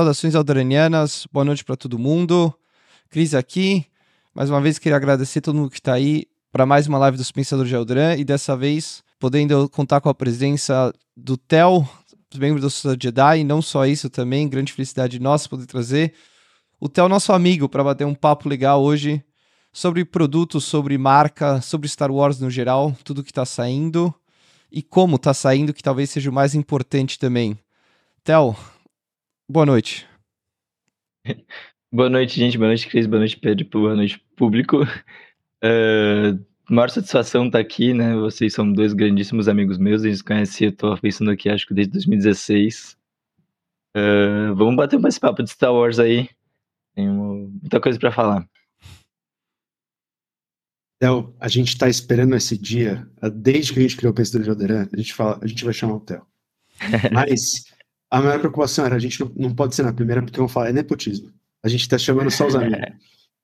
Saudações aldranianas, boa noite para todo mundo. Cris aqui. Mais uma vez queria agradecer todo mundo que está aí para mais uma live dos Pensadores de Aldran e dessa vez podendo contar com a presença do Theo, membro da Sociedade Jedi, e não só isso também, grande felicidade nossa poder trazer o Theo, nosso amigo, para bater um papo legal hoje sobre produtos, sobre marca, sobre Star Wars no geral, tudo que está saindo e como está saindo, que talvez seja o mais importante também. Theo, Boa noite. Boa noite, gente. Boa noite, Cris. Boa noite, Pedro. Boa noite, público. Uh, maior satisfação estar tá aqui, né? Vocês são dois grandíssimos amigos meus. A gente se conhece, eu tô pensando aqui, acho que desde 2016. Uh, ah, vamos bater esse papo de Star Wars aí. Tem muita coisa para falar. Theo, a gente está esperando esse dia, desde que a gente criou o Pensador de Alderan, a gente fala, a gente vai chamar o Theo. Mas a maior preocupação era a gente não, não pode ser na primeira porque vão falar é nepotismo. A gente está chamando só os amigos.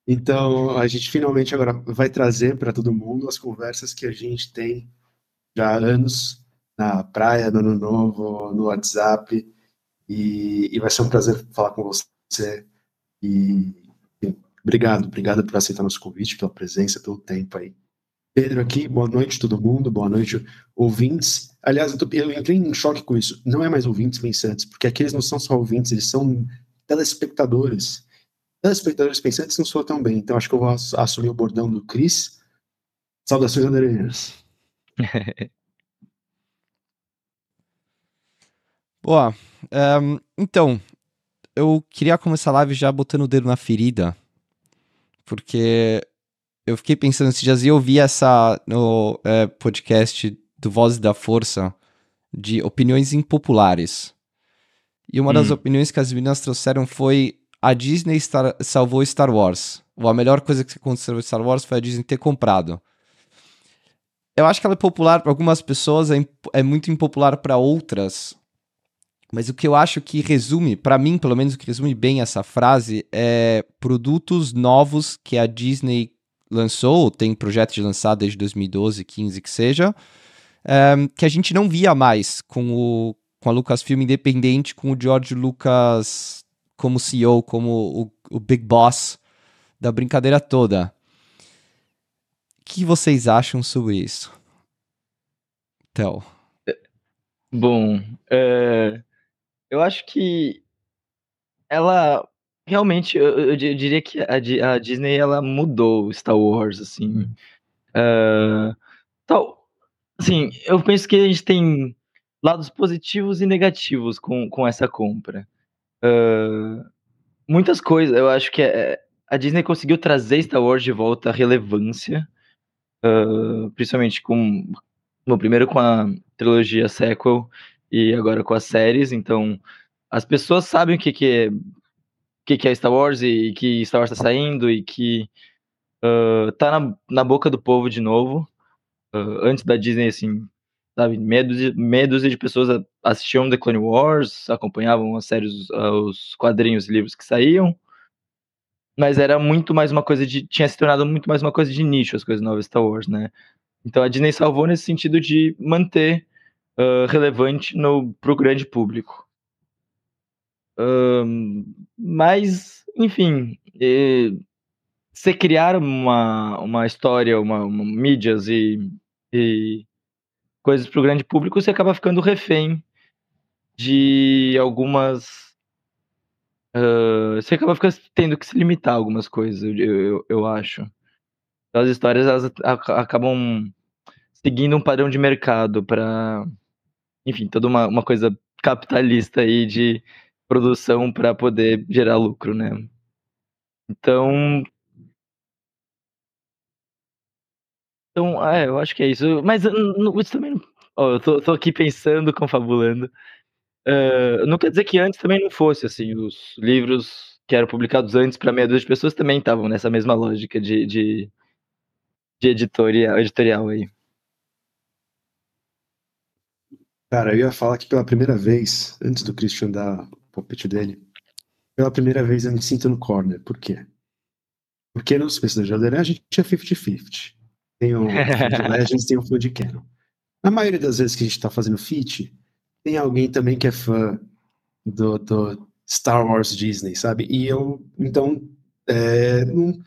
Então a gente finalmente agora vai trazer para todo mundo as conversas que a gente tem já há anos na praia, no ano novo, no WhatsApp e, e vai ser um prazer falar com você. E, e obrigado, obrigado por aceitar nosso convite, pela presença, pelo tempo aí. Pedro aqui, boa noite todo mundo, boa noite ouvintes. Aliás, eu, tô, eu, entrei em choque com isso. Não é mais ouvintes pensantes, porque aqui eles não são só ouvintes, eles são telespectadores. Telespectadores pensantes não soam tão bem, então acho que eu vou assumir o bordão do Cris. Saudações andreianas. Boa. Um, então, eu queria começar a live já botando o dedo na ferida, porque eu fiquei pensando esses dias e eu vi essa no é, podcast do Voz da Força de opiniões impopulares. E uma hum. das opiniões que as meninas trouxeram foi a Disney Star salvou Star Wars. Ou a melhor coisa que aconteceu com Star Wars foi a Disney ter comprado. Eu acho que ela é popular para algumas pessoas, é, é muito impopular para outras. Mas o que eu acho que resume, para mim, pelo menos o que resume bem essa frase é produtos novos que a Disney lançou, tem projeto de lançar desde 2012, 15 que seja, um, ehm, que a gente não via mais com, o, com a Lucasfilm independente, com o George Lucas como CEO, como o, o Big Boss da brincadeira toda. O que vocês acham sobre isso? Theo. Bom, é, eu acho que ela Realmente, eu eu diria que a a Disney ela mudou Star Wars, assim. Hã, tal assim, eu penso que a gente tem lados positivos e negativos com com essa compra. Hã, muitas coisas eu acho que, eh, a Disney conseguiu trazer Star Wars de volta à relevância, hã, principalmente com no primeiro com a trilogia sequel e agora com as séries, então as pessoas sabem o que que é que, que é Star Wars e que Star Wars tá saindo e que uh, tá na, na boca do povo de novo. Uh, antes da Disney, assim, sabe, medos medos de pessoas assistiam The Clone Wars, acompanhavam as séries, os quadrinhos e livros que saíam. Mas era muito mais uma coisa de. Tinha se tornado muito mais uma coisa de nicho, as coisas novas Star Wars, né? Então a Disney salvou nesse sentido de manter uh, relevante no, pro grande público mas, enfim, e, você criar uma, uma história, uma, uma mídias e, e coisas para o grande público, você acaba ficando refém de algumas. Uh, você acaba ficando, tendo que se limitar a algumas coisas, eu, eu, eu acho. Então, as histórias elas acabam seguindo um padrão de mercado para, enfim, toda uma, uma coisa capitalista aí de produção para poder gerar lucro, né? Então. Então, é, eu acho que é isso. Mas isso também. Ó, eu tô, tô, aqui pensando, confabulando. Uh, não quer dizer que antes também não fosse, assim, os livros que eram publicados antes para meia dúzia de pessoas também estavam nessa mesma lógica de, de, de editorial, editorial aí. Cara, eu ia falar que pela primeira vez, antes do Christian dar palpite dele. Pela primeira vez eu me sinto no corner. Por quê? Porque nos Pensadores de Alderan a gente tinha 50-50. Tem o Legends, tem o de Canon. Na maioria das vezes que a gente está fazendo fit, tem alguém também que é fã do, do, Star Wars Disney, sabe? E eu, então, é, não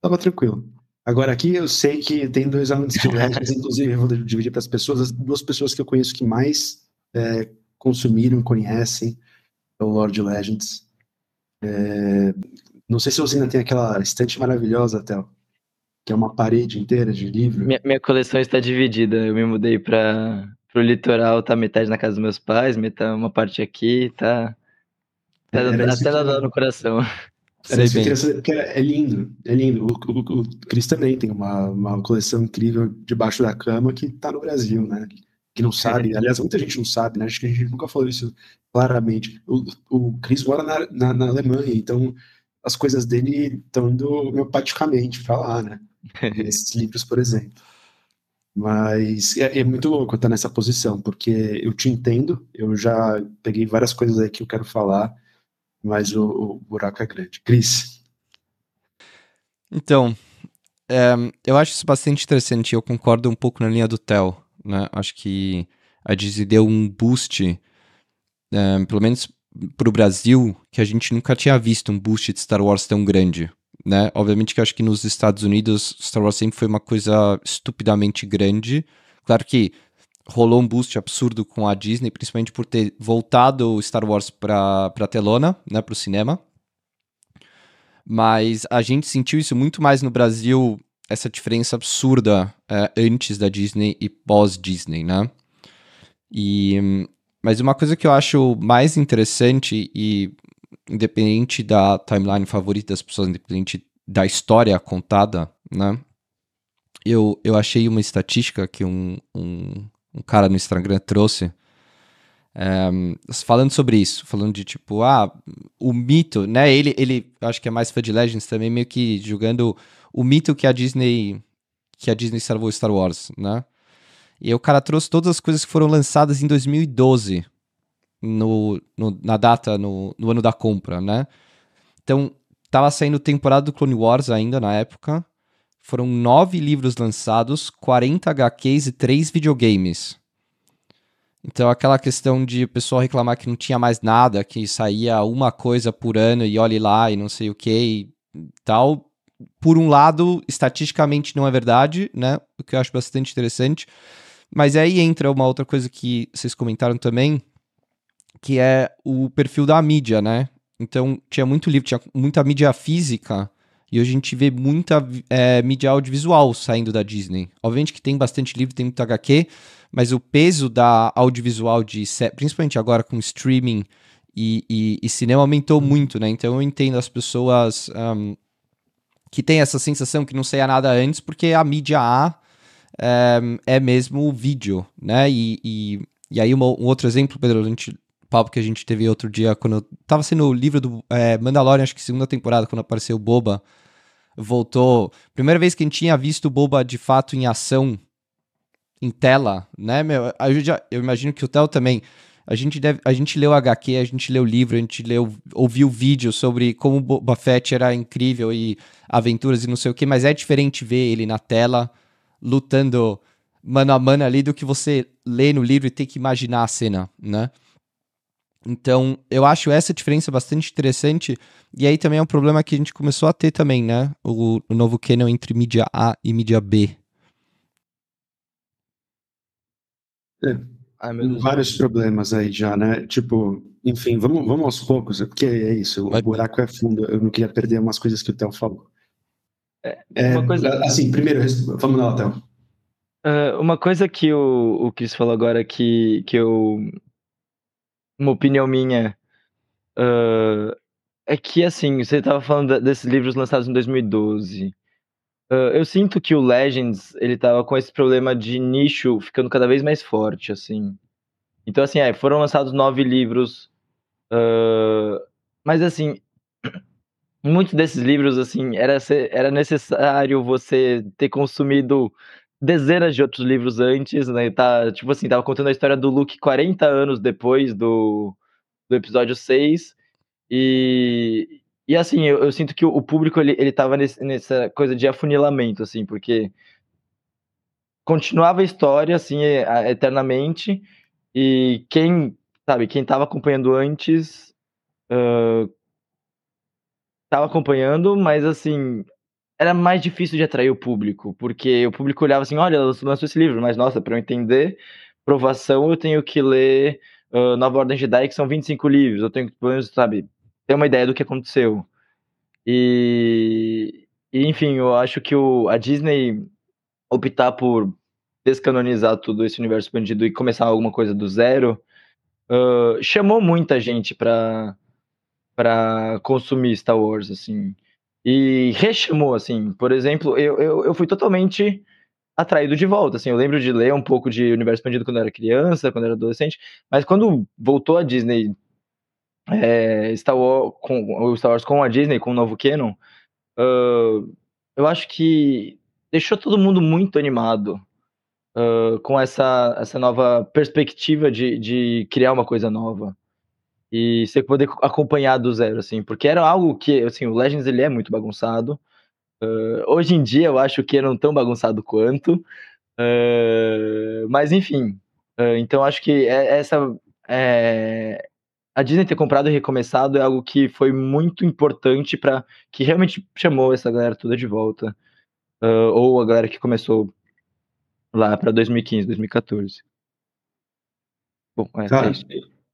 tava tranquilo. Agora aqui eu sei que tem dois alunos de Legends, inclusive eu vou dividir para as pessoas, as duas pessoas que eu conheço que mais é, consumiram, conhecem o Lord Legends. É, não sei se você ainda tem aquela estante maravilhosa, Théo, que é uma parede inteira de livro. Minha, minha coleção está dividida. Eu me mudei para o litoral, tá metade na casa dos meus pais, metade uma parte aqui, tá. Tá isso até que eu- dando no coração. Que porque é lindo, é lindo. O, o, o Cris também tem uma, uma coleção incrível debaixo da cama que tá no Brasil, né? Que não sabe, aliás, muita gente não sabe, né? Acho que a gente nunca falou isso claramente. O, o Cris mora na, na, na Alemanha, então as coisas dele estão indo homeopaticamente para lá, né? Esses livros, por exemplo. Mas é, é muito louco estar nessa posição, porque eu te entendo, eu já peguei várias coisas aí que eu quero falar, mas o, o buraco é grande. Cris, Então, é, eu acho isso bastante interessante. Eu concordo um pouco na linha do Theo, né? Acho que a Disney deu um boost, é, pelo menos pro Brasil, que a gente nunca tinha visto um boost de Star Wars tão grande, né? Obviamente que acho que nos Estados Unidos Star Wars sempre foi uma coisa estupidamente grande. Claro que rolou um boost absurdo com a Disney, principalmente por ter voltado o Star Wars pra, pra telona, né? Pro cinema. Mas a gente sentiu isso muito mais no Brasil, essa diferença absurda é, antes da Disney e pós-Disney, né? E, mas uma coisa que eu acho mais interessante e independente da timeline favorita das pessoas, independente da história contada, né? Eu, eu achei uma estatística que um, um, um cara no Instagram trouxe é, falando sobre isso, falando de tipo, ah, o mito, né? Ele, ele, acho que é mais fã de Legends também, meio que julgando o mito que a Disney, que a Disney salvou Star Wars, né? E o cara trouxe todas as coisas que foram lançadas em 2012, no, no- na data, no, no ano da compra, né? Então, tava saindo temporada do Clone Wars ainda na época. Foram nove livros lançados, 40 HQs e três videogames. Então, aquela questão de o pessoal reclamar que não tinha mais nada, que saía uma coisa por ano e olhe lá e não sei o que e tal. Por um lado, estatisticamente não é verdade, né? O que eu acho bastante interessante. Mas aí entra uma outra coisa que vocês comentaram também, que é o perfil da mídia, né? Então, tinha muito livro, tinha muita mídia física, e hoje a gente vê muita é, mídia audiovisual saindo da Disney. Obviamente que tem bastante livro, tem muito HQ, mas o peso da audiovisual, de principalmente agora com streaming e, e- e cinema, aumentou muito, né? Então eu entendo as pessoas ahm, que têm essa sensação que não saía nada antes, porque a mídia A é, é mesmo o vídeo, né? E, e, e aí uma- um outro exemplo, Pedro, a gente, papo que a gente teve outro dia, quando eu tava sendo o livro do é, Mandalorian, acho que segunda temporada, quando apareceu o Boba, voltou. Primeira vez que a gente tinha visto o Boba de fato em ação, em tela, né, meu? Gente já- eu imagino que o Theo também. A gente, deve, a gente leu HQ, a gente leu livro, a gente leu, ouviu vídeo sobre como o Boba Fett era incrível e aventuras e não sei o que, mas é diferente ver ele na tela lutando mano a mano ali do que você lê no livro e ter que imaginar a cena, né? Então, eu acho essa diferença bastante interessante. E aí também é um problema que a gente começou a ter também, né? O, o novo canon entre mídia A e mídia B. Ai, meu Deus. vários problemas aí já, né? Tipo, enfim, vamos, vamos aos poucos, porque é isso, Vai- o buraco é fundo, eu não queria perder umas coisas que o Theo falou. É, É, coisa- assim, primeiro, vamos lá, Theo. Ah, uma coisa que o, o Chris falou agora que, que eu. Uma opinião minha. ah, é que, assim, você tava falando desses livros lançados em 2012. Ah, eu sinto que o Legends, ele tava com esse problema de nicho ficando cada vez mais forte, assim. Então, assim, é, foram lançados nove livros. ah, mas, assim, muitos desses livros, assim, era, se- era necessário você ter consumido dezenas de outros livros antes, né? Tá, tipo assim, tava contando a história do Luke 40 anos depois do, do episódio 6. E, e assim, eu, eu sinto que o, público ele, ele tava nesse- nessa coisa de afunilamento, assim, porque continuava a história, assim, eternamente. E quem, sabe, quem tava acompanhando antes uh, tava acompanhando, mas assim, era mais difícil de atrair o público, porque o público olhava assim, olha, lançou esse livro, mas nossa, para eu entender provação eu tenho que ler uh, Nova Ordem Jedi, que são 25 livros, eu tenho que, pelo menos, sabe, ter uma ideia do que aconteceu. E, e enfim, eu acho que o, a Disney optar por descanonizar todo esse universo expandido e começar alguma coisa do zero, uh, chamou muita gente para para consumir Star Wars, assim. E rechamou, assim. Por exemplo, eu, eu, eu fui totalmente atraído de volta, assim. Eu lembro de ler um pouco de Universo Expandido quando eu era criança, quando eu era adolescente, mas quando voltou a Disney é, Star, com, o Star Wars com a Disney, com o novo canon, uh, eu acho que deixou todo mundo muito animado uh, com essa, essa nova perspectiva de, de criar uma coisa nova e você poder acompanhar do zero, assim, porque era algo que, assim, o Legends ele é muito bagunçado. Uh, hoje em dia eu acho que não tão bagunçado quanto, mas enfim. Então acho que é, essa é, a Disney ter comprado e recomeçado é algo que foi muito importante para que realmente chamou essa galera toda de volta, ou a galera que começou lá para 2015, 2014. Bom, é, Cara, é isso.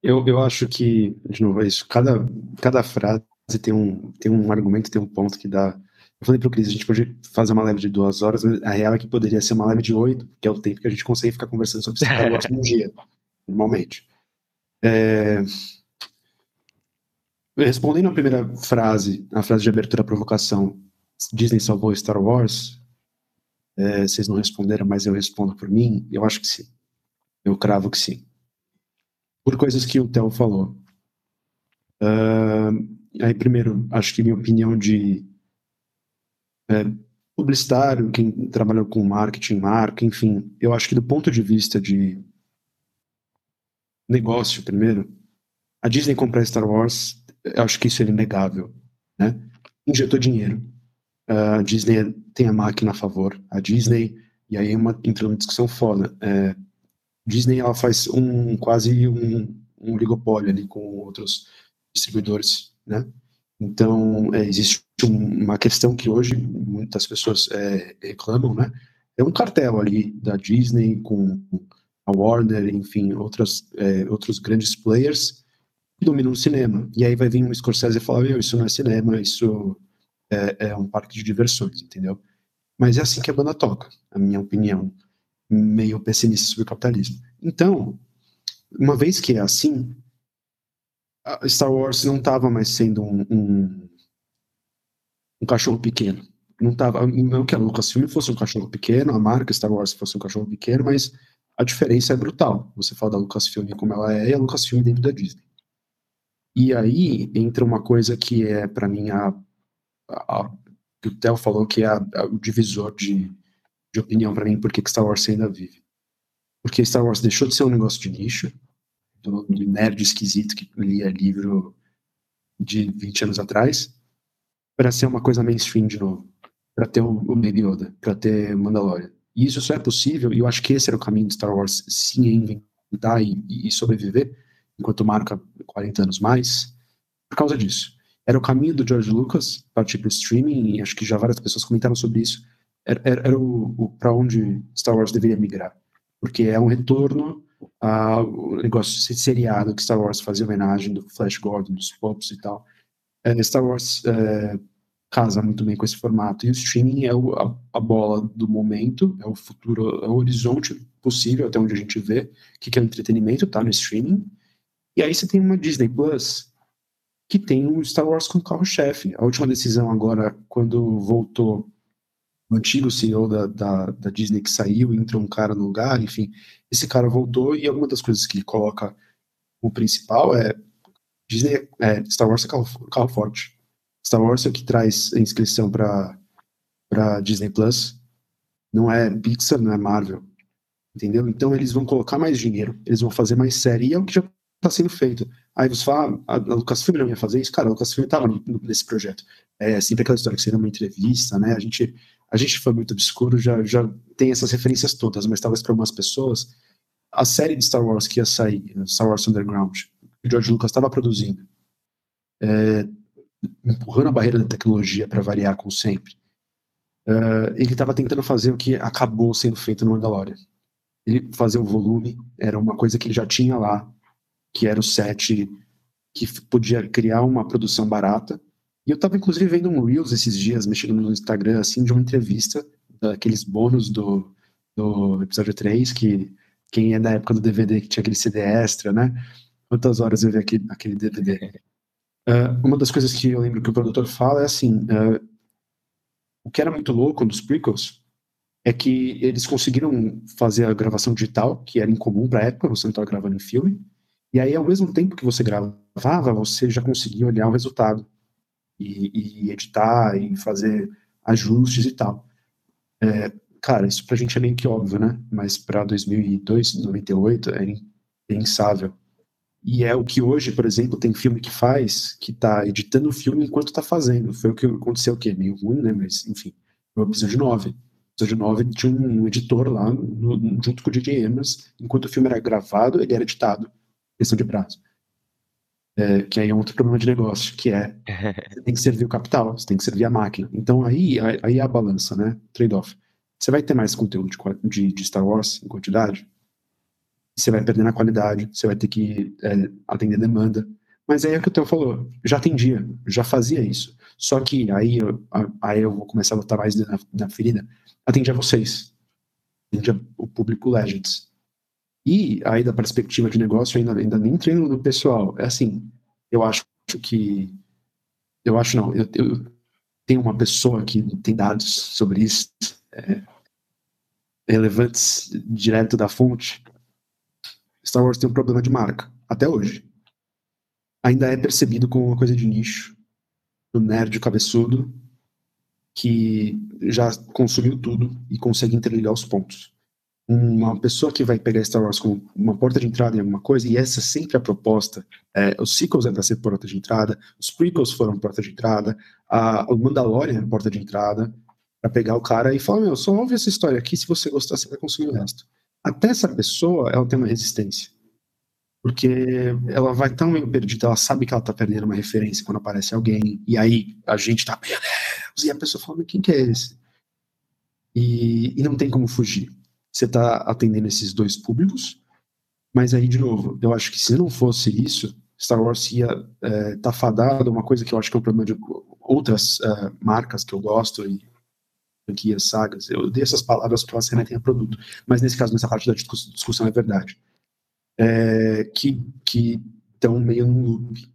Eu, eu acho que, de novo, é isso. Cada, cada frase tem um, tem um argumento, tem um ponto que dá. Eu falei pro Cris, a gente pode fazer uma live de duas horas, mas a real é que poderia ser uma live de oito, que é o tempo que a gente consegue ficar conversando sobre Star Wars num dia, normalmente. É... Respondendo a primeira frase, a frase de abertura à provocação, Disney salvou Star Wars, é, vocês não responderam, mas eu respondo por mim. Eu acho que sim. Eu cravo que sim. Por coisas que o Theo falou. Uh, aí, primeiro, acho que minha opinião de é, publicitário, quem trabalha com marketing, marca, enfim, eu acho que do ponto de vista de negócio, primeiro, a Disney comprar Star Wars, eu acho que isso é inegável, né? Injetou dinheiro. A Disney tem a máquina a favor. A Disney, e aí uma, entra uma discussão foda. É, Disney ela faz um quase um, um oligopólio ali com outros distribuidores, né? Então é, existe um, uma questão que hoje muitas pessoas é, reclamam, né? É um cartel ali da Disney com a Warner, enfim, outras, é, outros grandes players que dominam o cinema. E aí vai vir um Scorsese e falar, isso não é cinema, isso é, é um parque de diversões, entendeu? Mas é assim que a banda toca, a minha opinião, meio pessimista sobre o capitalismo. Então, uma vez que é assim, Star Wars não estava mais sendo um, um, um, cachorro pequeno. Não tava, não que a Lucasfilm fosse um cachorro pequeno, a marca Star Wars fosse um cachorro pequeno, mas a diferença é brutal. Você fala da Lucasfilm como ela é e a Lucasfilm dentro da Disney. E aí entra uma coisa que é para mim a a, que o Theo falou que é a, a, o divisor de, de opinião para mim porque que Star Wars ainda vive. Porque Star Wars deixou de ser um negócio de nicho, do, do nerd esquisito que lia livro de 20 anos atrás, para ser uma coisa mainstream de novo. Para ter o, o Baby Yoda, para ter Mandalorian. E isso só é possível, e eu acho que esse era o caminho de Star Wars se inventar e, e sobreviver, enquanto marca 40 anos mais, por causa disso. Era o caminho do George Lucas partir para o streaming, e acho que já várias pessoas comentaram sobre isso. Era, era, era o, o para onde Star Wars deveria migrar. Porque é um retorno ao negócio seriado que Star Wars fazia homenagem do Flash Gordon, dos Pops e tal. É, Star Wars é, casa muito bem com esse formato. E o streaming é o, a, a, bola do momento, é o futuro, é o horizonte possível até onde a gente vê que, que é o entretenimento, tá no streaming. E aí você tem uma Disney Plus que tem o Star Wars como carro-chefe. A última decisão agora, quando voltou o antigo CEO da, da, da, Disney que saiu entrou um cara no lugar, enfim, esse cara voltou e alguma das coisas que ele coloca o principal é Disney, é, Star Wars é carro, carro forte. Star Wars é o que traz a inscrição para para Disney Plus. Não é Pixar, não é Marvel. Entendeu? Então eles vão colocar mais dinheiro, eles vão fazer mais série, e é o que já está sendo feito. Aí você fala, ah, a, Lucasfilm não ia fazer isso? Cara, a Lucasfilm estava nesse projeto. É sempre aquela história que você uma entrevista, né? A gente, a gente foi muito obscuro, já, já tem essas referências todas, mas talvez para algumas pessoas, a série de Star Wars que ia sair, Star Wars Underground, que o George Lucas estava produzindo, é, empurrando a barreira da tecnologia para variar como sempre. Uh, ele estava tentando fazer o que acabou sendo feito no Mandalorian. Ele fazer o volume era uma coisa que ele já tinha lá, que era o set que podia criar uma produção barata. E eu estava inclusive vendo um Reels esses dias, mexendo no Instagram, assim, de uma entrevista daqueles bônus do, do episódio 3, que quem é da época do DVD que tinha aquele CD extra, né? Quantas horas eu vi aquele, aquele DVD? Uh, uma das coisas que eu lembro que o produtor fala é assim: uh, o que era muito louco nos prequels é que eles conseguiram fazer a gravação digital, que era incomum para a época, você não estava gravando em filme, e aí ao mesmo tempo que você gravava, você já conseguia olhar o resultado e, e editar e fazer ajustes e tal. É, cara, isso pra gente é meio que óbvio, né? Mas para 2002, 98, era impensável. E é o que hoje, por exemplo, tem filme que faz, que tá editando o filme enquanto tá fazendo. Foi o que aconteceu, o quê? Meio ruim, né? Mas, enfim, o episódio 9. O episódio 9 tinha um editor lá, no, junto com o DJ Abrams, enquanto o filme era gravado, ele era editado. Questão de prazo. É, que aí é outro problema de negócio, que é você tem que servir o capital, você tem que servir a máquina. Então aí, aí é a balança, né? Trade-off. Você vai ter mais conteúdo de, de, de Star Wars em quantidade? você vai perder na qualidade, você vai ter que é, atender demanda. Mas aí é o que o Theo falou, já atendia, já fazia isso. Só que aí, aí eu vou começar a botar mais na, na ferida, atendia vocês, atendia o público Legends. E aí, da perspectiva de negócio, ainda, ainda nem treino do pessoal. É assim, eu acho que. Eu acho não, eu, eu tenho uma pessoa que tem dados sobre isso, é, relevantes direto da fonte, Star Wars tem um problema de marca, até hoje. Ainda é percebido como uma coisa de nicho, do nerd cabeçudo, que já consumiu tudo e consegue interligar os pontos. Uma pessoa que vai pegar Star Wars como uma porta de entrada em alguma coisa, e essa é sempre a proposta. É, os sequels é para ser porta de entrada, os prequels foram porta de entrada, a, o Mandalorian é porta de entrada, para pegar o cara e falar: Meu, só ouve essa história aqui, se você gostar, você vai consumir o resto até essa pessoa ela tem uma resistência. Porque ela vai tão meio perdida, ela sabe que ela tá perdendo uma referência quando aparece alguém, e aí a gente tá, meu Deus, e a pessoa fala, quem que é esse? E, e não tem como fugir. Você tá atendendo esses dois públicos, mas aí, de novo, eu acho que se não fosse isso, Star Wars ia é, tá fadado, uma coisa que eu acho que é um problema de outras é, marcas que eu gosto e franquias, sagas. Eu dei essas palavras porque elas remetem a produto. Mas nesse caso, nessa parte da discussão é verdade. É, que estão meio num loop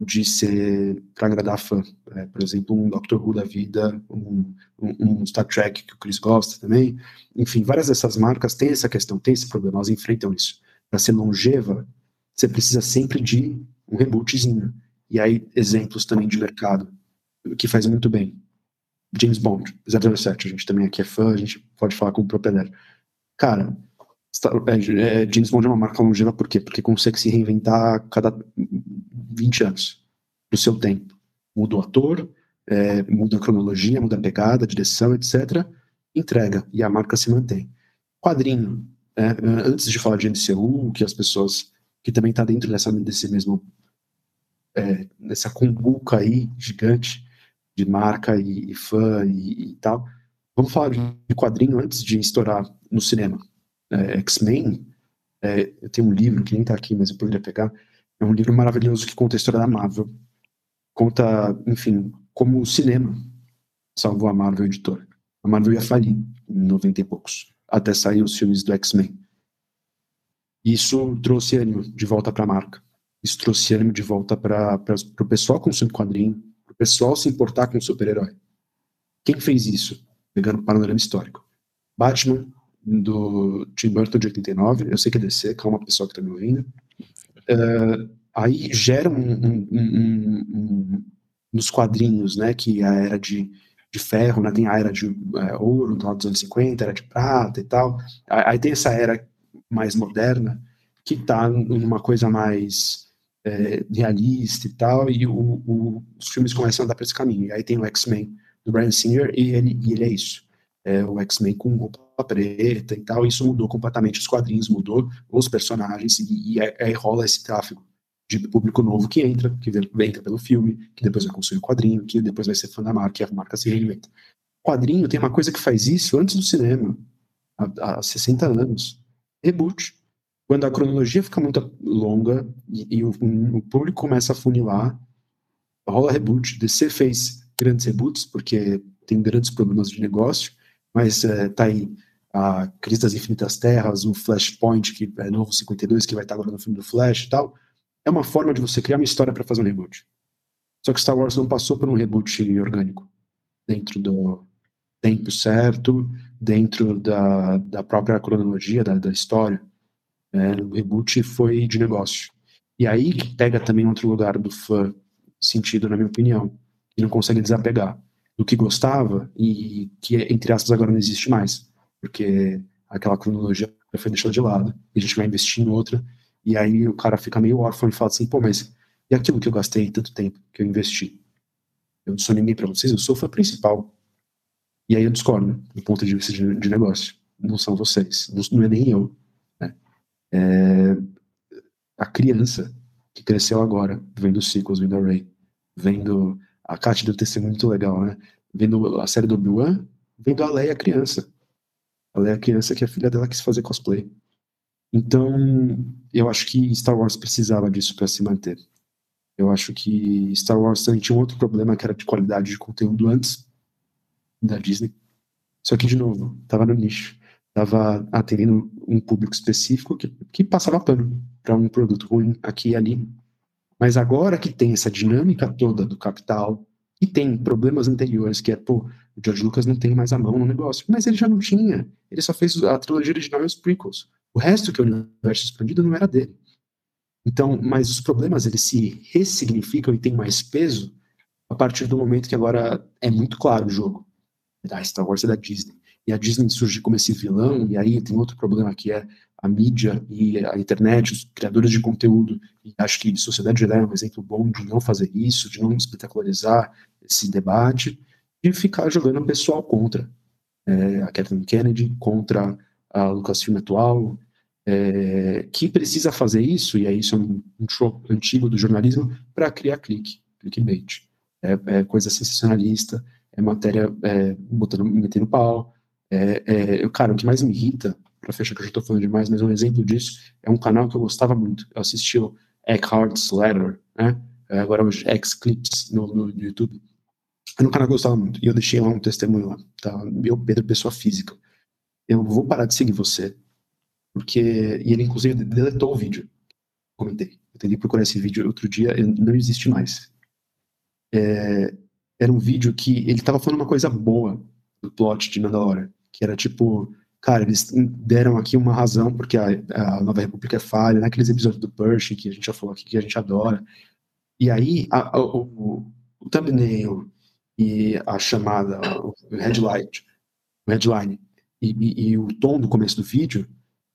de ser para agradar fã. É, por exemplo, um Doctor Who da vida, um, um, um, Star Trek que o Chris gosta também. Enfim, várias dessas marcas têm essa questão, têm esse problema, elas enfrentam isso. Para ser longeva, você precisa sempre de um rebootzinho. E aí, exemplos também de mercado, que faz muito bem. James Bond, 007, a gente também aqui é fã, a gente pode falar com propriedade. Cara, é, é, James Bond é uma marca longeva por quê? Porque consegue se reinventar a cada 20 anos, no seu tempo. Muda o ator, é, muda a cronologia, muda a pegada, a direção, etc. Entrega, e a marca se mantém. Quadrinho, é, antes de falar de MCU, que as pessoas, que também está dentro dessa, desse mesmo, é, dessa cumbuca aí, gigante, de marca e, e fã e, e, tal. Vamos falar de quadrinho antes de estourar no cinema. É, X-Men, é, eu tenho um livro que nem tá aqui, mas eu poderia pegar. É um livro maravilhoso que conta a história da Marvel. Conta, enfim, como o cinema salvou a Marvel editora. A Marvel ia falir em 90 e poucos, até sair os filmes do X-Men. Isso trouxe ânimo de volta para a marca. Isso trouxe ânimo de volta para o pessoal consumir quadrinho, pessoal se importar com o super-herói. Quem fez isso? Pegando o panorama histórico. Batman, do Tim Burton de 89, eu sei que é DC, calma pessoal que tá me ouvindo. Uh, aí gera um, um, um, um, nos quadrinhos, né, que a era de, de ferro, né, tem a era de é, ouro do lado dos anos 50, era de prata e tal. Aí tem essa era mais moderna, que tá numa coisa mais é, realista e tal, e o, o, os filmes começam a andar para esse caminho. Aí tem o X-Men do Brian Singer, e ele, e ele é isso. É o X-Men com roupa preta e tal, isso mudou completamente os quadrinhos, mudou os personagens, e, e aí rola esse tráfego. de público novo que entra, que entra pelo filme, que depois vai consumir o quadrinho, que depois vai ser fã da marca e a marca se reinventa. O quadrinho tem uma coisa que faz isso antes do cinema, há, há 60 anos. Reboot. Quando a cronologia fica muito longa e, e o, o, público começa a funilar, rola reboot. DC fez grandes reboots, porque tem grandes problemas de negócio, mas é, tá aí a Crise das Infinitas Terras, o Flashpoint, que é novo 52, que vai estar agora no filme do Flash e tal é uma forma de você criar uma história para fazer um reboot. Só que Star Wars não passou por um reboot orgânico dentro do tempo certo, dentro da, da própria cronologia da, da história. É, o reboot foi de negócio. E aí pega também outro lugar do fã sentido, na minha opinião, que não consegue desapegar do que gostava e que, entre aspas, agora não existe mais. Porque aquela cronologia foi deixada de lado e a gente vai investir em outra e aí o cara fica meio órfão e fala assim, pô, mas e aquilo que eu gastei tanto tempo, que eu investi? Eu não sou ninguém para vocês, eu sou o fã principal. E aí eu discordo do ponto de vista de, de negócio. Não são vocês, não, é nem eu. Né? É a criança que cresceu agora, vendo sequels, vendo a Ray, vendo a Kat deu testemunho muito legal, né? Vendo a série do Obi-Wan, vendo a Leia criança. A Leia criança que a filha dela quis fazer cosplay. Então, eu acho que Star Wars precisava disso para se manter. Eu acho que Star Wars também tinha um outro problema que era de qualidade de conteúdo antes da Disney. Só que, de novo, estava no nicho. Estava atendendo um público específico que, que passava pano para um produto ruim aqui e ali. Mas agora que tem essa dinâmica toda do capital, e tem problemas anteriores, que é, pô, o George Lucas não tem mais a mão no negócio. Mas ele já não tinha. Ele só fez a trilogia original e os prequels. O resto que é o universo expandido não era dele. Então, mas os problemas eles se ressignificam e têm mais peso a partir do momento que agora é muito claro o jogo. A Star Wars é da Disney. E a Disney surge como esse vilão, e aí tem outro problema que é a mídia e a internet, os criadores de conteúdo. E acho que Sociedade Jedi é um exemplo bom de não fazer isso, de não espetacularizar esse debate, e ficar jogando o pessoal contra. É, a Kathleen Kennedy contra a Lucasfilm atual, é, que precisa fazer isso, e aí isso é um, um show antigo do jornalismo, para criar clique, clickbait. É, é, coisa sensacionalista, é matéria é, botando, metendo pau. É, é, cara, o que mais me irrita, para fechar que eu já estou falando demais, mas um exemplo disso é um canal que eu gostava muito. Eu assisti o Eckhart's Letter, né? É, agora os X-Clips no, no, YouTube. Era um canal que eu gostava muito, e eu deixei lá um testemunho lá, tá? Eu, Pedro, pessoa física eu vou parar de seguir você. Porque. E ele, inclusive, deletou o vídeo. Comentei. Eu tentei procurar esse vídeo outro dia, não existe mais. É, era um vídeo que ele tava falando uma coisa boa do plot de Mandalorian. Que era tipo. Cara, eles deram aqui uma razão porque a, a Nova República é falha, naqueles episódios do Pershing que a gente já falou aqui, que a gente adora. E aí, a, a, o, o thumbnail e a chamada, o headline, o headline e, e, e, o tom do começo do vídeo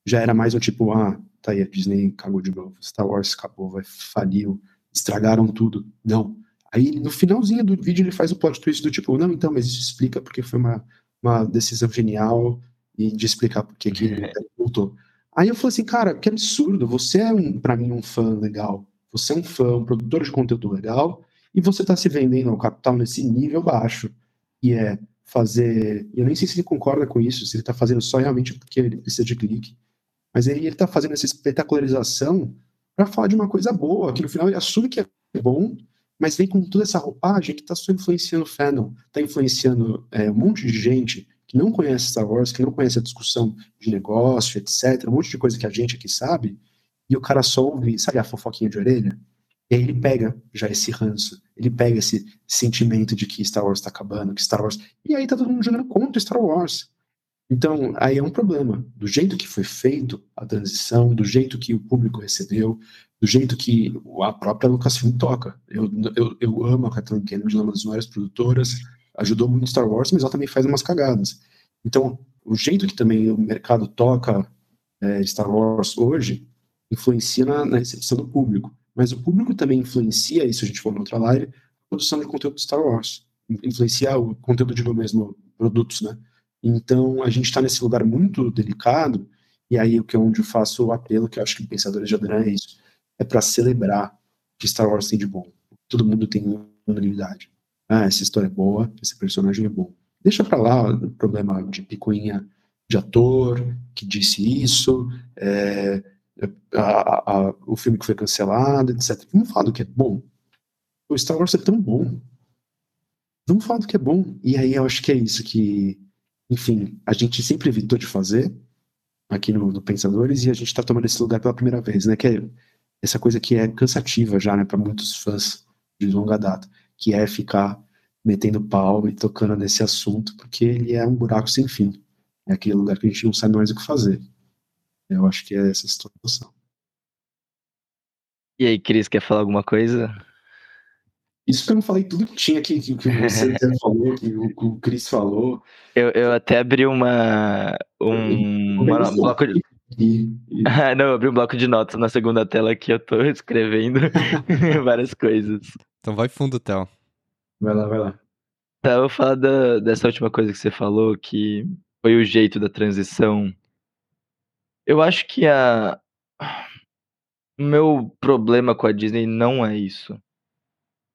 já era mais o tipo, ah, tá aí, a Disney cagou de novo, Star Wars acabou, vai faliu, estragaram tudo. Não. Aí no finalzinho do vídeo ele faz o plot twist do tipo, não, então, mas isso explica porque foi uma, uma decisão genial e de explicar porque que ele voltou. Aí eu falei assim, cara, que absurdo, você é, um, para mim, um fã legal, você é um fã, um produtor de conteúdo legal, e você tá se vendendo ao capital nesse nível baixo, e é fazer. Eu nem sei se ele concorda com isso, se ele está fazendo só realmente porque ele precisa de clique. Mas aí ele está fazendo essa espetacularização para falar de uma coisa boa, que no final ele assume que é bom, mas vem com toda essa roupagem que está só influenciando o fandom, está influenciando é, um monte de gente que não conhece Star Wars, que não conhece a discussão de negócio, etc., um monte de coisa que a gente aqui sabe, e o cara só ouve, sabe a fofoquinha de orelha? E aí ele pega já esse ranço, ele pega esse sentimento de que Star Wars está acabando, que Star Wars. E aí tá todo mundo jogando contra Star Wars. Então, aí é um problema. Do jeito que foi feito a transição, do jeito que o público recebeu, do jeito que a própria Lucasfilm toca. Eu, eu, eu amo a Kathleen Kennedy, uma das maiores produtoras, ajudou muito Star Wars, mas ela também faz umas cagadas. Então, o jeito que também o mercado toca é, Star Wars hoje influencia na, na recepção do público. Mas o público também influencia, isso a gente falou na outra live, a produção de conteúdo de Star Wars. Influenciar o conteúdo de mesmo, produtos, né? Então, a gente está nesse lugar muito delicado, e aí o que é onde eu faço o apelo, que eu acho que Pensadores de Adran é isso, é para celebrar que Star Wars tem de bom. Todo mundo tem unanimidade. Ah, essa história é boa, esse personagem é bom. Deixa pra lá o problema de picuinha de ator que disse isso, é, a, a, o filme que foi cancelado, etc. Vamos falar do que é bom. O Star Wars é tão bom. Vamos falar do que é bom. E aí eu acho que é isso que, enfim, a gente sempre evitou de fazer aqui no, no Pensadores e a gente está tomando esse lugar pela primeira vez, né? Que é essa coisa que é cansativa já, né, para muitos fãs de longa data, que é ficar metendo pau e tocando nesse assunto, porque ele é um buraco sem fim. É aquele lugar que a gente não sabe mais o que fazer. Eu acho que é essa situação. E aí, Cris, quer falar alguma coisa? Isso que eu não falei tudo que tinha aqui, que, que você falou, que o, que o Cris falou. Eu, eu até abri uma. Um, uma, um bloco de. Ah, não, eu abri um bloco de notas na segunda tela que eu tô escrevendo várias coisas. Então vai fundo, Théo. Vai lá, vai lá. Tá, eu vou falar da, dessa última coisa que você falou, que foi o jeito da transição. Eu acho que a. O meu problema com a Disney não é isso.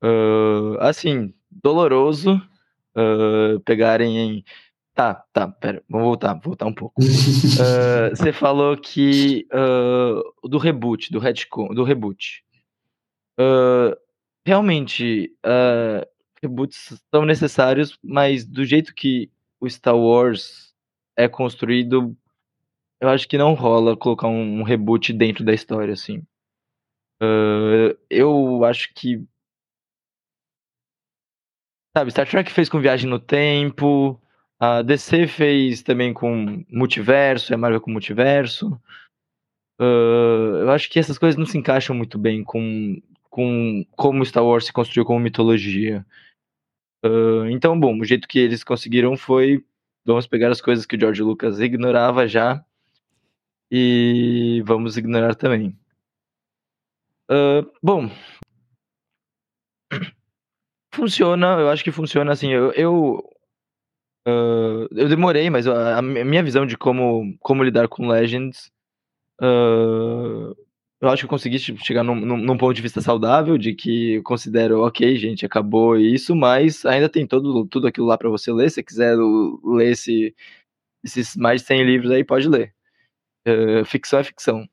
Uh, assim, doloroso uh, pegarem em. Tá, tá, pera, vamos voltar, voltar um pouco. uh, você falou que do reboot, do retcon, do reboot. Realmente, reboots são necessários, mas do jeito que o Star Wars é construído, eu acho que não rola colocar um, um reboot dentro da história, assim. Uh, eu acho que. Sabe, Star Trek fez com Viagem no Tempo, a DC fez também com Multiverso, a Marvel com Multiverso. Uh, eu acho que essas coisas não se encaixam muito bem com, com como Star Wars se construiu como mitologia. Uh, então, bom, o jeito que eles conseguiram foi: vamos pegar as coisas que o George Lucas ignorava já e vamos ignorar também. Uh, bom, funciona, eu acho que funciona assim. Eu, eu, uh, eu demorei, mas a, minha visão de como, como lidar com Legends uh, eu acho que eu consegui chegar num, num, ponto de vista saudável, de que eu considero, ok, gente, acabou isso, mas ainda tem todo, tudo aquilo lá para você ler. Se quiser ler esse, esses mais de 100 livros aí, pode ler. Uh, ficção é ficção.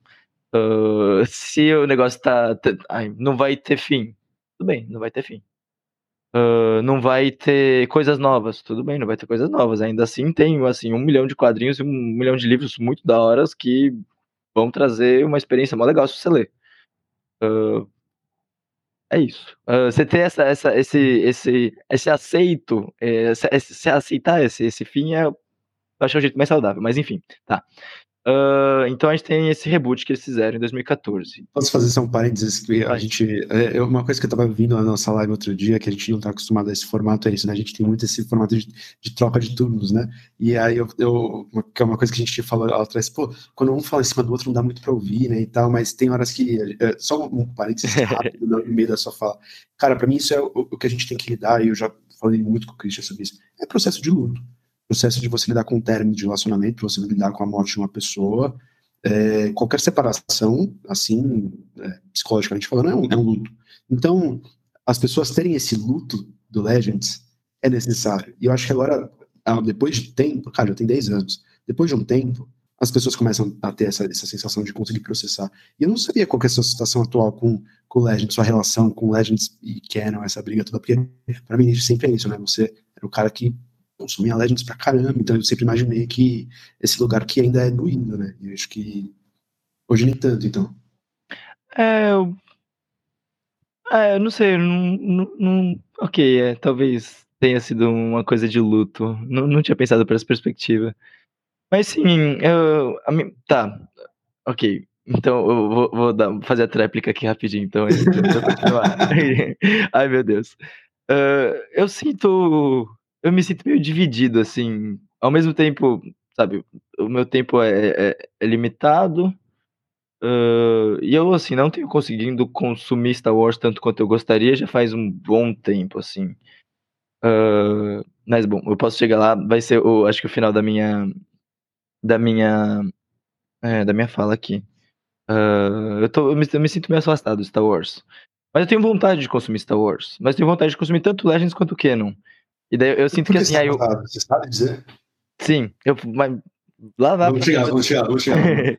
Uh, se o negócio tá. tá ai, não vai ter fim. Tudo bem, não vai ter fim. Uh, não vai ter coisas novas. Tudo bem, não vai ter coisas novas. Ainda assim, tem assim, um milhão de quadrinhos e um milhão de livros muito da horas que vão trazer uma experiência mó legal se você ler. Uh, é isso. Uh, você ter essa, essa, esse, esse, esse aceito, esse, esse, aceitar esse, esse fim é, eu acho o jeito mais saudável, mas enfim, tá. Uh, então a gente tem esse reboot que eles fizeram em 2014. Posso fazer só um parênteses? Que a gente, é, é, uma coisa que eu tava vindo na nossa live outro dia, que a gente não tá acostumado a esse formato, é isso, né? A gente tem muito esse formato de, de troca de turnos, né? E aí eu, eu, que é uma coisa que a gente falou lá atrás, pô, quando um fala em cima do outro não dá muito pra ouvir, né? E tal, mas tem horas que. É, só um parênteses rápido no meio da sua fala. Cara, pra mim isso é o, o que a gente tem que lidar, e eu já falei muito com o Christian sobre isso. É processo de luto processo de você lidar com o término de relacionamento, você lidar com a morte de uma pessoa, é, qualquer separação, assim, é, psicologicamente falando, é um, é um, luto. Então, as pessoas terem esse luto do Legends é necessário. E eu acho que agora, ah, depois de tempo, cara, já tem 10 anos, depois de um tempo, as pessoas começam a ter essa, essa sensação de conseguir processar. E eu não sabia qual é a sua situação atual com, com Legends, sua relação com Legends e Canon, essa briga toda, porque para mim sempre é isso, né? Você era o cara que consumia Legends pra caramba, então eu sempre imaginei que esse lugar que ainda é doído, né? E eu acho que hoje nem tanto, então. É, eu... É, eu não sei, não, não, não... ok, é, talvez tenha sido uma coisa de luto, não, não tinha pensado por essa perspectiva. Mas sim, eu, a tá, ok, então eu vou, vou dar, fazer a tréplica aqui rapidinho, então, de eu continuar. Ai, meu Deus. Uh, eu sinto eu me sinto meio dividido, assim. Ao mesmo tempo, sabe, o meu tempo é, é, é limitado. Uh, e eu, assim, não tenho conseguindo consumir Star Wars tanto quanto eu gostaria já faz um bom tempo, assim. Uh, mas, bom, eu posso chegar lá, vai ser, o, acho que o final da minha. Da minha. É, da minha fala aqui. Uh, eu, tô, eu me, eu, me, sinto meio afastado do Star Wars. Mas eu tenho vontade de consumir Star Wars. Mas tenho vontade de consumir tanto Legends quanto Canon. E daí eu sinto que assim. Aí eu... Você sabe dizer? Sim, eu. Mas... Lá, lá, vamos, chegar, vamos chegar, vamos chegar, uh,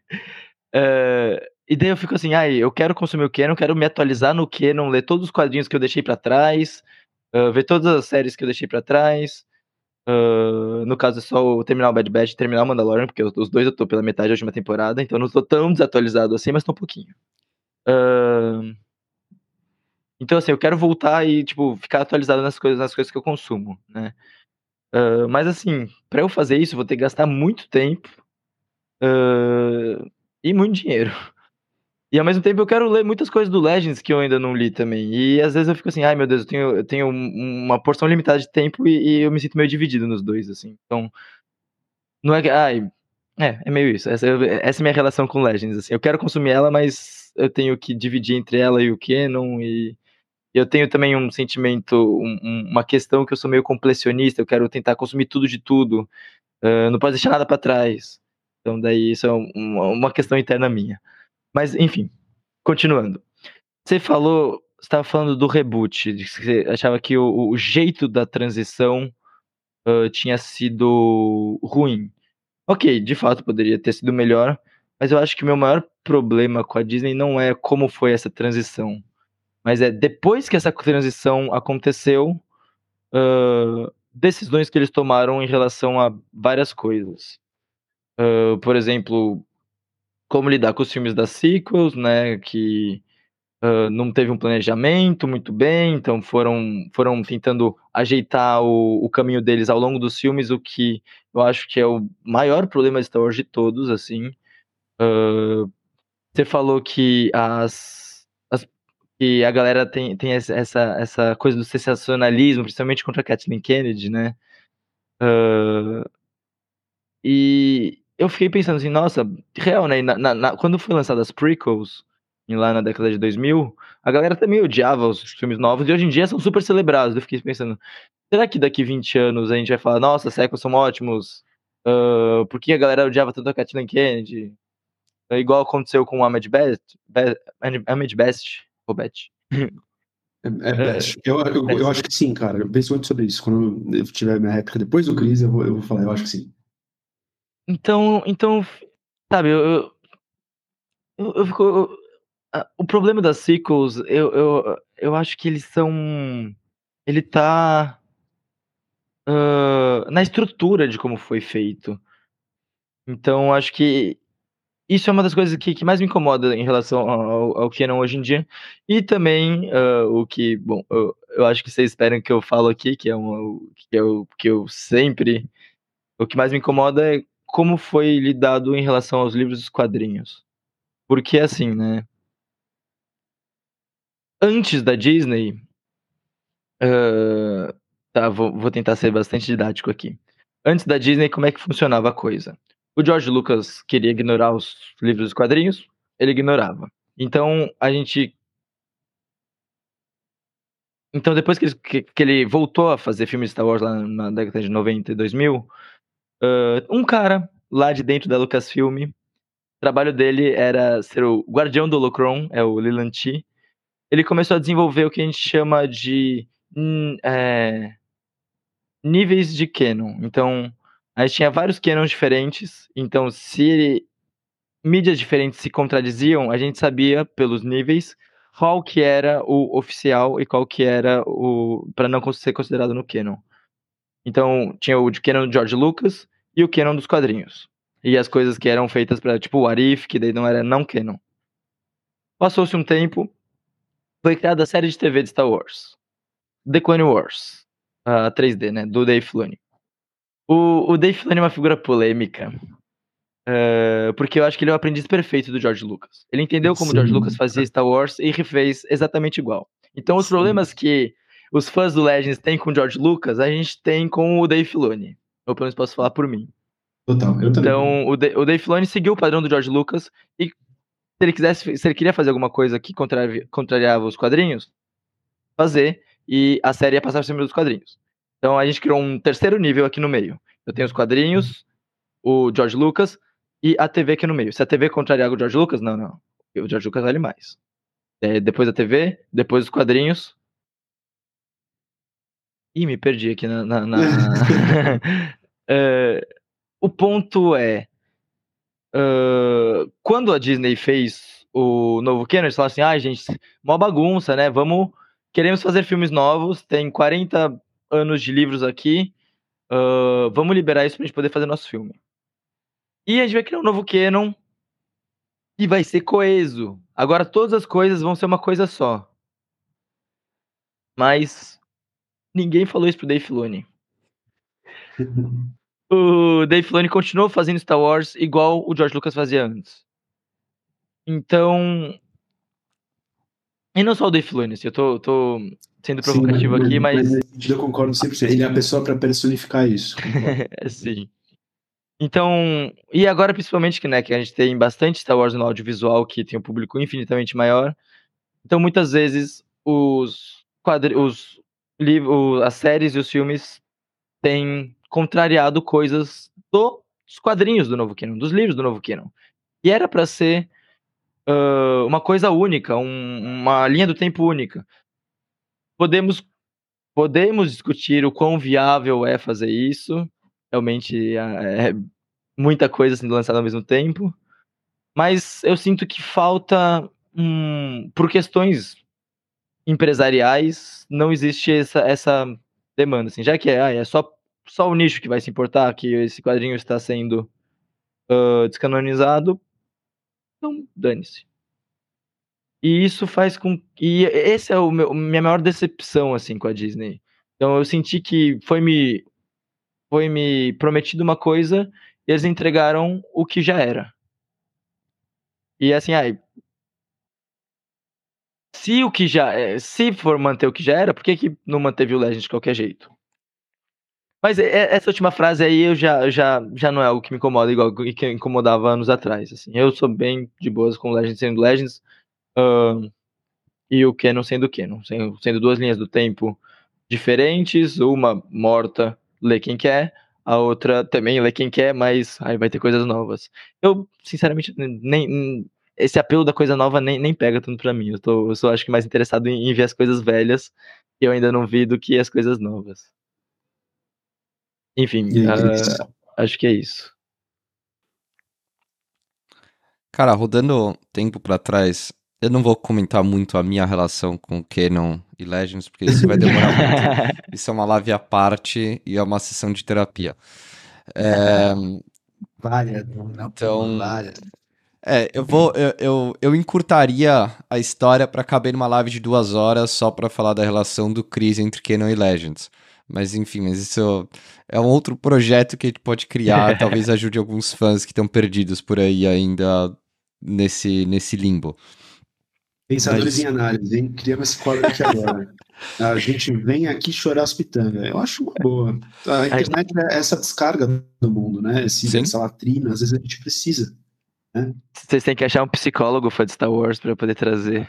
e daí eu fico assim, ai, eu quero consumir o Canon, quero me atualizar no Canon, ler todos os quadrinhos que eu deixei para trás, uh, ver todas as séries que eu deixei para trás. Uh, no caso é só terminar o Bad Batch e terminar o Mandalorian, porque os dois eu tô pela metade da última temporada, então eu não tô tão desatualizado assim, mas tô um pouquinho. Uh, então, assim, eu quero voltar e, tipo, ficar atualizado nas coisas, nas coisas que eu consumo, né? Uh, mas, assim, para eu fazer isso, vou ter que gastar muito tempo uh, e muito dinheiro. E, ao mesmo tempo, eu quero ler muitas coisas do Legends que eu ainda não li também. E, às vezes, eu fico assim, ai, meu Deus, eu tenho, eu tenho uma porção limitada de tempo e, e eu me sinto meio dividido nos dois, assim. Então, não é que, ai... É, é meio isso. Essa, essa é a minha relação com Legends, assim. Eu quero consumir ela, mas eu tenho que dividir entre ela e o Canon e eu tenho também um sentimento, um, uma questão que eu sou meio completionista, eu quero tentar consumir tudo de tudo, uh, não posso deixar nada para trás. Então, daí isso é uma, questão interna minha. Mas, enfim, continuando. Você falou, estava falando do reboot, de que você achava que o, o jeito da transição uh, tinha sido ruim. Ok, de fato poderia ter sido melhor, mas eu acho que o meu maior problema com a Disney não é como foi essa transição mas é depois que essa transição aconteceu, uh, decisões que eles tomaram em relação a várias coisas. Uh, por exemplo, como lidar com os filmes das sequels, né, que uh, não teve um planejamento muito bem, então foram, foram tentando ajeitar o, o caminho deles ao longo dos filmes, o que eu acho que é o maior problema de Star Wars de todos, assim. Uh, você falou que as que a galera tem, tem essa, essa coisa do sensacionalismo, principalmente contra a Kathleen Kennedy, né? Uh, e eu fiquei pensando assim, nossa, real, né? Na, na, quando foi lançado as prequels, lá na década de 2000, a galera também odiava os filmes novos e hoje em dia são super celebrados. Eu fiquei pensando, será que daqui 20 anos a gente vai falar, nossa, sequels são ótimos? Uh, por que a galera odiava tanto a Kathleen Kennedy? É igual aconteceu com o Ahmed Best, Ahmed Best Robert. É, é best. Eu, eu, eu, acho que sim, cara. Eu penso muito sobre isso. Quando eu tiver minha réplica depois do Cris, eu vou, eu vou falar. Eu acho que sim. Então, então sabe, eu, eu, eu, fico. Eu, o problema das sequels, eu, eu, eu acho que eles são. Ele tá. Uh, na estrutura de como foi feito. Então, acho que isso é uma das coisas que, que mais me incomoda em relação ao, ao Canon hoje em dia. E também uh, o que, bom, eu, eu, acho que vocês esperam que eu falo aqui, que é, uma, que, eu, que eu sempre. O que mais me incomoda é como foi lidado em relação aos livros dos quadrinhos. Porque, assim, né? Antes da Disney. Uh, tá, vou, vou tentar ser bastante didático aqui. Antes da Disney, como é que funcionava a coisa? O George Lucas queria ignorar os livros e quadrinhos, ele ignorava. Então a gente. Então depois que ele, que, ele voltou a fazer filmes de Star Wars lá na década de 90 e 2000, uh, um cara lá de dentro da Lucasfilm, o trabalho dele era ser o guardião do Holocron, é o Leland. Ele começou a desenvolver o que a gente chama de é, níveis de canon. Então, a gente tinha vários canons diferentes, então se mídias diferentes se contradiziam, a gente sabia pelos níveis qual que era o oficial e qual que era o para não ser considerado no canon. Então, tinha o de canon de George Lucas e o canon dos quadrinhos. E as coisas que eram feitas para tipo o Arif, que daí não era não canon. Passou-se um tempo, foi criada a série de TV de Star Wars. The Clone Wars, a 3D, né, do Dave Filoni. O, o Dave Filoni é uma figura polêmica. Uh, porque eu acho que ele é o aprendiz perfeito do George Lucas. Ele entendeu como o George Lucas fazia Star Wars e refez exatamente igual. Então, os Sim. problemas que os fãs do Legends têm com o George Lucas, a gente tem com o Dave Filoni. Eu pelo menos posso falar por mim. Total, eu então, o, o Dave Filoni seguiu o padrão do George Lucas e se ele quisesse, se ele queria fazer alguma coisa que contrariava os quadrinhos, fazer e a série ia passar por cima dos quadrinhos. Então a gente criou um terceiro nível aqui no meio. Eu tenho os quadrinhos, o George Lucas e a TV aqui no meio. Se a TV contrariar o George Lucas, não, não. O George Lucas vale mais. É, depois da TV, depois dos quadrinhos. Ih, me perdi aqui na. na, na... É, o ponto é. Uh, quando a Disney fez o novo Canon, eles falaram assim: ah, gente, mó bagunça, né? Vamos. Queremos fazer filmes novos, tem 40 anos de livros aqui. Uh, vamos liberar isso pra gente poder fazer nosso filme. E a gente vai criar um novo Canon e vai ser coeso. Agora todas as coisas vão ser uma coisa só. Mas ninguém falou isso pro Dave Filoni. o Dave Filoni continuou fazendo Star Wars igual o George Lucas fazia antes. Então. E não só o Dave Filoni, assim, eu tô, tô sendo provocativo Sim, aqui, mas. mas eu concordo 100%. Ele é a pessoa para personificar isso. Sim. Então, e agora principalmente que, né, que a gente tem bastante Star Wars no audiovisual que tem um público infinitamente maior. Então, muitas vezes os quadri os livros, as séries e os filmes têm contrariado coisas dos quadrinhos do novo canon, dos livros do novo canon. E era para ser uh, uma coisa única, um, uma linha do tempo única. Podemos podemos discutir o quão viável é fazer isso, realmente é, é muita coisa sendo lançada ao mesmo tempo. Mas eu sinto que falta, por questões empresariais, não existe essa, essa demanda. Assim, já que é, ah, é só, só o nicho que vai se importar que esse quadrinho está sendo uh, descanonizado, então dane-se. E isso faz com e esse é o meu minha maior decepção assim com a Disney. Então eu senti que foi me foi me prometido uma coisa e eles entregaram o que já era. E assim, aí. Se o que já é, se for manter o que já era, por que, que não manteve o Legend de qualquer jeito? Mas essa última frase aí eu já, já, já não é algo que me incomoda igual que incomodava anos atrás. Assim. Eu sou bem de boas com Legends sendo Legends uh, e o Canon sendo Canon, sendo, sendo duas linhas do tempo diferentes, uma morta lê quem quer, a outra também lê quem quer, mas aí vai ter coisas novas. Eu, sinceramente, nem esse apelo da coisa nova nem, nem pega tanto pra mim. Eu, tô, eu só acho que mais interessado em, em ver as coisas velhas que eu ainda não vi do que as coisas novas. Enfim, uh, acho que é isso. Cara, rodando tempo para trás, eu não vou comentar muito a minha relação com Canon e Legends, porque isso vai demorar muito. Isso é uma live à parte e é uma sessão de terapia. É... Várias, não, então, várias. É, eu vou. Eu, eu, eu encurtaria a história para caber numa live de duas horas só para falar da relação do Chris entre Canon e Legends. Mas enfim, mas isso é um outro projeto que a gente pode criar, talvez ajude alguns fãs que estão perdidos por aí ainda nesse, nesse limbo. Pensadores em análise, hein? Criamos esse quadro aqui agora. A gente vem aqui chorar as pitangas. Eu acho uma boa. A internet é essa descarga do mundo, né? Esse, essa latrina, às vezes a gente precisa. Né? Vocês têm que achar um psicólogo fã de Star Wars para poder trazer.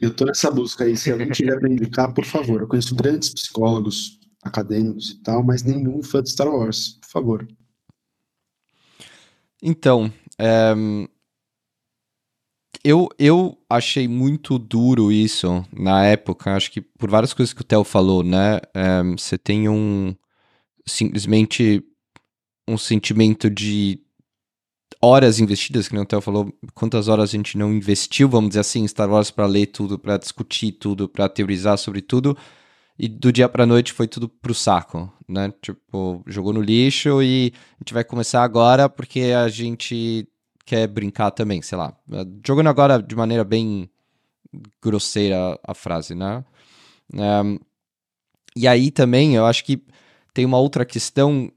Eu tô nessa busca aí. Se alguém tiver para indicar, por favor. Eu conheço grandes psicólogos acadêmicos e tal, mas nenhum fã de Star Wars. Por favor. Então, é, eu, eu achei muito duro isso na época. Acho que por várias coisas que o Theo falou, né? É, você tem um. Simplesmente um sentimento de horas investidas, que o Theo falou, quantas horas a gente não investiu, vamos dizer assim, Star Wars para ler tudo, para discutir tudo, para teorizar sobre tudo, e do dia para noite foi tudo pro saco, né? Tipo, jogou no lixo e a gente vai começar agora porque a gente quer brincar também, sei lá. Jogando agora de maneira bem grosseira a frase, né? Um, e aí também eu acho que tem uma outra questão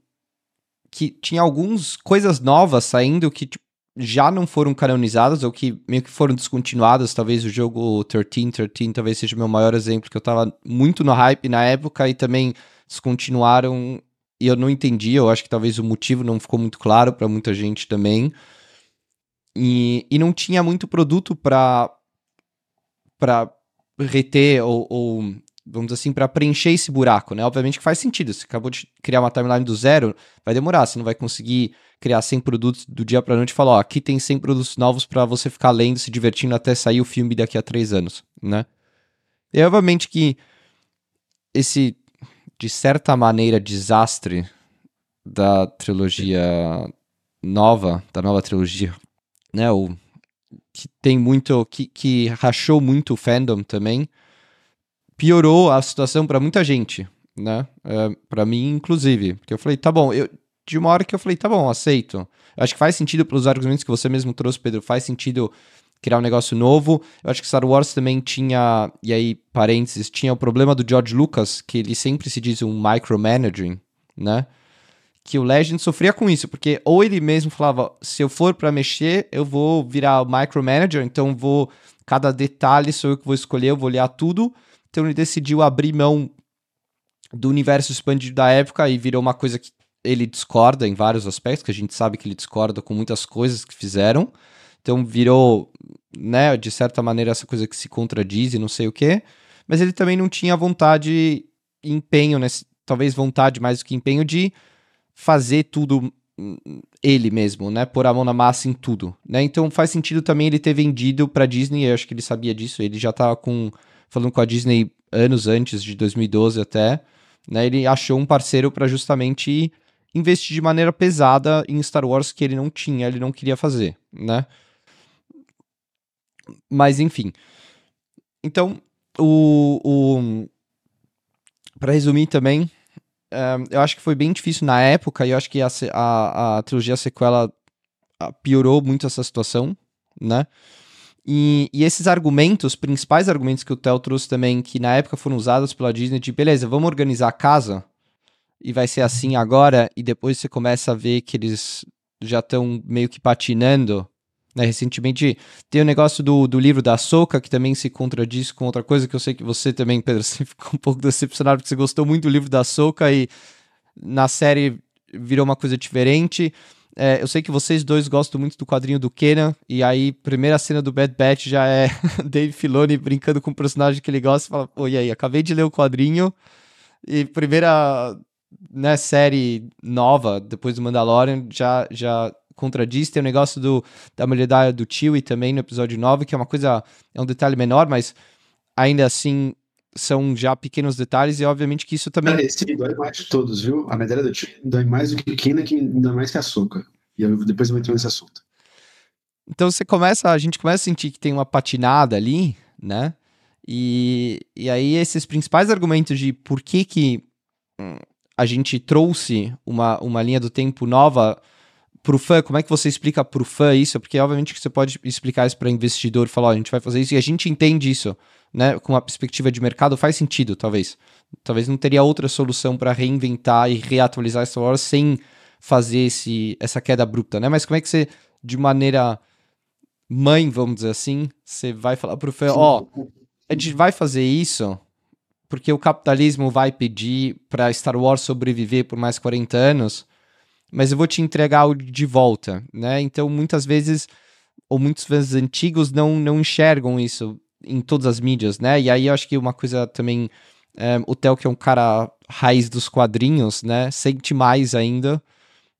que tinha algumas coisas novas saindo que tipo, já não foram canonizadas ou que meio que foram descontinuadas. Talvez o jogo 13, 13 talvez seja o meu maior exemplo, que eu tava muito no hype na época e também descontinuaram e eu não entendi. Eu acho que talvez o motivo não ficou muito claro para muita gente também. E, e não tinha muito produto para para reter ou, ou, vamos dizer assim, para preencher esse buraco, né? Obviamente que faz sentido. Você acabou de criar uma timeline do zero, vai demorar. Você não vai conseguir criar 100 produtos do dia para noite e falar, ó, aqui tem 100 produtos novos para você ficar lendo, se divertindo até sair o filme daqui a três anos, né? E obviamente que esse, de certa maneira, desastre da trilogia nova, da nova trilogia, né, o que tem muito, que, que rachou muito o fandom também, piorou a situação para muita gente, né? É, para mim, inclusive. Porque eu falei, tá bom, eu, de uma hora que eu falei, tá bom, aceito. Eu acho que faz sentido pelos argumentos que você mesmo trouxe, Pedro, faz sentido criar um negócio novo. Eu acho que Star Wars também tinha, e aí, parênteses, tinha o problema do George Lucas, que ele sempre se diz um micromanaging, né? Que o Legend sofria com isso, porque ou ele mesmo falava, se eu for para mexer, eu vou virar micromanager, então vou cada detalhe sou eu que vou escolher, eu vou olhar tudo. Então ele decidiu abrir mão do universo expandido da época e virou uma coisa que ele discorda em vários aspectos, que a gente sabe que ele discorda com muitas coisas que fizeram. Então virou, né, de certa maneira, essa coisa que se contradiz e não sei o quê. Mas ele também não tinha vontade empenho, né, talvez vontade mais do que empenho de fazer tudo hum, ele mesmo, né? Pôr a mão na massa em tudo, né? Então faz sentido também ele ter vendido para Disney, eu acho que ele sabia disso, ele já tava com falando com a Disney anos antes de 2012 até, né? Ele achou um parceiro para justamente investir de maneira pesada em Star Wars que ele não tinha, ele não queria fazer, né? Mas enfim. Então, o, o para resumir também, eu acho que foi bem difícil na época e eu acho que a, a, a trilogia sequela piorou muito essa situação, né? E, e, esses argumentos, principais argumentos que o Theo trouxe também, que na época foram usados pela Disney, de beleza, vamos organizar a casa e vai ser assim agora, e depois você começa a ver que eles já estão meio que patinando. Né? Recentemente tem o negócio do, do livro da Soca, que também se contradiz com outra coisa, que eu sei que você também, Pedro, você ficou um pouco decepcionado porque você gostou muito do livro da Soca e na série virou uma coisa diferente. É, eu sei que vocês dois gostam muito do quadrinho do Kenan, e aí, primeira cena do Bad Batch já é Dave Filoni brincando com o personagem que ele gosta e fala: Oi, aí, acabei de ler o quadrinho, e primeira né, série nova, depois do Mandalorian, já, já contradiz. Tem o negócio do, da mulher do Chewie também no episódio 9, que é uma coisa, é um detalhe menor, mas ainda assim são já pequenos detalhes e obviamente que isso também. Cara, esse dói mais de todos, viu? A medalha do time dói mais do que o Kina, que dói mais que a Soca. E eu, depois eu vou entrar nesse assunto. Então você começa, a gente começa a sentir que tem uma patinada ali, né? E, e aí esses principais argumentos de por que que hum, a gente trouxe uma, uma linha do tempo nova pro fã, como é que você explica pro fã isso? Porque obviamente que você pode explicar isso para investidor, falar, ó, a gente vai fazer isso e a gente entende isso né, com uma perspectiva de mercado, faz sentido, talvez. Talvez não teria outra solução para reinventar e reatualizar Star Wars sem fazer esse, essa queda abrupta, né? Mas como é que você, de maneira mãe, vamos dizer assim, você vai falar pro fã, ó, oh, a gente vai fazer isso porque o capitalismo vai pedir para Star Wars sobreviver por mais 40 anos, mas eu vou te entregar de volta, né? Então, muitas vezes, ou muitos fãs antigos não, não enxergam isso em todas as mídias, né? E aí eu acho que uma coisa também, é, o Theo, que é um cara raiz dos quadrinhos, né? Sente mais ainda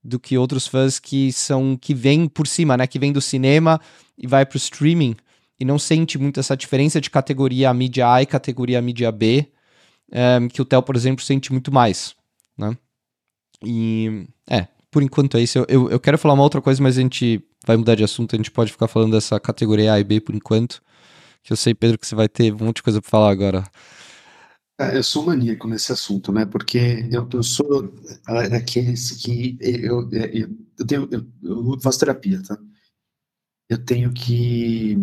do que outros fãs que são que vêm por cima, né? Que vêm do cinema e vai pro streaming e não sente muito essa diferença de categoria mídia A e categoria mídia B, é, que o Theo, por exemplo, sente muito mais, né? E é, por enquanto é isso. Eu, eu, eu, quero falar uma outra coisa, mas a gente vai mudar de assunto. A gente pode ficar falando dessa categoria A e B por enquanto. Que eu sei, Pedro, que você vai ter um monte de coisa para falar agora. É, eu sou maníaco nesse assunto, né? Porque eu, eu sou daqueles que eu, eu, eu tenho eu, eu faço terapia, tá? Eu tenho que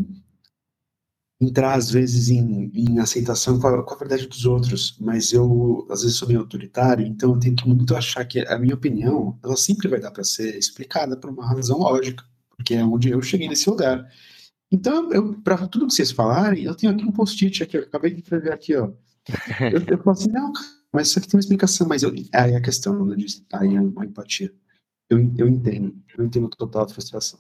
entrar às vezes em, em aceitação com a, com a, verdade dos outros, mas eu às vezes sou meio autoritário, então eu tenho que muito achar que a minha opinião ela sempre vai dar para ser explicada por uma razão lógica, porque é onde eu cheguei nesse lugar. Então, para tudo que vocês falarem, eu tenho aqui um post-it aqui, eu acabei de escrever aqui, ó. Eu, eu falo assim, não, mas isso aqui tem uma explicação, mas eu, aí a questão, né, de, aí é uma empatia. Eu, eu entendo, eu entendo total a frustração.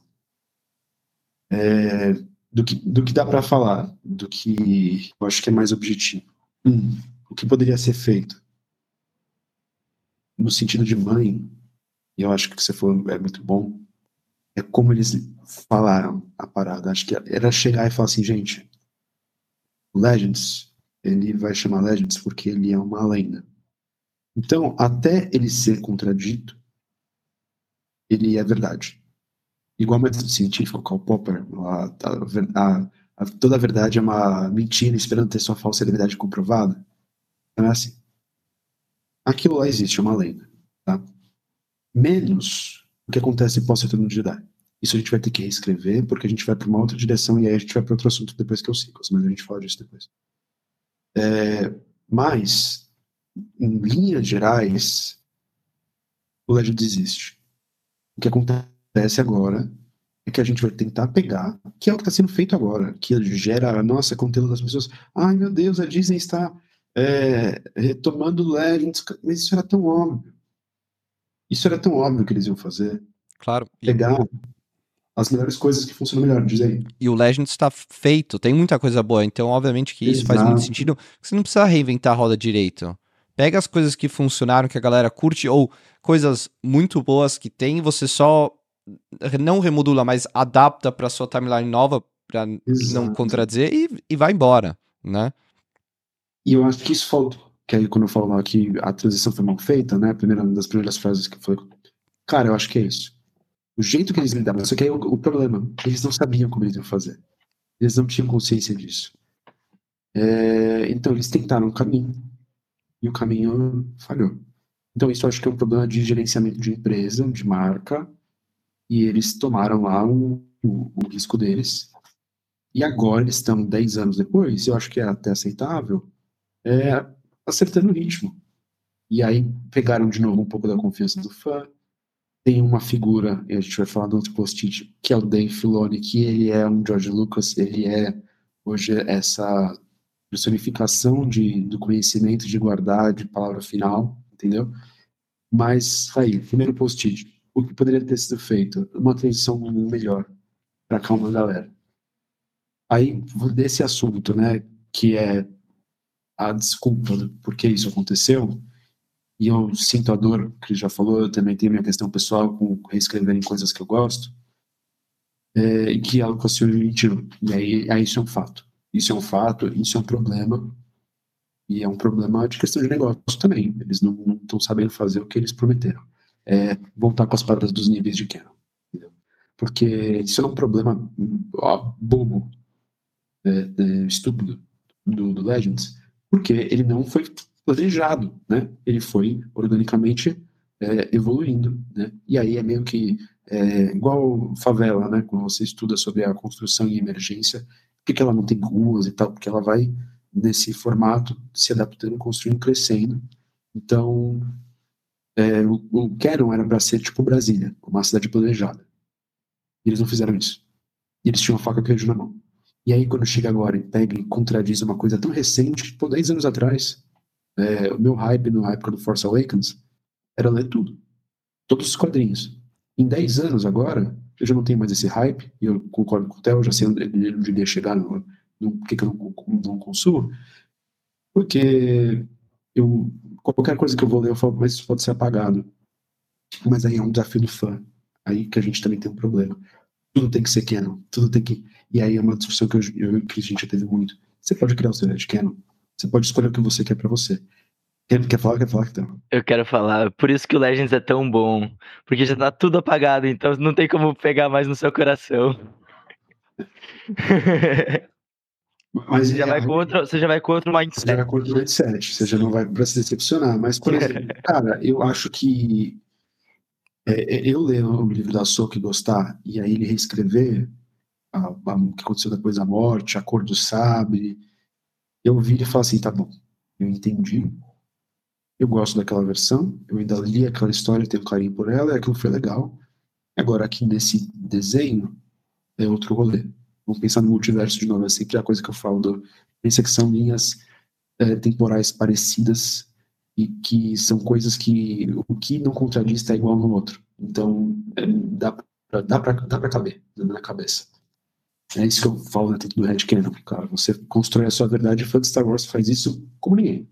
É, do, que, do que dá para falar, do que eu acho que é mais objetivo. Hum, o que poderia ser feito? No sentido de mãe, e eu acho que o que você falou é muito bom, é como eles falaram a parada. Acho que era chegar e falar assim, gente, Legends, ele vai chamar Legends porque ele é uma lenda. Então, até ele ser contradito, ele é verdade. Igual o método científico, Karl Popper, a, a, a, toda a verdade é uma mentira esperando ter sua falsidade comprovada. Não é assim. Aquilo lá existe, é uma lenda. Tá? Menos o que acontece pós-retorno de Jedi. Isso a gente vai ter que reescrever, porque a gente vai para uma outra direção e aí a gente vai para outro assunto depois que eu sigo, mas a gente fala disso depois. É, mas, em linhas gerais, o Legend existe. O que acontece agora é que a gente vai tentar pegar, que é o que está sendo feito agora, que gera, nossa, conteúdo das pessoas. Ai, meu Deus, a Disney está é, retomando Legends, mas isso era tão óbvio. Isso era tão óbvio que eles iam fazer. Claro. Pegar as melhores coisas que funcionam melhor, diz aí. E o Legends está feito, tem muita coisa boa, então obviamente que isso Exato. faz muito sentido. Você não precisa reinventar a roda direito. Pega as coisas que funcionaram, que a galera curte, ou coisas muito boas que tem, você só não remodula, mas adapta para sua timeline nova, para não contradizer, e, e vai embora, né? E eu acho que isso faltou. Que aí, quando eu falo que a transição foi mal feita, né? Primeira, uma das primeiras frases que foi. Cara, eu acho que é isso. O jeito que eles lidavam, só que aí o, o problema, eles não sabiam como eles iam fazer. Eles não tinham consciência disso. É, então, eles tentaram um caminho. E o caminho falhou. Então, isso eu acho que é um problema de gerenciamento de empresa, de marca. E eles tomaram lá o, o, o risco deles. E agora eles estão 10 anos depois, eu acho que é até aceitável, é, acertando o ritmo. E aí pegaram de novo um pouco da confiança do fã. Tem uma figura, a gente vai falar no outro post-it, que é o Dave Filoni, que ele é um George Lucas, ele é hoje essa personificação de, do conhecimento, de guardar, de palavra final, entendeu? Mas, aí, primeiro post-it, o que poderia ter sido feito? Uma transição melhor para calma galera. Aí, desse assunto, né, que é a desculpa do porquê isso aconteceu, e eu sinto a dor, que já falou, eu também tenho minha questão pessoal com reescreverem coisas que eu gosto, é, e que ela Cassiano mentiu. E aí, aí isso é um fato. Isso é um fato, isso é um problema, e é um problema de questão de negócio também. Eles não estão sabendo fazer o que eles prometeram. É voltar com as palavras dos níveis de Canon. Porque isso é um problema ó, bobo, é, é, estúpido do, do Legends, porque ele não foi planejado, né? Ele foi organicamente é, evoluindo, né? E aí é meio que é, igual favela, né? Quando você estuda sobre a construção em emergência, por que ela não tem ruas e tal? Porque ela vai nesse formato se adaptando, construindo, crescendo. Então, é, o, o Canon era para ser tipo Brasília, uma cidade planejada. E eles não fizeram isso. E eles tinham a faca queijo na mão. E aí, quando chega agora pega e contradiz uma coisa tão recente, tipo, 10 anos atrás, é, o meu hype na época do Force Awakens era ler tudo. Todos os quadrinhos. Em 10 anos agora, eu já não tenho mais esse hype, e eu concordo com o Theo, já sei onde ele devia chegar, no, no que, que eu não, não consumo, porque eu, qualquer coisa que eu vou ler, eu falo, mas isso pode ser apagado. Mas aí é um desafio do fã. Aí que a gente também tem um problema. Tudo tem que ser canon, tudo tem que e aí é uma discussão que, eu, eu, que a gente já teve muito. Você pode criar o seu Red Canon. Você pode escolher o que você quer para você. Quer, quer falar? Quer falar, então? Eu quero falar. Por isso que o Legends é tão bom. Porque já tá tudo apagado, então não tem como pegar mais no seu coração. Mas você já, é, vai outro, você já vai com outro mindset. Você já vai com outro mindset. Você já não vai para se decepcionar. Mas, por exemplo, cara, eu acho que é, é eu ler o livro da Soca e gostar, e aí ele reescrever, a, a, o que aconteceu depois da morte, a cor do sabre. Eu vi e falei assim, tá bom, eu entendi, eu gosto daquela versão, eu ainda li aquela história, tenho carinho por ela, e aquilo foi legal. Agora aqui nesse desenho é outro rolê. Vamos pensar no multiverso de novo, é sempre a coisa que eu falo, do, pensa que são linhas é, temporais parecidas e que são coisas que o que não contradiz está igual no outro. Então, é, dá, pra, dá, pra, dá pra caber na cabeça. É isso que eu falo dentro do Red Canon, cara. Você constrói a sua verdade fã de Star Wars faz isso como ninguém.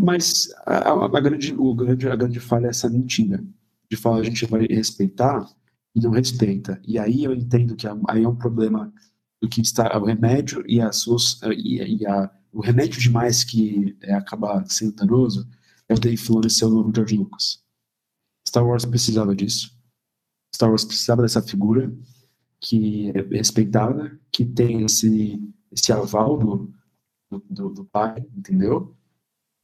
Mas a, a, a, grande, o grande, a grande falha é essa mentira de falar a gente vai respeitar e não respeita. E aí eu entendo que aí é um problema do que está o remédio e, as suas, e, e a, o remédio demais que é, acaba sendo danoso é o Dave Filoni ser o novo George Lucas. Star Wars precisava disso. Star Wars precisava dessa figura que é respeitada, que tem esse, esse aval do, do, do pai, entendeu?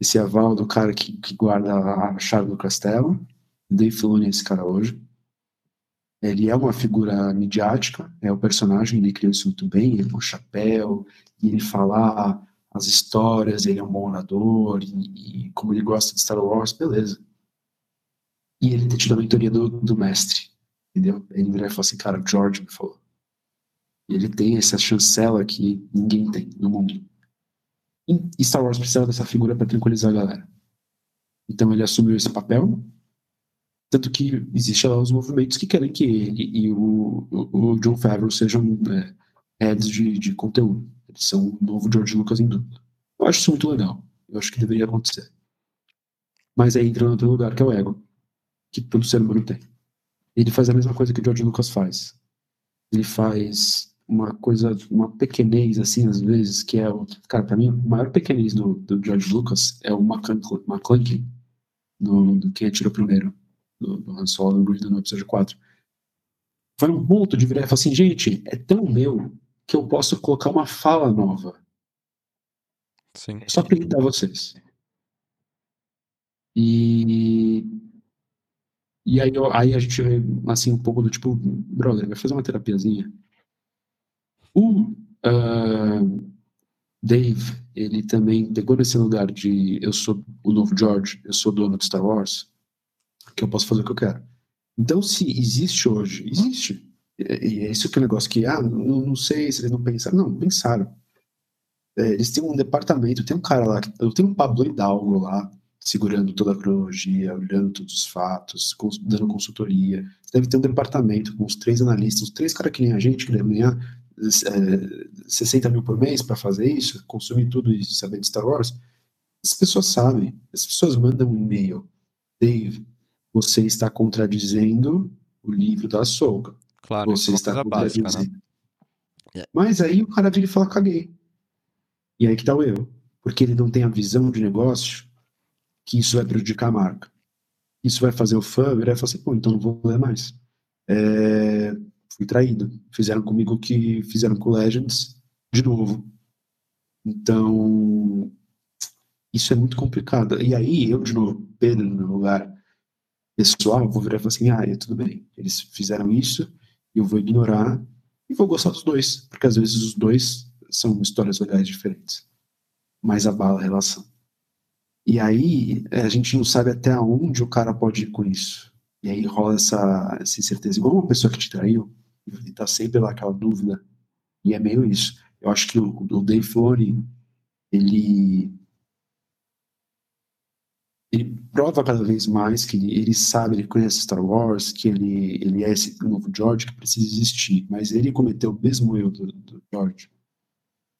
Esse aval do cara que, que guarda a chave do castelo. Dave Filoni é esse cara hoje. Ele é uma figura midiática, é o personagem, ele criou isso muito bem, ele com o chapéu, ele falar as histórias, ele é um bom orador, e, e, como ele gosta de Star Wars, beleza. E ele tem tido a mentoria do, do mestre, entendeu? Ele virar e falar assim, cara, George me falou. E ele tem essa chancela que ninguém tem no mundo. E Star Wars precisava dessa figura para tranquilizar a galera. Então ele assumiu esse papel, tanto que existe lá os movimentos que querem que ele e o, o, o John Favreau sejam é, heads de, de conteúdo. Eles são o novo George Lucas em tudo. Eu acho isso muito legal. Eu acho que deveria acontecer. Mas aí entra no outro lugar, que é o ego. Que todo ser humano tem. Ele faz a mesma coisa que o George Lucas faz. Ele faz uma coisa, uma pequenez, assim, às vezes, que é o. Cara, pra mim, o maior pequenez do, do George Lucas é o McClunky, do, do Quem Atirou Primeiro do, do Han Solo no no episódio 4. Foi um ponto de virar e falar assim, gente, é tão meu que eu posso colocar uma fala nova. Sim. Só para irritar vocês. E e aí, aí a gente vê assim um pouco do tipo, brother, vai fazer uma terapiazinha. O uh, Dave, ele também pegou nesse lugar de eu sou o novo George, eu sou dono de Star Wars que eu posso fazer o que eu quero. Então, se existe hoje, existe. E é isso que é o negócio que, ah, não, não sei se eles não pensaram. Não, pensaram. É, eles têm um departamento, tem um cara lá, eu tenho um Pablo Hidalgo lá, segurando toda a cronologia, olhando todos os fatos, dando consultoria. Deve ter um departamento com os três analistas, os três caras que nem a gente, que devem ganhar é, 60 mil por mês para fazer isso, consumir tudo e saber de Star Wars. As pessoas sabem, as pessoas mandam um e-mail. Dave, você está contradizendo o livro da Soga. Claro, você está contradizendo. Básica, né? Mas aí o cara vira e fala, caguei. E aí que tá o erro. Porque ele não tem a visão de negócio que isso vai prejudicar a marca. Isso vai fazer o fã virar e falar assim, pô, então não vou ler mais. É... Fui traído. Fizeram comigo o que fizeram com Legends de novo. Então, isso é muito complicado. E aí, eu, de novo, Pedro no meu lugar, pessoal, vou virar e falar assim, ah, é tudo bem, eles fizeram isso, eu vou ignorar e vou gostar dos dois, porque às vezes os dois são histórias legais diferentes, mas abala a relação. E aí é, a gente não sabe até onde o cara pode ir com isso. E aí rola essa, essa incerteza. Igual uma pessoa que te traiu, e tá sempre lá aquela dúvida. E é meio isso. Eu acho que o, o Dave Filoni, ele ele prova cada vez mais que ele, ele, sabe, ele conhece Star Wars, que ele, ele é esse novo George que precisa existir. Mas ele cometeu o mesmo erro do, do George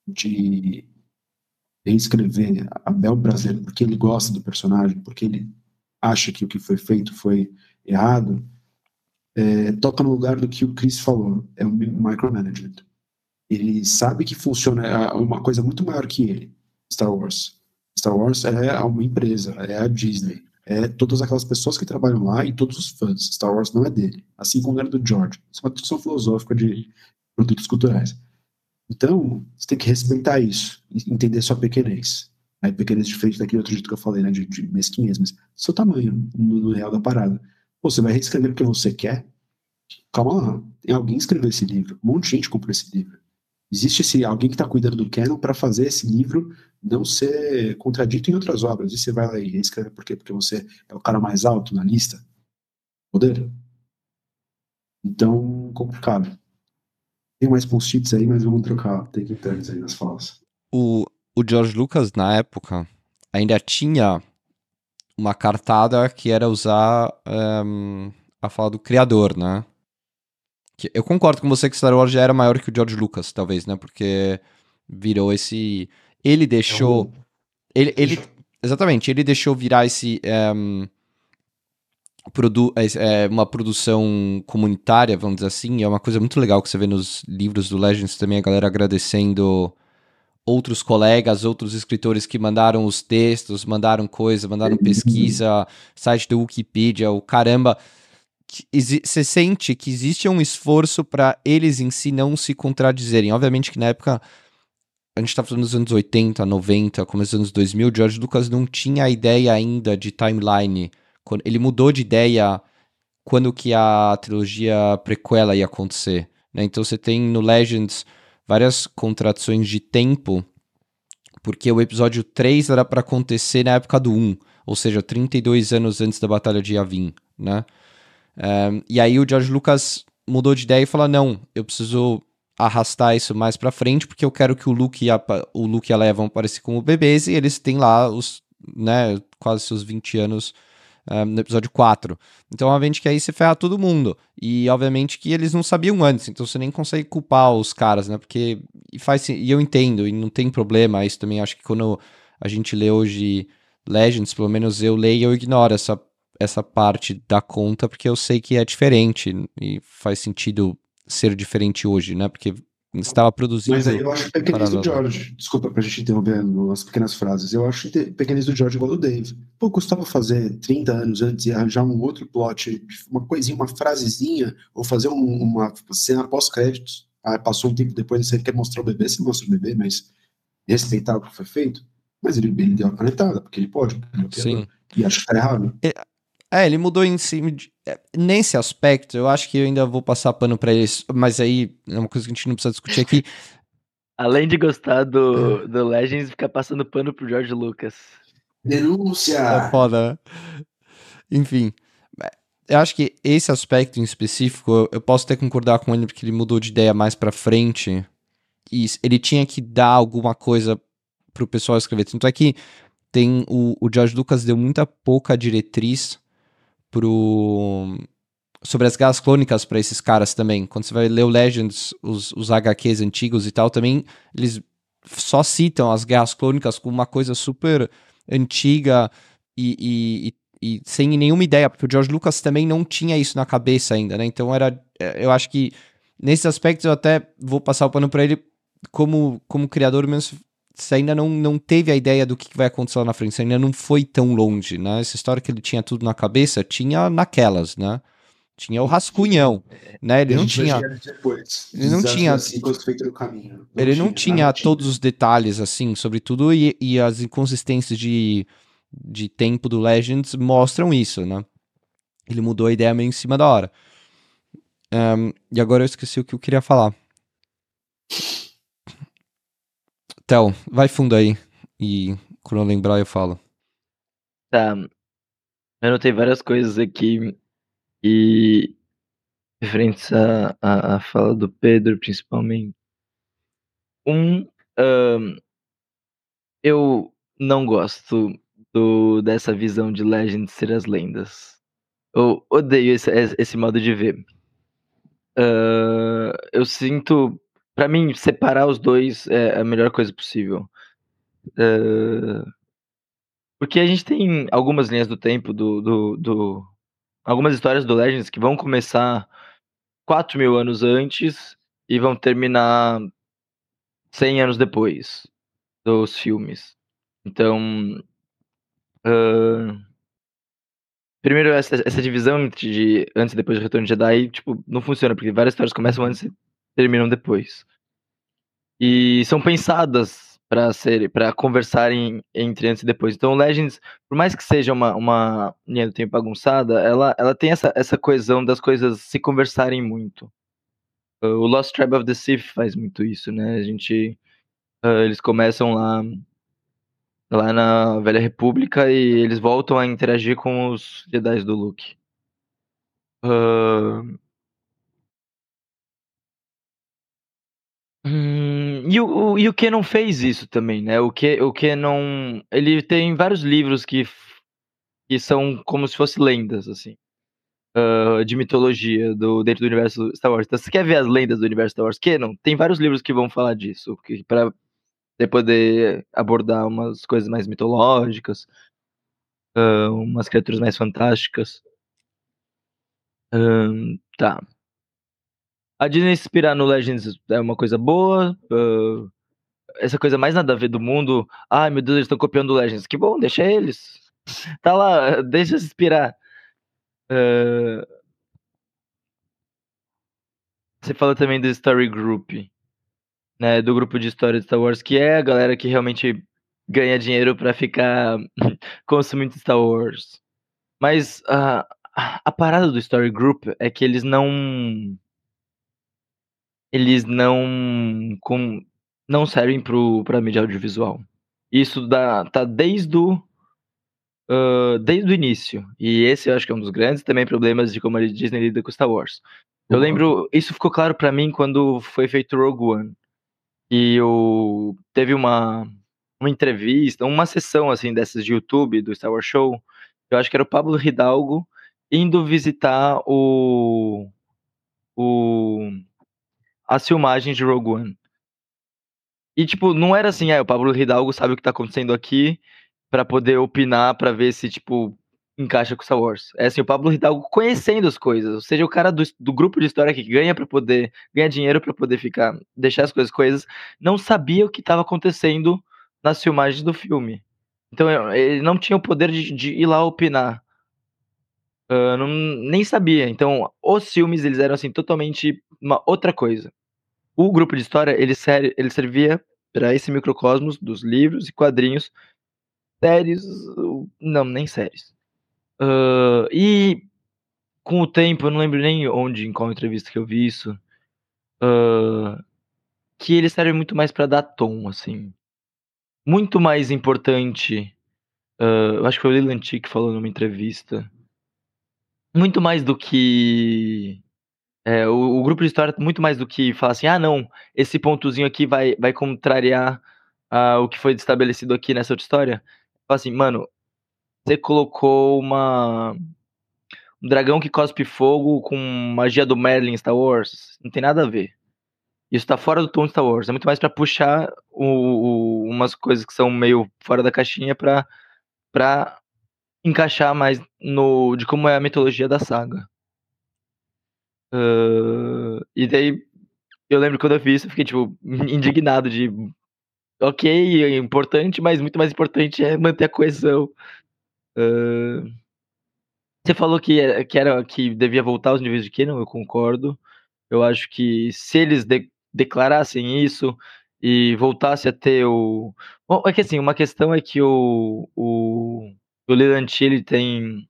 de reescrever a Bel brasileira porque ele gosta do personagem, porque ele acha que o que foi feito foi errado. É, toca no lugar do que o Chris falou, é o micromanagement. Ele sabe que funciona é uma coisa muito maior que ele, Star Wars Star Wars é uma empresa, é a Disney, é todas aquelas pessoas que trabalham lá e todos os fãs. Star Wars não é dele, assim como era do George. Isso é uma discussão filosófica de produtos culturais. Então, você tem que respeitar isso, entender sua pequenez. Aí, pequenez diferente daquele outro jeito que eu falei, né, de, de mesquinhez, mas seu tamanho no, no real da parada. Pô, você vai reescrever porque você quer? Calma lá, tem alguém escreveu esse livro, um monte de gente comprou esse livro. Existe esse, alguém que está cuidando do canon para fazer esse livro não ser contradito em outras obras. E você vai lá e escreve por quê? Porque você é o cara mais alto na lista? Poder? Então, complicado. Tem mais post-its aí, mas vamos trocar take turns aí nas falas. O, o George Lucas, na época, ainda tinha uma cartada que era usar um, a fala do criador, né? Eu concordo com você que Star Wars já era maior que o George Lucas, talvez, né? Porque virou esse. Ele deixou. É um... ele, ele, exatamente, ele deixou virar esse. Um, produ é, é uma produção comunitária, vamos dizer assim, é uma coisa muito legal que você vê nos livros do Legends também, a galera agradecendo outros colegas, outros escritores que mandaram os textos, mandaram coisa, mandaram uhum. pesquisa, site do Wikipedia, o caramba. Você sente que existe um esforço para eles em si não se contradizerem. Obviamente que na época, a gente está falando dos anos 80, 90, começo dos anos 2000, George Lucas não tinha a ideia ainda de timeline. Ele mudou de ideia quando que a trilogia prequela ia acontecer. Né? Então você tem no Legends várias contradições de tempo, porque o episódio 3 era para acontecer na época do 1, ou seja, 32 anos antes da Batalha de Yavin, né? Um, e aí o George Lucas mudou de ideia e falou: não, eu preciso arrastar isso mais para frente, porque eu quero que o Luke e a, o Luke e a Leia vão aparecer como bebês e eles têm lá os, né, quase seus 20 anos um, no episódio 4. Então, obviamente que aí você ferra todo mundo. E, obviamente, que eles não sabiam antes, então você nem consegue culpar os caras, né? Porque. E, faz, e eu entendo, e não tem problema. Isso também acho que quando a gente lê hoje Legends, pelo menos eu leio e eu ignoro essa, essa parte da conta, porque eu sei que é diferente e faz sentido ser diferente hoje, né? Porque estava produzindo. Mas aí eu acho pequenis do George. Desculpa pra gente interromper as pequenas frases. Eu acho pequenis do George igual do Dave. Pô, custava fazer 30 anos antes e arranjar um outro plot, uma coisinha, uma frasezinha, ou fazer um, uma cena pós-créditos. Ah, passou um tempo depois, você quer mostrar o bebê, você mostra o bebê, mas respeitar o que foi feito. Mas ele, ele deu a canetada, porque ele pode. Sim. E acho que tá errado. É, é, ele mudou em cima de. É, nesse aspecto, eu acho que eu ainda vou passar pano para eles, mas aí é uma coisa que a gente não precisa discutir aqui. Além de gostar do, é. do Legends, ficar passando pano pro George Lucas. Denúncia! É foda, né? Enfim. Eu acho que esse aspecto em específico, eu, eu posso até concordar com ele, porque ele mudou de ideia mais pra frente. E ele tinha que dar alguma coisa pro pessoal escrever. Tanto é que tem o, o George Lucas deu muita pouca diretriz pro sobre as guerras clônicas para esses caras também. Quando você vai ler o Legends, os, os HQs antigos e tal, também eles só citam as guerras clônicas como uma coisa super antiga e, e, e, sem nenhuma ideia, porque o George Lucas também não tinha isso na cabeça ainda, né? Então era, é, eu acho que nesses aspectos eu até vou passar o pano para ele como como criador mesmo você ainda não, não teve a ideia do que vai acontecer lá na frente, você ainda não foi tão longe, né? Essa história que ele tinha tudo na cabeça, tinha naquelas, né? Tinha o rascunhão, né? Ele não tinha. Ele não tinha. Ele não tinha, todos os detalhes, assim, sobre tudo, e, e as inconsistências de, de tempo do Legends mostram isso, né? Ele mudou a ideia meio em cima da hora. Um, e agora eu esqueci o que eu queria falar. Theo, vai fundo aí. E quando eu lembrar, eu falo. Tá. Eu anotei várias coisas aqui. E. Referentes à, fala do Pedro, principalmente. Um. um eu não gosto do, dessa visão de Legend ser as lendas. Eu odeio esse, esse modo de ver. Uh, eu sinto para mim, separar os dois é a melhor coisa possível. Uh, porque a gente tem algumas linhas do tempo do, do, do, algumas histórias do Legends que vão começar 4 mil anos antes e vão terminar 100 anos depois dos filmes. Então, uh, primeiro essa, essa divisão de antes e depois do Retorno de Jedi, tipo, não funciona porque várias histórias começam antes e terminam depois. E são pensadas para ser para conversarem entre antes e depois. Então, Legends, por mais que seja uma, uma linha do tempo bagunçada, ela, ela tem essa, essa coesão das coisas se conversarem muito. o Lost Tribe of the Sith faz muito isso, né? A gente uh, eles começam lá lá na Velha República e eles voltam a interagir com os Jedi do Luke. Uh, Hum, e o, o, e o que não fez isso também, né? O que, o que não. Ele tem vários livros que, que são como se fossem lendas, assim. Uh, de mitologia do, dentro do universo Star Wars. Então, você quer ver as lendas do universo Star Wars? Que não? Tem vários livros que vão falar disso. Que, pra poder abordar umas coisas mais mitológicas, uh, umas criaturas mais fantásticas. Tá. A Disney inspirar no Legends é uma coisa boa. hã, essa coisa mais nada a ver do mundo. Ai, meu Deus, eles estão copiando o Legends. Que bom, deixa eles. Tá lá, deixa se inspirar. Hã, você fala também do Story Group, né? Do grupo de história de Star Wars, que é a galera que realmente ganha dinheiro pra ficar consumindo Star Wars. Mas a, a parada do Story Group é que eles não. Eles não. Com, não servem pro, pra mídia audiovisual. Isso dá, tá desde o. Uh, desde o início. E esse eu acho que é um dos grandes também problemas de como a Disney lida com Star Wars. Eu lembro, isso ficou claro para mim quando foi feito Rogue One. E o, teve uma, uma entrevista, uma sessão assim dessas de YouTube do Star Wars Show. Eu acho que era o Pablo Hidalgo indo visitar o, o as filmagens de Rogue One. E tipo, não era assim, é, o Pablo Hidalgo sabe o que tá acontecendo aqui para poder opinar para ver se tipo encaixa com Star Wars. É assim, o Pablo Hidalgo conhecendo as coisas, ou seja, o cara do, do grupo de história que ganha para poder ganha dinheiro para poder ficar deixar as coisas coisas, não sabia o que estava acontecendo nas filmagens do filme. Então ele não tinha o poder de, de ir lá opinar. Uh, não, nem sabia. Então os filmes eles eram assim totalmente uma outra coisa. O grupo de história ele, ser, ele servia para esse microcosmos dos livros e quadrinhos séries, não nem séries Uh, e com o tempo, eu não lembro nem onde, em qual entrevista que eu vi isso, uh, que ele serve muito mais para dar tom, assim. Muito mais importante. Uh, eu acho que foi o Leland que falou numa entrevista. Muito mais do que. É, o, o, grupo de história, muito mais do que falar assim: ah, não, esse pontozinho aqui vai, vai contrariar o que foi estabelecido aqui nessa outra história. Fala assim, mano, você colocou uma um dragão que cospe fogo com magia do Merlin Star Wars. Não tem nada a ver. Isso tá fora do tom de Star Wars. É muito mais para puxar o, o, umas coisas que são meio fora da caixinha pra encaixar mais no de como é a mitologia da saga. Uh, e daí eu lembro quando eu vi isso, eu fiquei tipo indignado de ok, é importante, mas muito mais importante é manter a coesão você falou que, que, era, que devia voltar aos níveis de Canon, eu concordo. Eu acho que se eles de, declarassem isso e voltasse a ter o. Bom, é que assim, uma questão é que o, o, o Leland ele tem.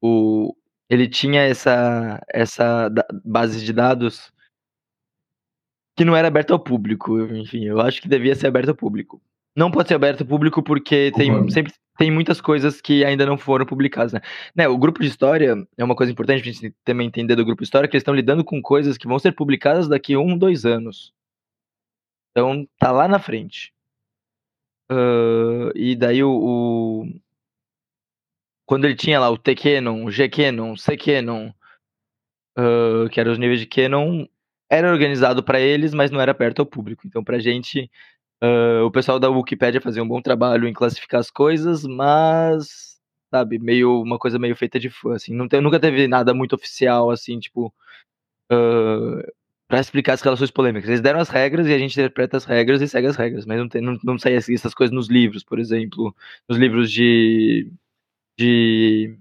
O, ele tinha essa, essa base de dados que não era aberta ao público. Enfim, eu acho que devia ser aberta ao público. Não pode ser aberto ao público porque tem, sempre tem muitas coisas que ainda não foram publicadas, né? né? O grupo de história é uma coisa importante pra gente também entender do grupo de história, que eles estão lidando com coisas que vão ser publicadas daqui a um, dois anos. Então, tá lá na frente. Uh, e daí o, o, Quando ele tinha lá o T-Canon, o G-Canon, o C-Canon, uh, que eram os níveis de Canon, era organizado para eles, mas não era aberto ao público. Então, pra gente Uh, o pessoal da Wikipedia fazia um bom trabalho em classificar as coisas, mas, sabe, meio uma coisa meio feita de fã, assim. Não nunca teve nada muito oficial, assim, tipo, uh, para explicar as relações polêmicas. Eles deram as regras e a gente interpreta as regras e segue as regras, mas não, tem, não, não essas coisas nos livros, por exemplo, nos livros de. De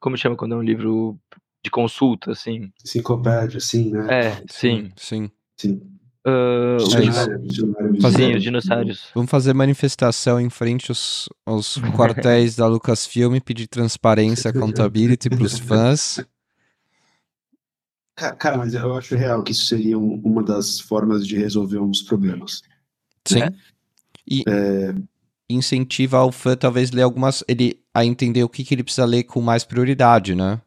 como chama quando é um livro de consulta, assim? Enciclopédia, assim, né? É, sim. Sim. Sim. Uh, Sim, os dinossauros. Vamos fazer manifestação em frente aos, aos quartéis da Lucasfilm, pedir transparência, accountability para os fãs. Cara, mas eu acho real que isso seria uma das formas de resolver uns problemas. Sim. É. E é... incentiva o fã talvez ler algumas. ele a entender o que, que ele precisa ler com mais prioridade, né?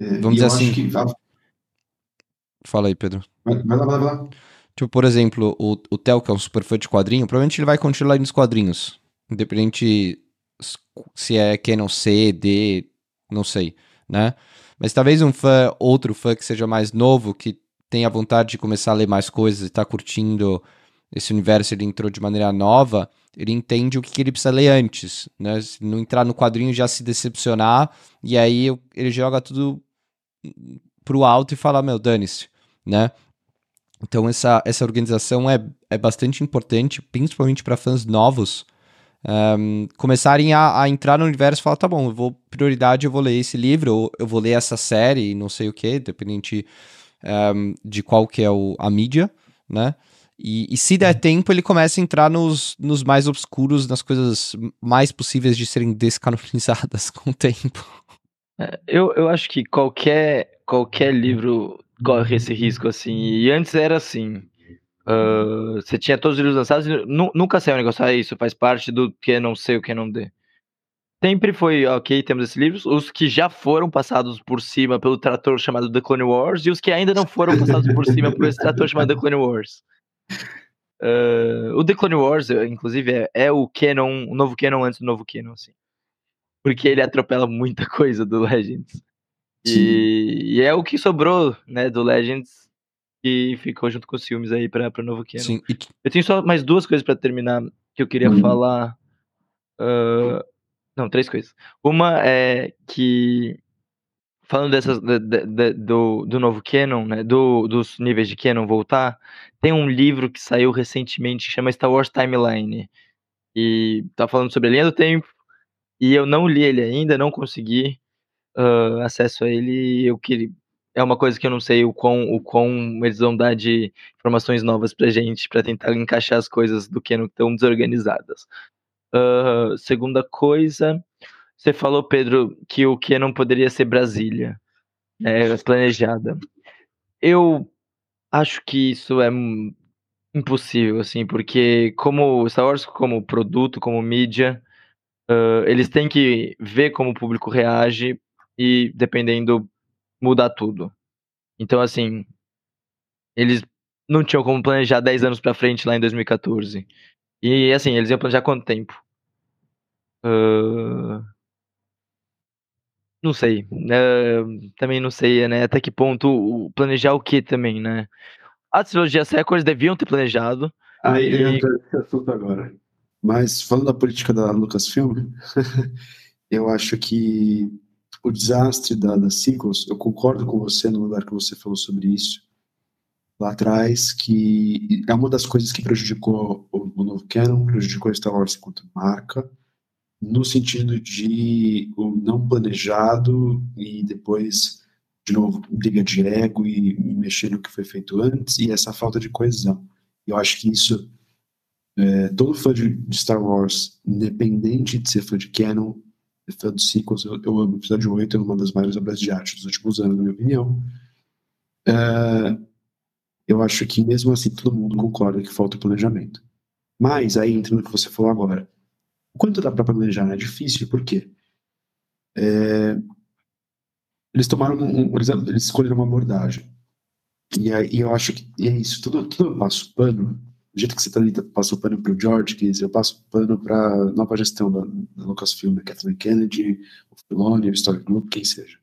É, Vamos dizer assim. Que... Fala aí, Pedro. Vai, vai lá, vai lá. Tipo, por exemplo, o, o Theo, que é um super fã de quadrinho, provavelmente ele vai continuar nos quadrinhos. Independente se é Canon C, D, não sei, né? Mas talvez um fã, outro fã que seja mais novo, que tenha vontade de começar a ler mais coisas e tá curtindo esse universo, ele entrou de maneira nova, ele entende o que, que ele precisa ler antes, né? Se não entrar no quadrinho já se decepcionar, e aí ele joga tudo pro alto e falar, meu, dane-se, né? Então essa, essa organização é, é bastante importante, principalmente para fãs novos, um, começarem a, a, entrar no universo e falar, tá bom, eu vou, prioridade, eu vou ler esse livro, ou eu vou ler essa série, não sei o que, dependente um, de qual que é o, a mídia, né? E, e, se der uhum. tempo, ele começa a entrar nos, nos mais obscuros, nas coisas mais possíveis de serem descanonizadas com o tempo. É, eu, eu acho que qualquer, qualquer livro corre esse risco, assim. E antes era assim. Uh, você tinha todos os livros lançados e nunca saiu um negócio, ah, isso faz parte do que não sei o que não dê. Sempre foi, ok, temos esses livros, os que já foram passados por cima pelo trator chamado The Clone Wars e os que ainda não foram passados por cima por esse trator chamado The Clone Wars. Uh, o The Clone Wars, inclusive, é, é, o canon, o novo canon antes do novo canon, assim. Porque ele atropela muita coisa do Legends. E, e, é o que sobrou, né, do Legends que ficou junto com os filmes aí para o novo Canon. Sim. Eu tenho só mais duas coisas para terminar que eu queria uhum. falar. Uh, não, três coisas. Uma é que falando dessas de, de, do, do novo Canon, né, do, dos níveis de Canon voltar, tem um livro que saiu recentemente que chama Star Wars Timeline. E tá falando sobre a linha do tempo. E eu não li ele ainda, não consegui uh, acesso a ele. Eu queria. É uma coisa que eu não sei o quão, o quão eles vão dar de informações novas pra gente, para tentar encaixar as coisas do que não estão desorganizadas. Uh, segunda coisa, você falou, Pedro, que o que não poderia ser Brasília, né, planejada. Eu acho que isso é impossível, assim, porque como Star Wars como produto, como mídia, uh, eles têm que ver como o público reage e, dependendo, mudar tudo. Então, assim, eles não tinham como planejar 10 anos pra frente lá em 2014. E, assim, eles iam planejar quanto tempo? Uh... Não sei. Uh, também não sei, né? Até que ponto planejar o que também, né? A trilogia Sequels deviam ter planejado. Aí e... eu entro nesse assunto agora. Mas falando da política da Lucasfilm, eu acho que o desastre da, da sequels, eu concordo com você no lugar que você falou sobre isso lá atrás, que é uma das coisas que prejudicou o, o novo canon, prejudicou Star Wars enquanto marca, no sentido de o não planejado e depois, de novo, briga de ego e, mexer no que foi feito antes e essa falta de coesão. Eu acho que isso, é, todo fã de Star Wars, independente de ser fã de canon, fã dos sequels, eu, eu amo o episódio 8, é uma das maiores obras de arte dos últimos anos, na minha opinião. É, eu acho que mesmo assim todo mundo concorda que falta planejamento. Mas aí entra no que você falou agora. Quanto dá para planejar? É difícil, por quê? É, eles tomaram um, eles, eles escolheram uma abordagem. E aí eu acho que é isso, tudo, tudo eu passo pano do jeito que você tá ali, o pano pro George, que eu passo o pano pra nova gestão da, da Lucasfilm, da Kathleen Kennedy, o Filoni, o Story Group, quem seja.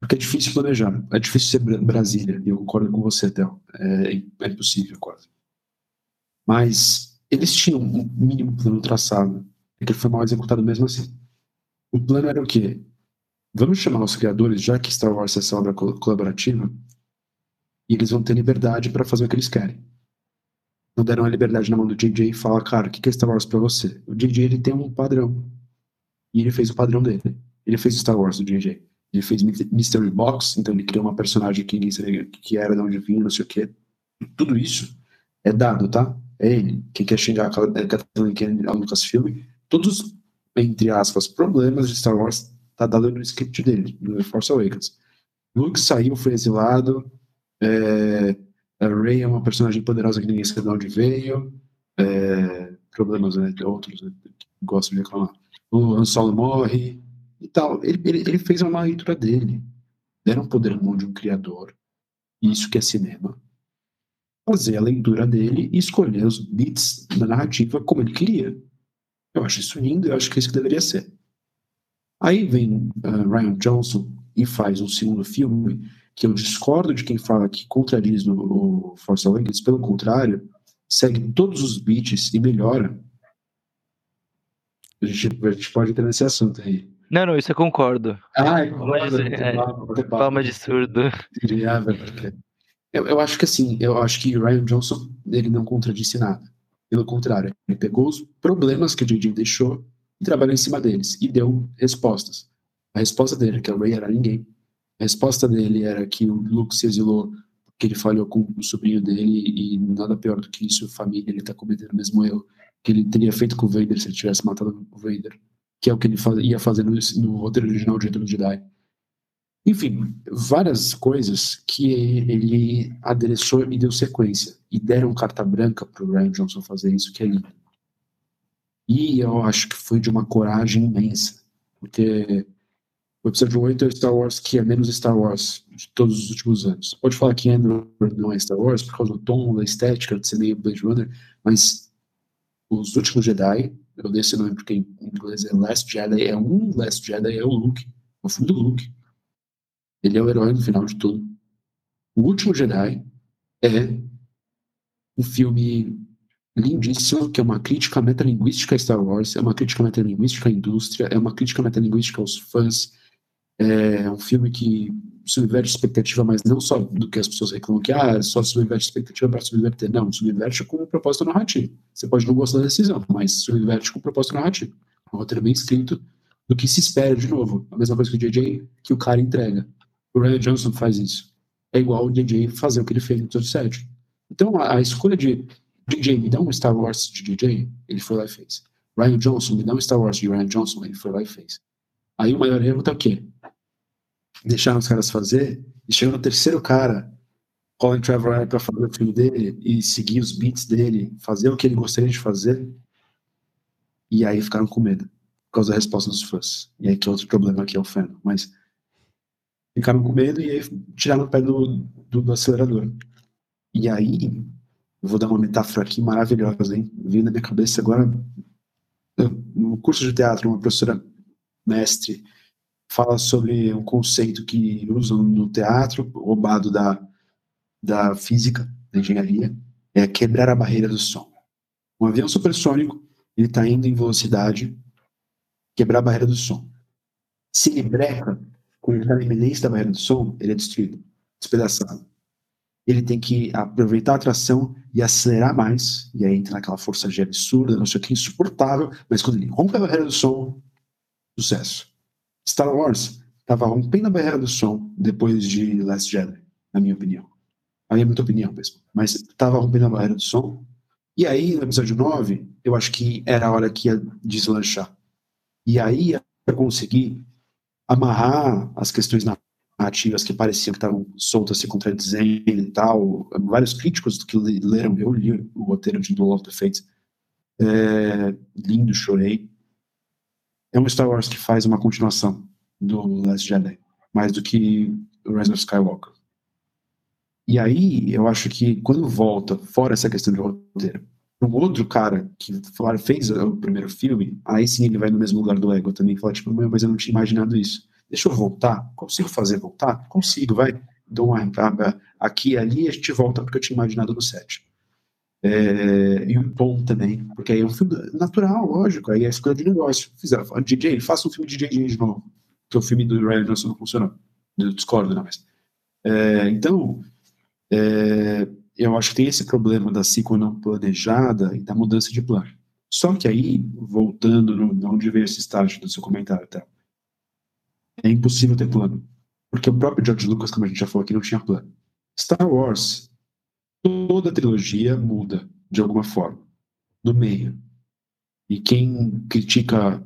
Porque é difícil planejar, é difícil ser Brasília, e eu concordo com você, Théo. É, é impossível, quase. Mas eles tinham um mínimo plano traçado, e que foi mal executado mesmo assim. O plano era o quê? Vamos chamar os criadores, já que Star Wars é essa obra colaborativa, e eles vão ter liberdade para fazer o que eles querem não deram a liberdade na mão do JJ e fala, cara, o que é Star Wars pra você? O JJ, ele tem um padrão. E ele fez o padrão dele. Ele fez Star Wars, o JJ. Ele fez Mystery Box, então ele criou uma personagem que ninguém sabia que era, de onde vinha, não sei o quê. Tudo isso é dado, tá? Ele. Quem quer xingar a Kathleen Kennedy, a Lucasfilm, todos, entre aspas, problemas de Star Wars tá dado no script dele, no Force Awakens. Luke saiu, foi exilado, é, a Rey é uma personagem poderosa que ninguém sabe de onde veio. É, problemas, né? Outros né, que gostam de reclamar. O Han Solo morre e tal. Ele, ele, ele fez uma leitura dele. Deram poder na mão de um criador. Isso que é cinema. Fazer a leitura dele e escolher os bits da narrativa como ele queria. Eu acho isso lindo, eu acho que é isso que deveria ser. Aí vem uh, Ryan Johnson e faz um segundo filme que eu discordo de quem fala que contradiz o Force Awakens, pelo contrário, segue todos os beats e melhora. A gente, a gente pode entrar nesse assunto aí. Não, não, isso eu concordo. Ah, é, Palma de, é, palma, de surdo. Ah, verdade. Eu, eu acho que assim, eu acho que Ryan Johnson ele não contradisse nada. Pelo contrário, ele pegou os problemas que o JJ deixou e trabalhou em cima deles e deu respostas. A resposta dele, que o Ray era ninguém. A resposta dele era que o Luke se exilou porque ele falhou com o sobrinho dele e nada pior do que isso, família, ele tá cometendo o mesmo erro que ele teria feito com o Vader se ele tivesse matado o Vader, que é o que ele faz, ia fazer no, no roteiro original de Retorno Jedi. Enfim, várias coisas que ele adereçou e deu sequência. E deram carta branca pro Ryan Johnson fazer isso, que lindo. E eu acho que foi de uma coragem imensa. Porque o episódio 8 é Star Wars que é menos Star Wars de todos os últimos anos. Pode falar que Andor não é Star Wars por causa do tom, da estética, de ser meio Blade Runner, mas os últimos Jedi, eu dei esse nome porque em inglês é Last Jedi, é um Last Jedi, é o Luke, o filme do Luke. Ele é o herói no final de tudo. O último Jedi é um filme lindíssimo, que é uma crítica metalinguística a Star Wars, é uma crítica metalinguística à indústria, é uma crítica metalinguística aos fãs, é um filme que subverte expectativa, mas não só do que as pessoas reclamam que ah, só subverte expectativa para subverter. Não, subverte com um propósito narrativo. Você pode não gostar da decisão, mas subverte com um propósito narrativo. Um roteiro bem escrito do que se espera de novo. A mesma coisa que o JJ, que o cara entrega. O Ryan Johnson faz isso. É igual o DJ fazer o que ele fez no episódio 7. Então, a, a escolha de DJ, me dá um Star Wars de DJ, ele foi lá e fez. Ryan Johnson, me dá um Star Wars de Ryan Johnson, ele foi lá e fez. Aí o maior erro tá o quê? Deixaram os caras fazer, e chegou no terceiro cara, Colin Trevorrow para fazer o filme dele e seguir os beats dele, fazer o que ele gostaria de fazer. E aí ficaram com medo, por causa da resposta dos fãs. E aí que é outro problema aqui é o fandom. Mas ficaram com medo e aí tiraram o pé do, do, do acelerador. E aí, vou dar uma metáfora aqui maravilhosa, hein? Vindo na minha cabeça agora. No curso de teatro, uma professora mestre fala sobre um conceito que usam no teatro, roubado da, da física, da engenharia, é quebrar a barreira do som. Um avião supersônico, ele está indo em velocidade, quebrar a barreira do som. Se ele breca, quando na iminência da barreira do som, ele é destruído, despedaçado. Ele tem que aproveitar a tração e acelerar mais, e aí entra naquela força G absurda, não sei o que, insuportável, mas quando ele rompe a barreira do som, sucesso. Star Wars estava rompendo a barreira do som depois de Last Jedi, na minha opinião. A minha muita opinião mesmo. Mas estava rompendo a barreira do som. E aí, no episódio 9, eu acho que era a hora que ia deslanchar. E aí ia conseguir amarrar as questões narrativas que pareciam que estavam soltas, se contradizendo e tal. Vários críticos que leram, eu li o roteiro de Duel of the Fates. É, lindo, chorei é um Star Wars que faz uma continuação do Last Jedi, mais do que o Rise of Skywalker. E aí, eu acho que quando volta, fora essa questão de roteiro, um outro cara que fez o primeiro filme, aí sim ele vai no mesmo lugar do Ego também, fala, tipo, mas eu não tinha imaginado isso. Deixa eu voltar, consigo fazer voltar? Consigo, vai. Dou uma aqui e ali e a gente volta porque eu tinha imaginado no set. É, e o tom também, porque aí é um filme natural, lógico, aí é escolha de negócio. Fizeram, falaram, DJ, faça um filme de DJ de novo, que o filme do Ryan Johnson não funcionou. Eu discordo, não, mas. É, então, é, eu acho que tem esse problema da sequel não planejada e da mudança de plano. Só que aí, voltando no, veio esse estágio do seu comentário, tá? É impossível ter plano. Porque o próprio George Lucas, como a gente já falou aqui, não tinha plano. Star Wars toda trilogia muda de alguma forma, no meio. E quem critica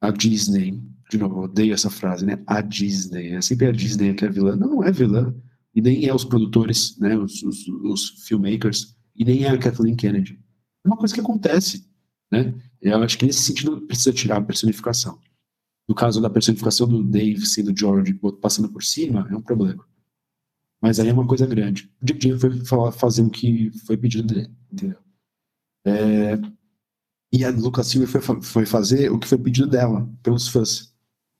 a Disney, de novo, odeio essa frase, né? A Disney, é sempre a Disney que é vilã. Não, não é vilã. E nem é os produtores, né? Os, os, os filmmakers, e nem é a Kathleen Kennedy. É uma coisa que acontece, né? Eu acho que nesse sentido precisa tirar a personificação. No caso da personificação do Dave sendo George passando por cima, é um problema. Mas aí é uma coisa grande. O Jane foi fazer o que foi pedido dele, entendeu? É, e a Lucas Silva foi, foi fazer o que foi pedido dela, pelos fãs.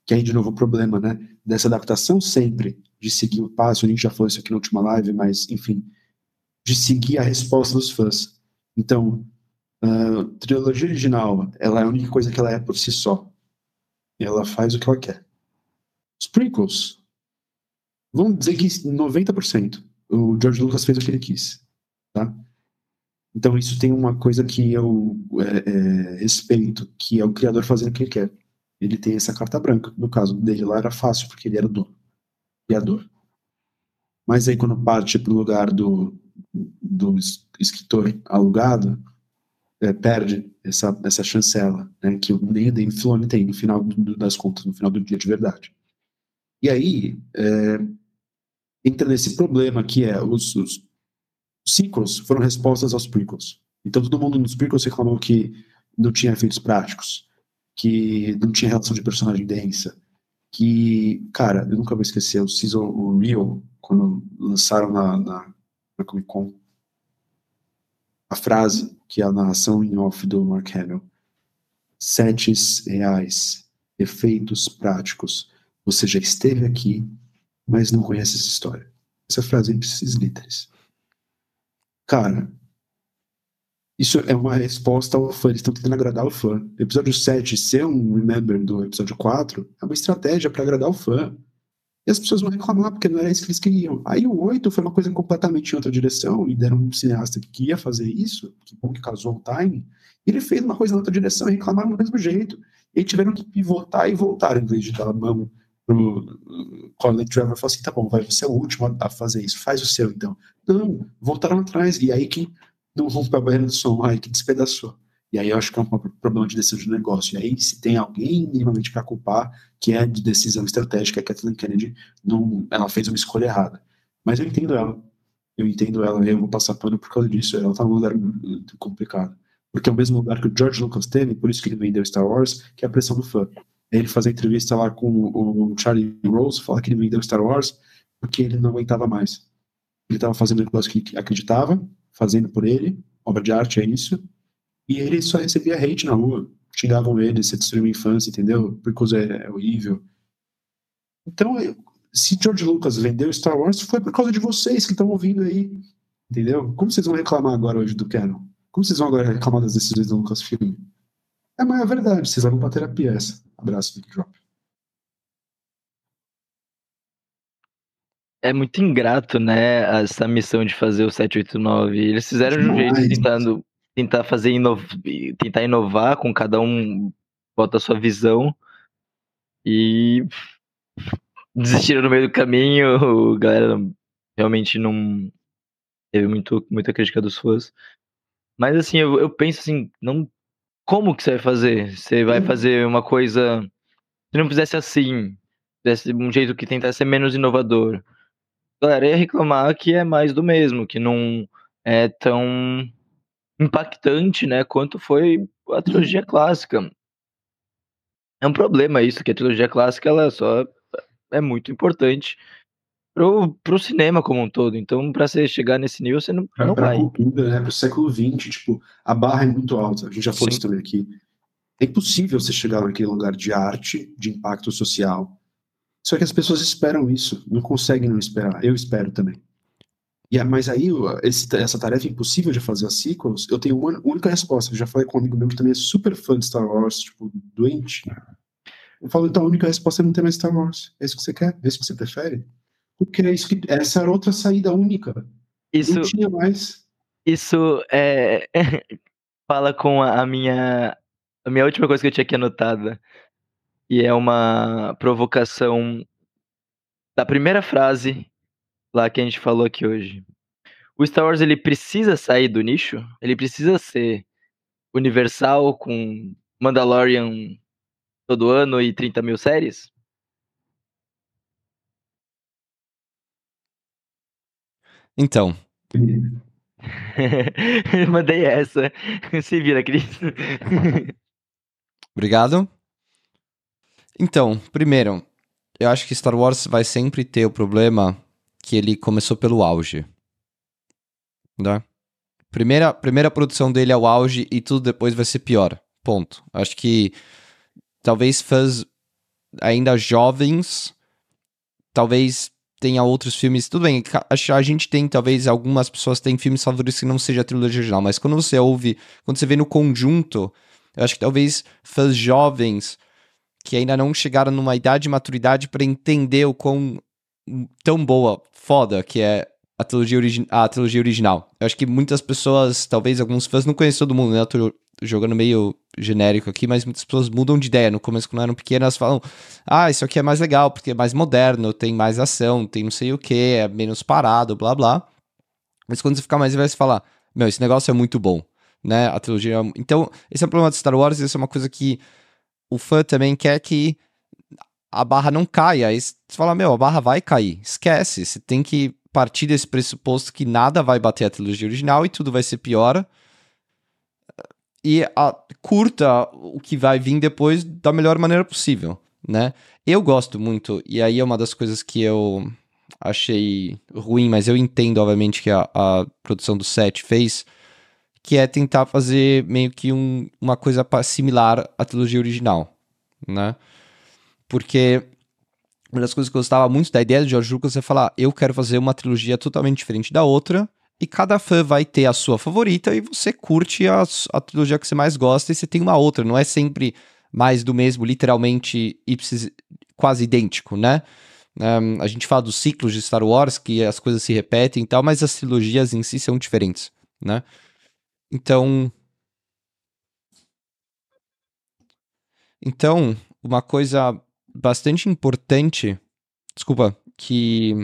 Que aí, de novo, o problema, né? Dessa adaptação sempre, de seguir o passo, a gente já falou isso aqui na última live, mas, enfim, de seguir a resposta dos fãs. Então, a trilogia original, ela é a única coisa que ela é por si só. ela faz o que ela quer. Os prequels, vamos dizer que 90%. O George Lucas fez o que ele quis, tá? Então isso tem uma coisa que eu é, é, respeito, que é o criador fazendo o que ele quer. Ele tem essa carta branca. No caso dele lá era fácil, porque ele era o dono, criador. Mas aí quando parte para o lugar do, do escritor alugado, é, perde essa, essa chancela, né, que nem Dave Filoni tem no final do, das contas, no final do dia de verdade. E aí é, entra nesse problema que é os, os sequels foram respostas aos prequels. Então todo mundo nos prequels reclamou que não tinha efeitos práticos, que não tinha relação de personagem densa, que, cara, eu nunca vou esquecer o Season o Real, quando lançaram na, na, na Comic Con, a frase que é a narração em off do Mark Hamill. Sets reais, efeitos práticos. Você já esteve aqui, mas não conhece essa história. Essa frase é esses literis. Cara, isso é uma resposta ao fã. Eles estão tentando agradar o fã. O episódio 7 ser um remember do episódio 4 é uma estratégia para agradar o fã. E as pessoas vão reclamar porque não era isso que eles queriam. Aí o 8 foi uma coisa completamente em outra direção, e deram um cineasta que ia fazer isso, que bom que casou o time, e ele fez uma coisa em outra direção e reclamaram do mesmo jeito. E tiveram que pivotar e voltar, em vez de dar a mão pro Colin Trevor falar assim, tá bom, vai, você é o último a fazer isso, faz o seu então. Não, voltaram atrás, e aí que não rompeu a barreira do som, aí que despedaçou. E aí eu acho que é um problema de decisão de negócio. E aí, se tem alguém minimamente para culpar, que é de decisão estratégica, a Kathleen Kennedy, não, ela fez uma escolha errada. Mas eu entendo ela. Eu entendo ela, eu vou passar pano por causa disso. Ela tá num lugar muito complicado. Porque é o mesmo lugar que o George Lucas teve, por isso que ele vendeu Star Wars, que é a pressão do fã. Ele fazer entrevista lá com o Charlie Rose, falar que ele vendeu Star Wars porque ele não aguentava mais. Ele estava fazendo o negócio que acreditava, fazendo por ele, obra de arte é isso, e ele só recebia hate na rua. Xingavam ele, você destruiu a infância, entendeu? Porque é, é horrível. Então, se George Lucas vendeu Star Wars, foi por causa de vocês que estão ouvindo aí. Entendeu? Como vocês vão reclamar agora hoje do Canon? Como vocês vão agora reclamar das decisões do Lucasfilm? É, mas é verdade, vocês vão pra terapia essa. Abraço, Big Drop. É muito ingrato, né, essa missão de fazer o 789. Eles fizeram de um jeito tentando tentar fazer inov... tentar inovar com cada um bota a sua visão e desistiram no meio do caminho, a galera realmente não teve muito, muita crítica dos fãs. Mas assim, eu, eu penso assim, não como que você vai fazer? Você vai uhum. fazer uma coisa se não fizesse assim, fizesse um jeito que tentasse ser menos inovador. A galera ia reclamar que é mais do mesmo, que não é tão impactante, né, quanto foi a trilogia uhum. clássica. É um problema isso, que a trilogia clássica ela só é muito importante pro, pro cinema como um todo. Então, para você chegar nesse nível, você não, pra, não pra vai. cultura, né, pro século XX, tipo, a barra é muito alta. A gente já falou isso também aqui. É impossível você chegar naquele lugar de arte, de impacto social. Só que as pessoas esperam isso, não conseguem não esperar. Eu espero também. E, mas aí, esse, essa tarefa impossível de fazer as sequels, eu tenho uma única resposta. Eu já falei com um amigo meu que também é super fã de Star Wars, tipo, doente. Eu falo, então a única resposta é não ter mais Star Wars. É isso que você quer? É isso que você prefere? Porque é isso que, essa era outra saída única. Isso, não tinha mais. Isso é, fala com a minha, a minha última coisa que eu tinha aqui anotada. E é uma provocação da primeira frase lá que a gente falou aqui hoje. O Star Wars ele precisa sair do nicho, ele precisa ser universal com Mandalorian todo ano e 30 mil séries? Então. Mandei essa. Se vira, Cris. Obrigado. Então, primeiro, eu acho que Star Wars vai sempre ter o problema que ele começou pelo auge. Né? Primeira, primeira produção dele é o auge e tudo depois vai ser pior. Ponto. Acho que talvez fãs ainda jovens, talvez tenha outros filmes. Tudo bem, a gente tem, talvez, algumas pessoas têm filmes favoritos que não seja a trilogia original, mas quando você ouve, quando você vê no conjunto, eu acho que talvez fãs jovens que ainda não chegaram numa idade de maturidade para entender o quão tão boa, foda que é a trilogia, origi a trilogia original. Eu acho que muitas pessoas, talvez alguns fãs, não conhecem todo mundo, né? Eu tô jogando meio genérico aqui, mas muitas pessoas mudam de ideia. No começo, quando eram pequenas, falam: Ah, isso aqui é mais legal, porque é mais moderno, tem mais ação, tem não sei o que, é menos parado, blá blá. Mas quando você ficar mais velho, você fala: Meu, esse negócio é muito bom, né? A trilogia. É então, esse é o problema de Star Wars, isso é uma coisa que o fã também quer que a barra não caia. Aí você fala: Meu, a barra vai cair, esquece, você tem que partir desse pressuposto que nada vai bater a trilogia original e tudo vai ser pior. E a, curta o que vai vir depois da melhor maneira possível, né? Eu gosto muito, e aí é uma das coisas que eu achei ruim, mas eu entendo, obviamente, que a, a produção do set fez, que é tentar fazer meio que um, uma coisa similar à trilogia original, né? Porque uma das coisas que eu gostava muito da ideia do George Lucas é falar: eu quero fazer uma trilogia totalmente diferente da outra, e cada fã vai ter a sua favorita, e você curte a, a trilogia que você mais gosta, e você tem uma outra, não é sempre mais do mesmo, literalmente ipsis, quase idêntico, né? Um, a gente fala dos ciclos de Star Wars, que as coisas se repetem e tal, mas as trilogias em si são diferentes, né? Então. Então, uma coisa bastante importante, desculpa, que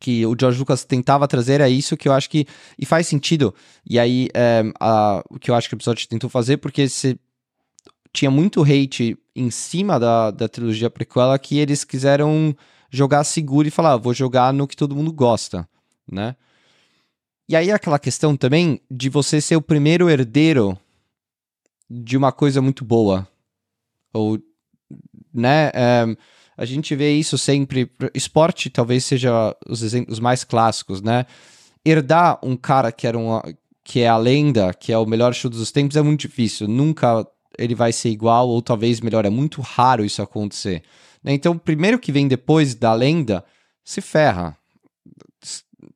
que o George Lucas tentava trazer é isso que eu acho que e faz sentido e aí é, a, o que eu acho que o episódio tentou fazer porque se tinha muito hate em cima da, da trilogia prequela que eles quiseram jogar seguro e falar ah, vou jogar no que todo mundo gosta né e aí aquela questão também de você ser o primeiro herdeiro de uma coisa muito boa ou né? É, a gente vê isso sempre. Esporte talvez seja os exemplos mais clássicos, né? Herdar um cara que era um, que é a lenda, que é o melhor show dos tempos, é muito difícil. Nunca ele vai ser igual, ou talvez melhor. É muito raro isso acontecer. Né? Então, o primeiro que vem depois da lenda se ferra.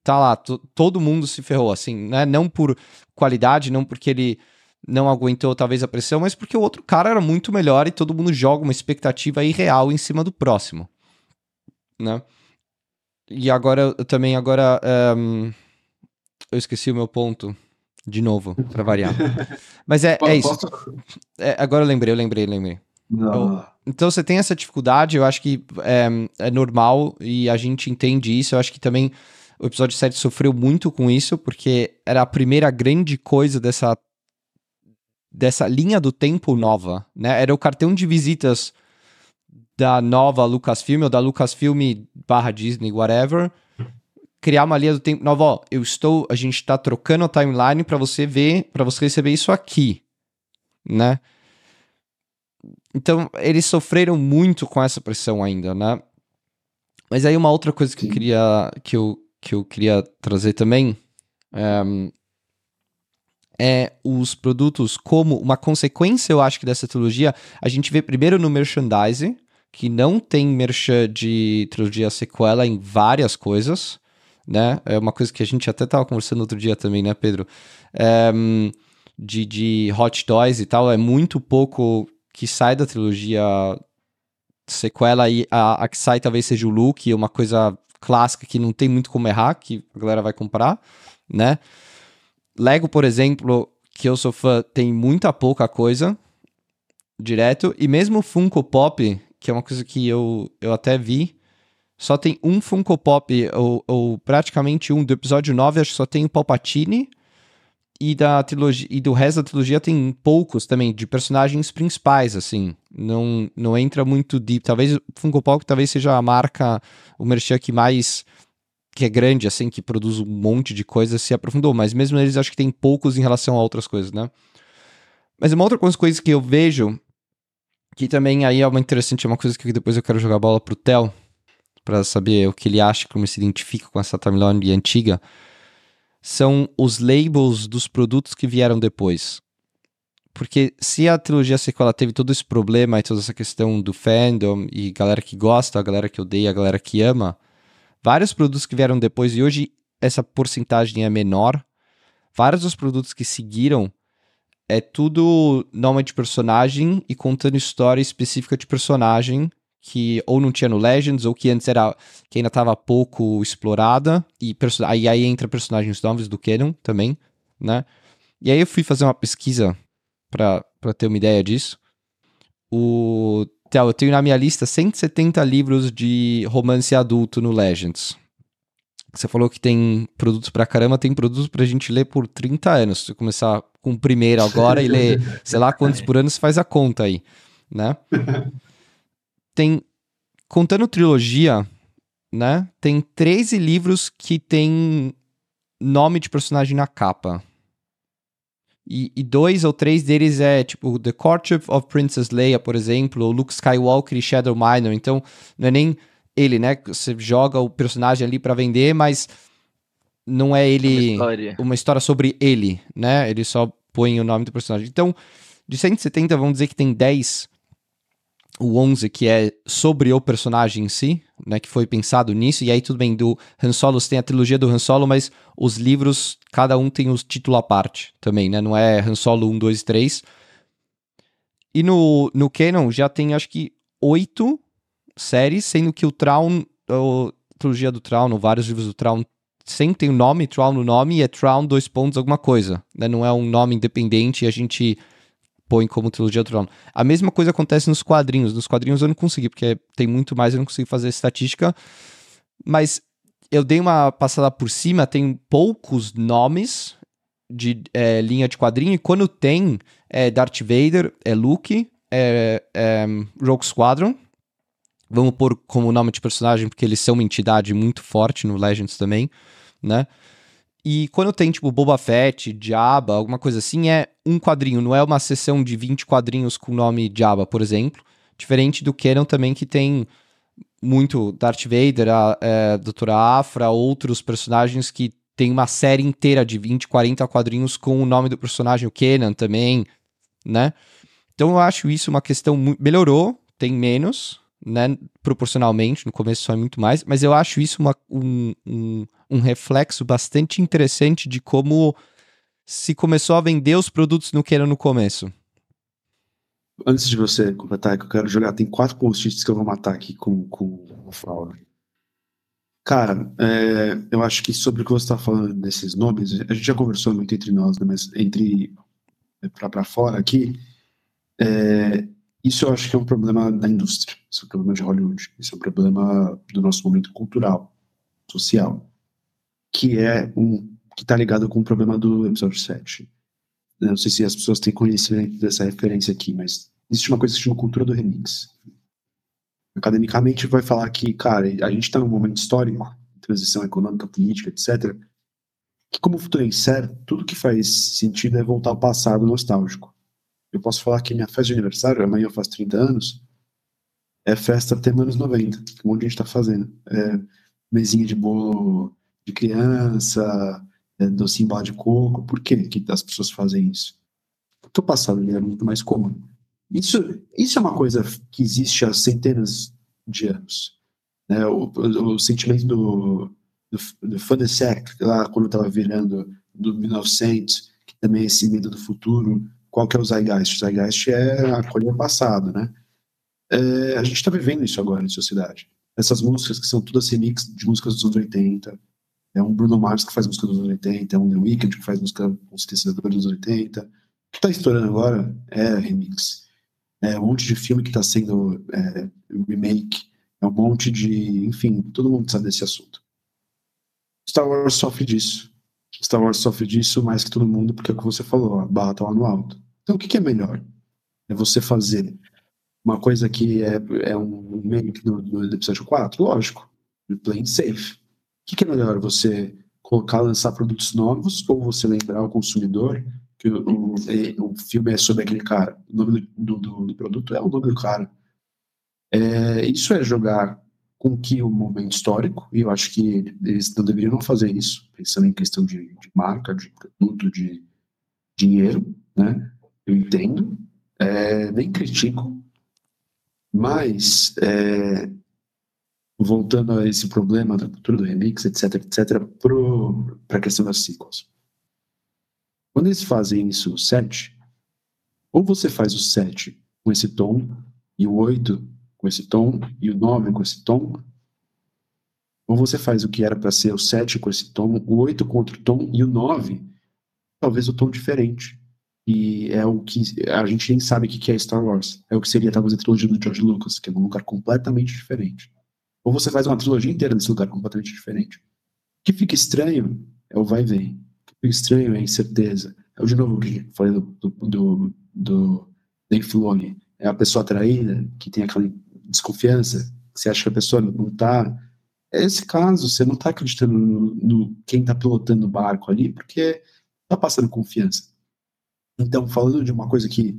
Tá lá, todo mundo se ferrou, assim, né? Não por qualidade, não porque ele não aguentou talvez a pressão, mas porque o outro cara era muito melhor e todo mundo joga uma expectativa irreal em cima do próximo, né? E agora eu também agora um, eu esqueci o meu ponto de novo para variar, mas é, é isso. É, agora eu lembrei, eu lembrei, eu lembrei. Eu, então você tem essa dificuldade, eu acho que é, é normal e a gente entende isso. Eu acho que também o episódio 7 sofreu muito com isso, porque era a primeira grande coisa dessa dessa linha do tempo nova, né? Era o cartão de visitas da nova Lucasfilm ou da Lucasfilm barra Disney, whatever, criar uma linha do tempo nova. Ó, eu estou, a gente está trocando a timeline para você ver, para você receber isso aqui, né? Então, eles sofreram muito com essa pressão ainda, né? Mas aí uma outra coisa que eu queria que eu, que eu queria trazer também um, é, os produtos como uma consequência, eu acho que dessa trilogia, a gente vê primeiro no merchandising, que não tem merchan de trilogia sequela em várias coisas, né? É uma coisa que a gente até estava conversando outro dia também, né, Pedro? É, de, de Hot Toys e tal, é muito pouco que sai da trilogia sequela e a, a que sai talvez seja o look, uma coisa clássica que não tem muito como errar, que a galera vai comprar, né? Lego, por exemplo, que eu sou fã, tem muita pouca coisa direto. E mesmo Funko Pop, que é uma coisa que eu, eu até vi, só tem um Funko Pop, ou, ou praticamente um, do episódio 9, acho que só tem o Palpatine. E, da trilogia, e do resto da trilogia tem poucos também, de personagens principais, assim. Não, não entra muito deep. Talvez Funko Pop talvez seja a marca, o merchan que mais que é grande, assim, que produz um monte de coisas, se aprofundou, mas mesmo eles acho que tem poucos em relação a outras coisas, né? Mas uma outra coisa que eu vejo, que também aí é uma interessante, é uma coisa que depois eu quero jogar bola pro Theo, para saber o que ele acha, como ele se identifica com essa timeline antiga, são os labels dos produtos que vieram depois. Porque se a trilogia sequela teve todo esse problema e toda essa questão do fandom e galera que gosta, a galera que odeia, a galera que ama, vários produtos que vieram depois e hoje essa porcentagem é menor. Vários dos produtos que seguiram é tudo nome de personagem e contando história específica de personagem que ou não tinha no Legends ou que antes era que ainda estava pouco explorada e aí, aí entra personagens novos do Canon também, né? E aí eu fui fazer uma pesquisa para ter uma ideia disso. O então, eu tenho na minha lista 170 livros de romance adulto no Legends. Você falou que tem produtos pra caramba, tem produtos pra gente ler por 30 anos. Se começar com o primeiro agora e ler, sei lá quantos por ano, você faz a conta aí, né? Tem, contando trilogia, né? Tem 13 livros que tem nome de personagem na capa. E, e, dois ou três deles é tipo The Courtship of Princess Leia, por exemplo, ou Luke Skywalker e Shadow Minor. Então, não é nem ele, né? Você joga o personagem ali para vender, mas não é ele uma história. uma história sobre ele, né? Ele só põe o nome do personagem. Então, de 170, vamos dizer que tem 10 o 11 que é sobre o personagem em si, né, que foi pensado nisso, e aí tudo bem, do Han Solo tem a trilogia do Han Solo, mas os livros, cada um tem o título à parte também, né, não é Han Solo 1, 2, 3. E no, no Canon já tem acho que oito séries, sendo que o Traun, a trilogia do Traun, vários livros do Traun, sempre tem o nome, Traun no nome, e é Traun dois pontos alguma coisa, né, não é um nome independente e a gente põe como trilogia do Trono. A mesma coisa acontece nos quadrinhos. Nos quadrinhos eu não consegui, porque tem muito mais, eu não consegui fazer estatística. Mas eu dei uma passada por cima, tem poucos nomes de é, linha de quadrinho, e quando tem, é Darth Vader, é Luke, é, é Rogue Squadron. Vamos pôr como nome de personagem, porque eles são uma entidade muito forte no Legends também, né? E quando tem, tipo, Boba Fett, Jabba, alguma coisa assim, é um quadrinho, não é uma sessão de 20 quadrinhos com o nome Jabba, por exemplo. Diferente do Canon também, que tem muito Darth Vader, a, é, a Doutora Afra, outros personagens que tem uma série inteira de 20, 40 quadrinhos com o nome do personagem, o Kenan também, né? Então eu acho isso uma questão... Melhorou, tem menos, né, proporcionalmente, no começo só é muito mais, mas eu acho isso uma, um, um, um, reflexo bastante interessante de como se começou a vender os produtos no que era no começo. Antes de você completar, que eu quero jogar, tem quatro post-its que eu vou matar aqui com, com o Fala. Cara, é, eu acho que sobre o que você está falando desses nomes, a gente já conversou muito entre nós, né, mas entre é, para fora aqui, é, isso eu acho que é um problema da indústria, isso é um problema de Hollywood, isso é um problema do nosso momento cultural, social, que é um que está ligado com o problema do episódio 7. Eu não sei se as pessoas têm conhecimento dessa referência aqui, mas existe uma coisa que se chama cultura do remix. Academicamente vai falar que, cara, a gente está num momento histórico, transição econômica, política, etc., que como o futuro é incerto, tudo que faz sentido é voltar ao passado nostálgico. Eu posso falar que minha festa de aniversário, amanhã eu faço 30 anos, é festa tema anos 90, que um monte de gente tá fazendo. É mesinha de bolo de criança, é docinho bala de coco. Por quê que as pessoas fazem isso? Porque o passado é muito mais comum. Isso, isso é uma coisa que existe há centenas de anos. Né? O, o, o sentimento do, do, do fun lá quando estava virando do 1900, que também é esse medo do futuro, qual que é o Zeitgeist? O Zeitgeist é a colher passado, né? É, a gente está vivendo isso agora em sociedade. Essas músicas que são todas remix de músicas dos anos 80. É um Bruno Mars que faz música dos anos 80, é um The Weeknd que faz música com sintetizadores dos anos 80. O que está estourando agora é remix. É um monte de filme que está sendo é, remake. É um monte de. Enfim, todo mundo sabe desse assunto. Star Wars sofre disso. Star Wars sofre disso mais que todo mundo, porque é o que você falou, a barra está lá no alto. Então, o que, que, é melhor? É você fazer uma coisa que é, é um que no, no episódio 4? Lógico, playing safe. Que, que, é melhor? Você colocar, lançar produtos novos ou você lembrar o consumidor que o, o, o filme é sobre aquele cara? O nome do, do, do produto é o nome do cara. É, isso é jogar com que o momento histórico, e eu acho que eles não deveriam fazer isso, pensando em questão de, de marca, de produto, de dinheiro, né? eu entendo, é, nem critico, mas é, voltando a esse problema da cultura do remix, etc, etc, para a questão das sequels. Quando eles fazem isso no set, Ou você faz o 7 com esse tom, e o 8 com esse tom, e o 9 com esse tom, ou você faz o que era para ser o 7 com esse tom, o 8 com outro tom, e o 9, talvez o tom diferente. E é o que a gente nem sabe o que é Star Wars. É o que seria talvez a trilogia do George Lucas, que é um lugar completamente diferente. Ou você faz uma trilogia inteira nesse lugar completamente diferente. O que fica estranho é o vai e vem. O que fica estranho é a incerteza. É o de novo que falei do, do, do, do Dave Filoni. É a pessoa traída, que tem aquela desconfiança, que você acha que a pessoa não está. É esse caso, você não está acreditando no, no quem está pilotando o barco ali, porque está passando confiança. Então, falando de uma coisa que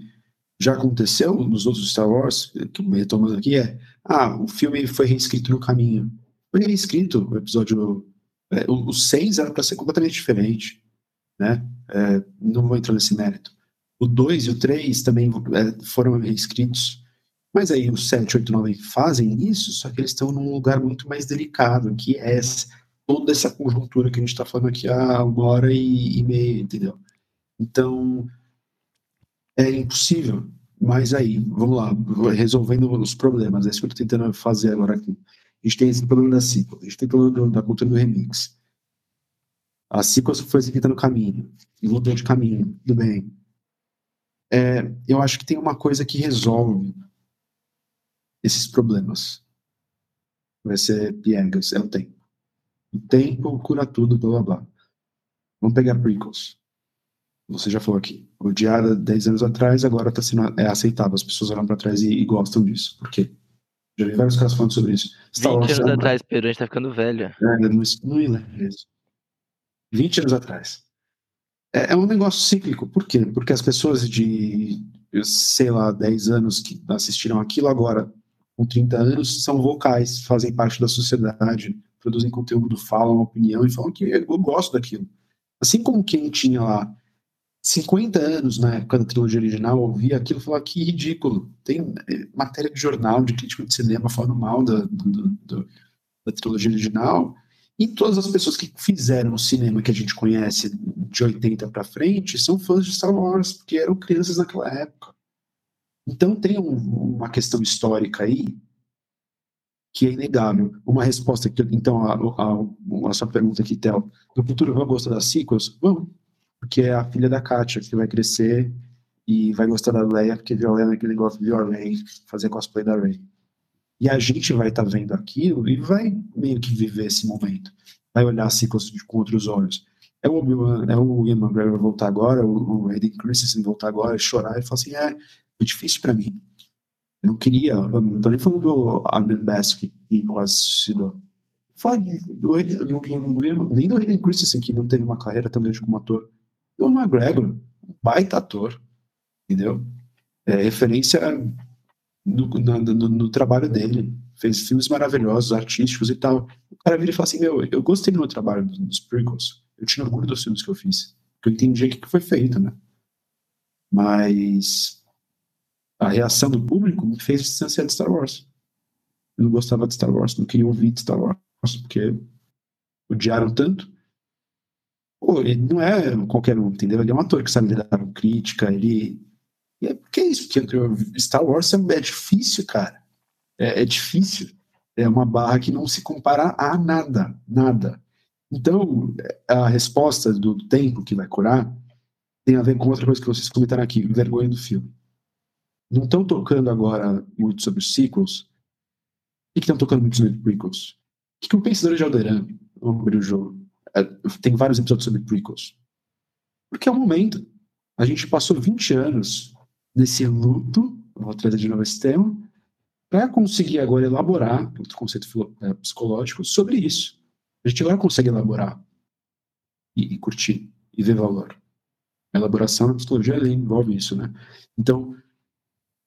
já aconteceu nos outros Star Wars, que me retomando aqui, é: ah, o filme foi reescrito no caminho. Foi reescrito o episódio. É, o 6 era para ser completamente diferente, né? É, não vou entrar nesse mérito. O 2 e o 3 também é, foram reescritos. Mas aí o 7, 8, 9 fazem isso, só que eles estão num lugar muito mais delicado, que é toda essa conjuntura que a gente está falando aqui há uma hora e, e entendeu? Então, é impossível. Mas aí, vamos lá, resolvendo os problemas. É isso que eu estou tentando fazer agora aqui. A gente tem esse problema da ciclo, a gente tem o problema da cultura do remix. A ciclo foi seguida no caminho, e mudou de caminho, tudo bem. É, eu acho que tem uma coisa que resolve esses problemas. Vai ser piegas, é o tempo. O tempo cura tudo, blá blá blá. Vamos pegar prequels você já falou aqui, odiada 10 anos atrás, agora está sendo é aceitável. As pessoas olham para trás e, e, gostam disso. Por quê? Já vi vários caras falando sobre isso. 20 anos é atrás, Pedro, a gente tá ficando velho. É, não, não lembro isso. 20 anos atrás. É, é, um negócio cíclico. Por quê? Porque as pessoas de, sei lá, 10 anos que assistiram aquilo agora, com 30 anos, são vocais, fazem parte da sociedade, produzem conteúdo, falam opinião e falam que eu gosto daquilo. Assim como quem tinha lá 50 anos na época da trilogia original, ouvia aquilo e falava que ridículo. Tem é, matéria de jornal, de crítico de cinema falando mal da, do, do, da trilogia original. E todas as pessoas que fizeram o cinema que a gente conhece de 80 para frente são fãs de Star Wars, porque eram crianças naquela época. Então tem um, uma questão histórica aí que é inegável. Uma resposta que então a, a, a sua pergunta aqui, Tel, no futuro vão gostar das sequels? Vamos porque é a filha da Katia que vai crescer e vai gostar da Leia, porque viu a Leia naquele negócio de Rey, fazer cosplay da Rey. E a gente vai estar tá vendo aquilo e vai meio que viver esse momento. Vai olhar assim com, com outros olhos. É o é o Ian McGregor voltar agora, o, o Hayden Christensen voltar agora e chorar e falar assim, é, foi difícil para mim. Eu não queria, eu não tô nem falando do Armin Bask e quase suicidou. Fala do, do, do, nem do Hayden Christensen, que não teve uma carreira tão grande como ator o McGregor, baita ator, entendeu? É, referência no, no, no, no, trabalho dele. Fez filmes maravilhosos, artísticos e tal. O cara vira e fala assim: Meu, eu gostei do meu trabalho nos prequels. Eu tinha orgulho dos filmes que eu fiz. Porque eu entendi o que foi feito, né? Mas a reação do público me fez distanciar de Star Wars. Eu não gostava de Star Wars, não queria ouvir de Star Wars, porque odiaram tanto Pô, ele não é qualquer um, entendeu? Ele é um ator que sabe lidar com crítica, ele. E é porque é isso, porque Star Wars é, é difícil, cara. É, é, difícil. É uma barra que não se compara a nada, nada. Então, a resposta do tempo que vai curar tem a ver com outra coisa que vocês comentaram aqui, vergonha do filme. Não estão tocando agora muito sobre os sequels. O que estão tocando muito sobre prequels? O que, que o Pensador de Alderan, abrir o jogo, é, tem vários episódios sobre prequels. Porque é o momento. A gente passou 20 anos nesse luto, vou trazer de novo esse tema, para conseguir agora elaborar outro conceito é, psicológico sobre isso. A gente agora consegue elaborar e, e curtir e ver valor. A elaboração na psicologia envolve isso, né? Então,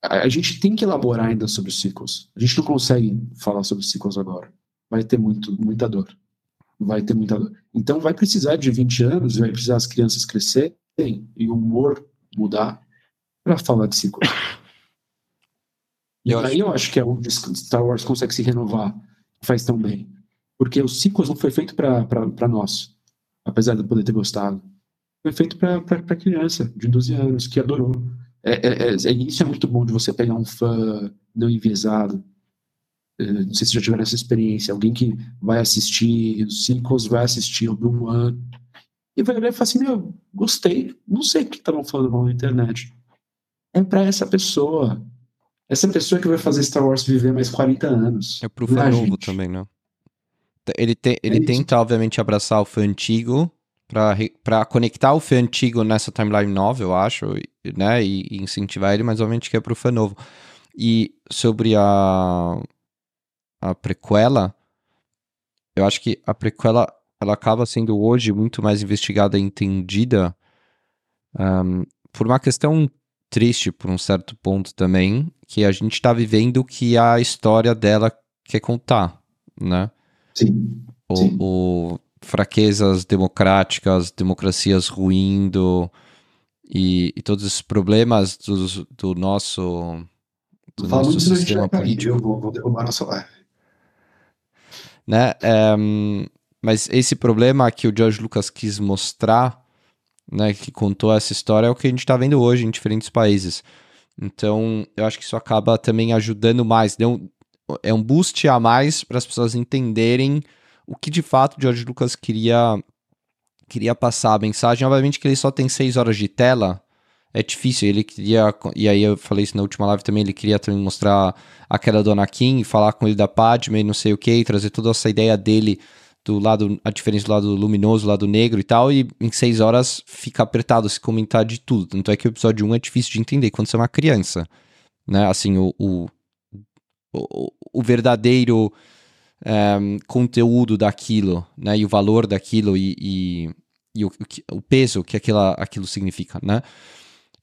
a, a, gente tem que elaborar ainda sobre os ciclos. A gente não consegue falar sobre os ciclos agora. Vai ter muito, muita dor vai ter muita. Então vai precisar de 20 anos, vai precisar as crianças crescerem e o humor mudar para falar de ciclo. E eu aí acho... eu acho que é onde Star Wars consegue se renovar, faz tão bem. Porque o ciclos não foi feito para nós, apesar de eu poder ter gostado. Foi feito para criança de 12 anos, que adorou. é, é, é, é, isso é muito bom de você pegar um fã não enviesado. É, não sei se já tiveram essa experiência. Alguém que vai assistir os Sequels, vai assistir o Doom One e vai olhar e falar assim: Meu, gostei, não sei o que estavam falando mal na internet. É para essa pessoa. Essa pessoa que vai fazer Star Wars viver mais 40 anos. É pro fã novo gente. também, né? Ele, te, ele é tenta, obviamente, abraçar o fã antigo para conectar o fã antigo nessa timeline nova, eu acho, né? E, e incentivar ele, mas obviamente que é pro fã novo. E sobre a, a prequela, eu acho que a prequela ela acaba sendo hoje muito mais investigada e entendida um, por uma questão triste, por um certo ponto também, que a gente está vivendo que a história dela quer contar, né? Sim. O, sim. o fraquezas democráticas, democracias ruindo e, e todos esses problemas do, do nosso, do nosso sistema político. Eu vou, vou derrubar nossa live. Né? É, mas esse problema que o George Lucas quis mostrar, né, que contou essa história, é o que a gente está vendo hoje em diferentes países. Então, eu acho que isso acaba também ajudando mais. Deu, é um boost a mais para as pessoas entenderem o que de fato o George Lucas queria queria passar a mensagem. Obviamente que ele só tem seis horas de tela, é difícil. Ele queria, e aí eu falei isso na última live também, ele queria também mostrar aquela do Anakin, falar com ele da Padme não sei o que, trazer toda essa ideia dele do lado, a diferença do lado luminoso, do lado negro e tal, e em seis horas fica apertado se comentar de tudo. Tanto é que o episódio 1 é difícil de entender quando você é uma criança, né? Assim, o, o, o, verdadeiro um, conteúdo daquilo, né? E o valor daquilo e, e, e o, o, peso que aquilo, aquilo significa, né?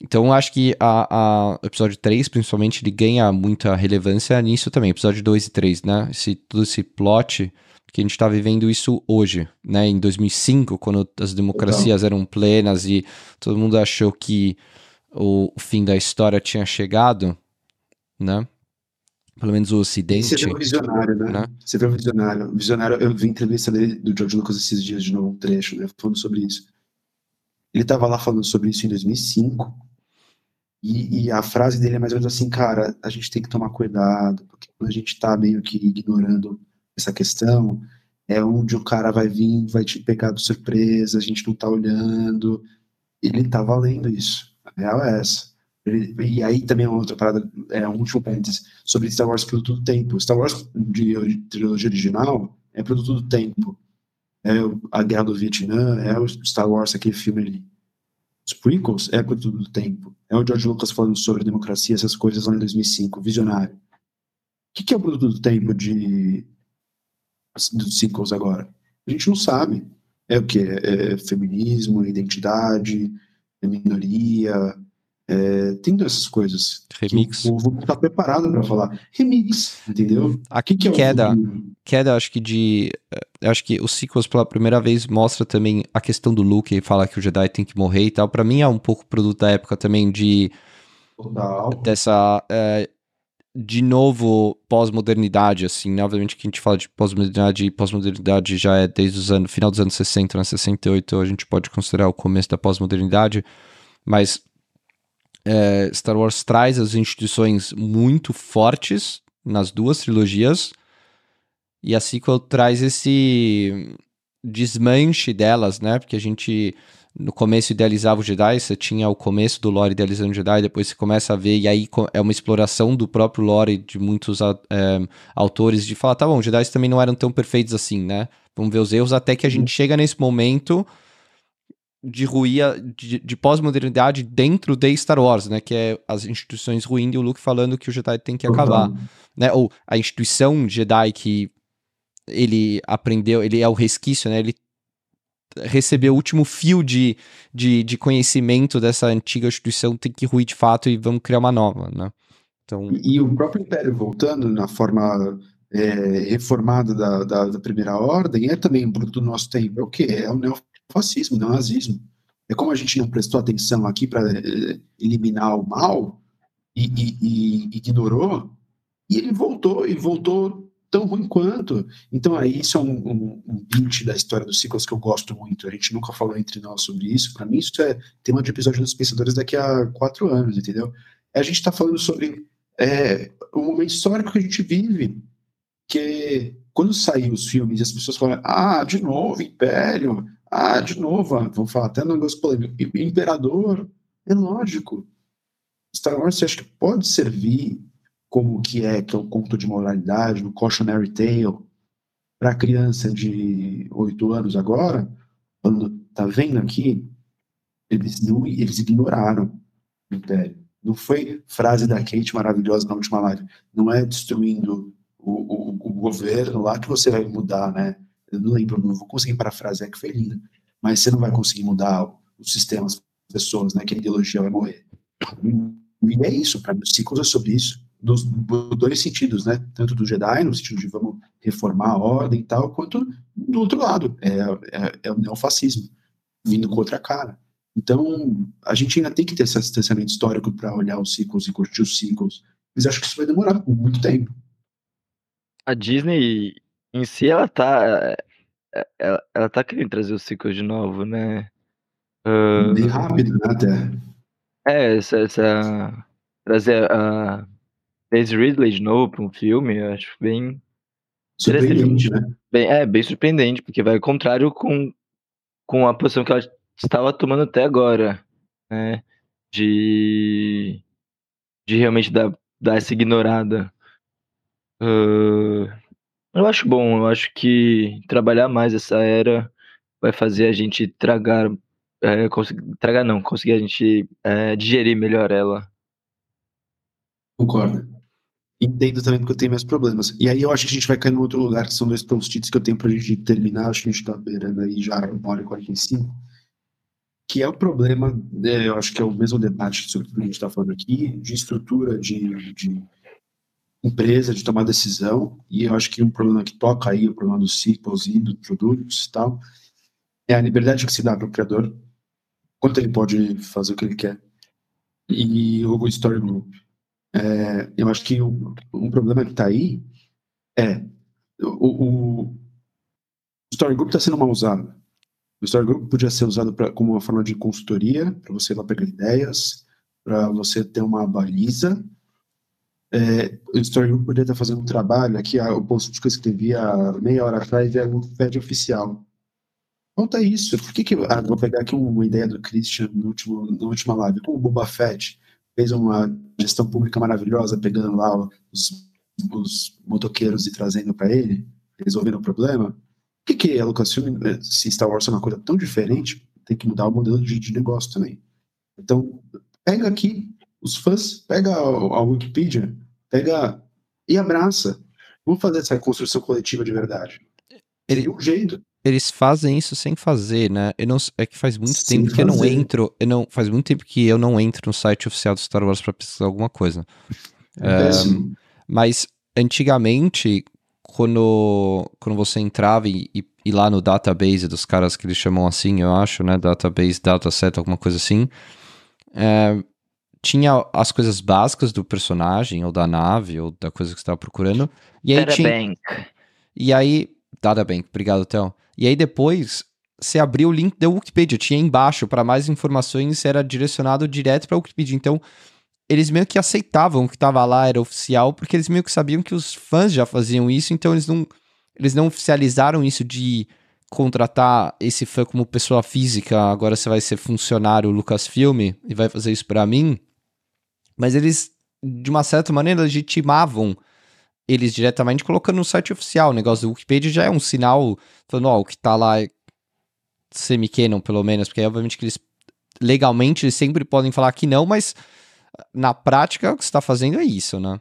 Então, acho que a, a, o episódio 3, principalmente, ele ganha muita relevância nisso também. Episódio 2 e 3, né? Esse, todo esse plot que a gente está vivendo isso hoje, né? Em 2005, quando as democracias eram plenas e todo mundo achou que o, fim da história tinha chegado, né? pelo menos o Ocidente. Você vê o visionário, né? né? Você vê o visionário. O visionário, eu vi entrevista dele, do George Lucas esses dias de novo, um trecho, né? Falando sobre isso. Ele estava lá falando sobre isso em 2005. E, e, a frase dele é mais ou menos assim, cara, a gente tem que tomar cuidado, porque quando a gente está meio que ignorando essa questão, é onde o cara vai vir, vai te pegar de surpresa, a gente não tá olhando. Ele tá valendo isso. A real é essa. E aí também é uma outra parada, é um último parênteses, sobre Star Wars produto do tempo. Star Wars de, de trilogia original é produto do tempo. É a Guerra do Vietnã, é o Star Wars, aquele filme ali. Os prequels é produto do tempo. É o George Lucas falando sobre democracia, essas coisas lá em 2005, visionário. O que, que é o produto do tempo de dos sequels agora? A gente não sabe. É o que? É, é feminismo, identidade, é minoria, é, tem essas coisas. Remix. o povo tá preparado para falar. Remix, entendeu? Aqui que, que é queda, queda, acho que de. Acho que o sequels pela primeira vez mostra também a questão do Luke e fala que o Jedi tem que morrer e tal. Para mim é um pouco produto da época também de. Total. Dessa. É, de novo, pós-modernidade, assim, né? Obviamente que a gente fala de pós-modernidade e pós-modernidade já é desde os anos, final dos anos 60, né? 68, a gente pode considerar o começo da pós-modernidade, mas é, Star Wars traz as instituições muito fortes nas duas trilogias, e a sequel traz esse desmanche delas, né? Porque a gente no começo idealizava o Jedi, você tinha o começo do lore idealizando o Jedi, depois você começa a ver, e aí é uma exploração do próprio lore de muitos é, autores de falar, tá bom, os Jedi também não eram tão perfeitos assim, né? Vamos ver os erros, até que a gente chega nesse momento de ruir de, de pós-modernidade dentro de Star Wars, né? Que é as instituições ruindo e o Luke falando que o Jedi tem que acabar, uhum. né? Ou a instituição Jedi que ele aprendeu, ele é o resquício, né? Ele recebeu o último fio de, de, de conhecimento dessa antiga instituição, tem que ruir de fato e vamos criar uma nova, né? Então... E, e o próprio Império voltando na forma é, reformada da, da, da, Primeira Ordem é também um produto do nosso tempo. É o que? É o neofascismo, neonazismo. É como a gente não prestou atenção aqui para é, eliminar o mal e, e, e, ignorou, e ele voltou, e voltou tão ruim quanto. Então, aí, isso é um, um, um beat da história dos ciclos que eu gosto muito. A gente nunca falou entre nós sobre isso. Para mim, isso é tema de episódio dos Pensadores daqui a quatro anos, entendeu? A gente está falando sobre é, o momento histórico que a gente vive, que quando saíram os filmes as pessoas falam, ah, de novo, Império, ah, de novo, ah, vão falar até um negócio polêmico, Imperador, é lógico. Star Wars, você acha que pode servir como que é, que é um conto de moralidade, um cautionary tale, para criança de 8 anos agora, quando tá vendo aqui, eles não eles ignoraram o Império. Não foi frase da Kate maravilhosa na última live. Não é destruindo o, o, o governo lá que você vai mudar, né? Não lembro, não vou conseguir parafrasear que foi linda. Mas você não vai conseguir mudar os sistemas, as pessoas, né? Que a ideologia vai morrer. E é isso, para mim, os ciclos é sobre isso nos dois sentidos, né? Tanto do Jedi, no sentido de vamos reformar a ordem e tal, quanto do outro lado, é, é, é o neofascismo, vindo com outra cara. Então, a gente ainda tem que ter esse distanciamento histórico para olhar os ciclos e curtir os ciclos, mas acho que isso vai demorar muito tempo. A Disney em si, ela tá. Ela, ela tá querendo trazer os ciclos de novo, né? Uh... Bem rápido, né? Até. É, essa. essa trazer a Daisy Ridley de novo para um filme, eu acho bem. Surpreendente, né? Bem, é, bem surpreendente, porque vai ao contrário com, com a posição que ela estava tomando até agora, né? De, de realmente dar, dar essa ignorada. Uh, eu acho bom, eu acho que trabalhar mais essa era vai fazer a gente tragar. É, tragar não, conseguir a gente é, digerir melhor ela. Concordo entendo também porque eu tenho meus problemas. E aí eu acho que a gente vai cair num outro lugar, que são dois post-its que eu tenho pra gente terminar, acho que a gente tá beirando aí já uma hora e 45, que é o problema, é, eu acho que é o mesmo debate sobre o que a gente tá falando aqui, de estrutura de, de empresa, de tomar decisão, e eu acho que um problema que toca aí, o problema dos ciclos e dos produtos e tal, é a liberdade que se dá para o criador, quanto ele pode fazer o que ele quer. E o Story Group é, eu acho que um, um problema que está aí é o, o Story Group está sendo mal usado. O Story Group podia ser usado pra, como uma forma de consultoria, para você ir lá pegar ideias, para você ter uma baliza. É, o Story Group poderia estar fazendo um trabalho, aqui o post que eu escrevi há meia hora atrás é um FED oficial. Conta isso. Por que, que ah, vou pegar aqui uma ideia do Christian no último, na última live, como o Boba Fett fez uma gestão pública maravilhosa, pegando lá os, os motoqueiros e trazendo para ele, resolvendo o problema. O que, que é Lucasfilm, eh, se Star Wars é uma coisa tão diferente, tem que mudar o modelo de, de negócio também. Então, pega aqui os fãs, pega a, a Wikipedia, pega e abraça. Vamos fazer essa construção coletiva de verdade. Ele, um jeito eles fazem isso sem fazer, né? Eu não, é que faz muito sem tempo que fazer. eu não entro, eu não, faz muito tempo que eu não entro no site oficial do Star Wars para pesquisar alguma coisa. É um, mas antigamente, quando, quando você entrava e, e, e, lá no database dos caras que eles chamam assim, eu acho, né? Database, dataset, alguma coisa assim. É, tinha as coisas básicas do personagem, ou da nave, ou da coisa que você estava procurando. E aí tinha... E aí, Databank, obrigado, Theo. E aí depois você abriu o link da Wikipedia, tinha embaixo para mais informações, era direcionado direto para a Wikipedia. Então, eles meio que aceitavam o que estava lá era oficial, porque eles meio que sabiam que os fãs já faziam isso, então eles não eles não oficializaram isso de contratar esse fã como pessoa física, agora você vai ser funcionário Lucasfilm e vai fazer isso para mim. Mas eles de uma certa maneira legitimavam eles diretamente colocando no site oficial. O negócio do Wikipedia já é um sinal falando, ó, o que tá lá é semi-canon, pelo menos, porque obviamente que eles legalmente eles sempre podem falar que não, mas na prática o que você tá fazendo é isso, né?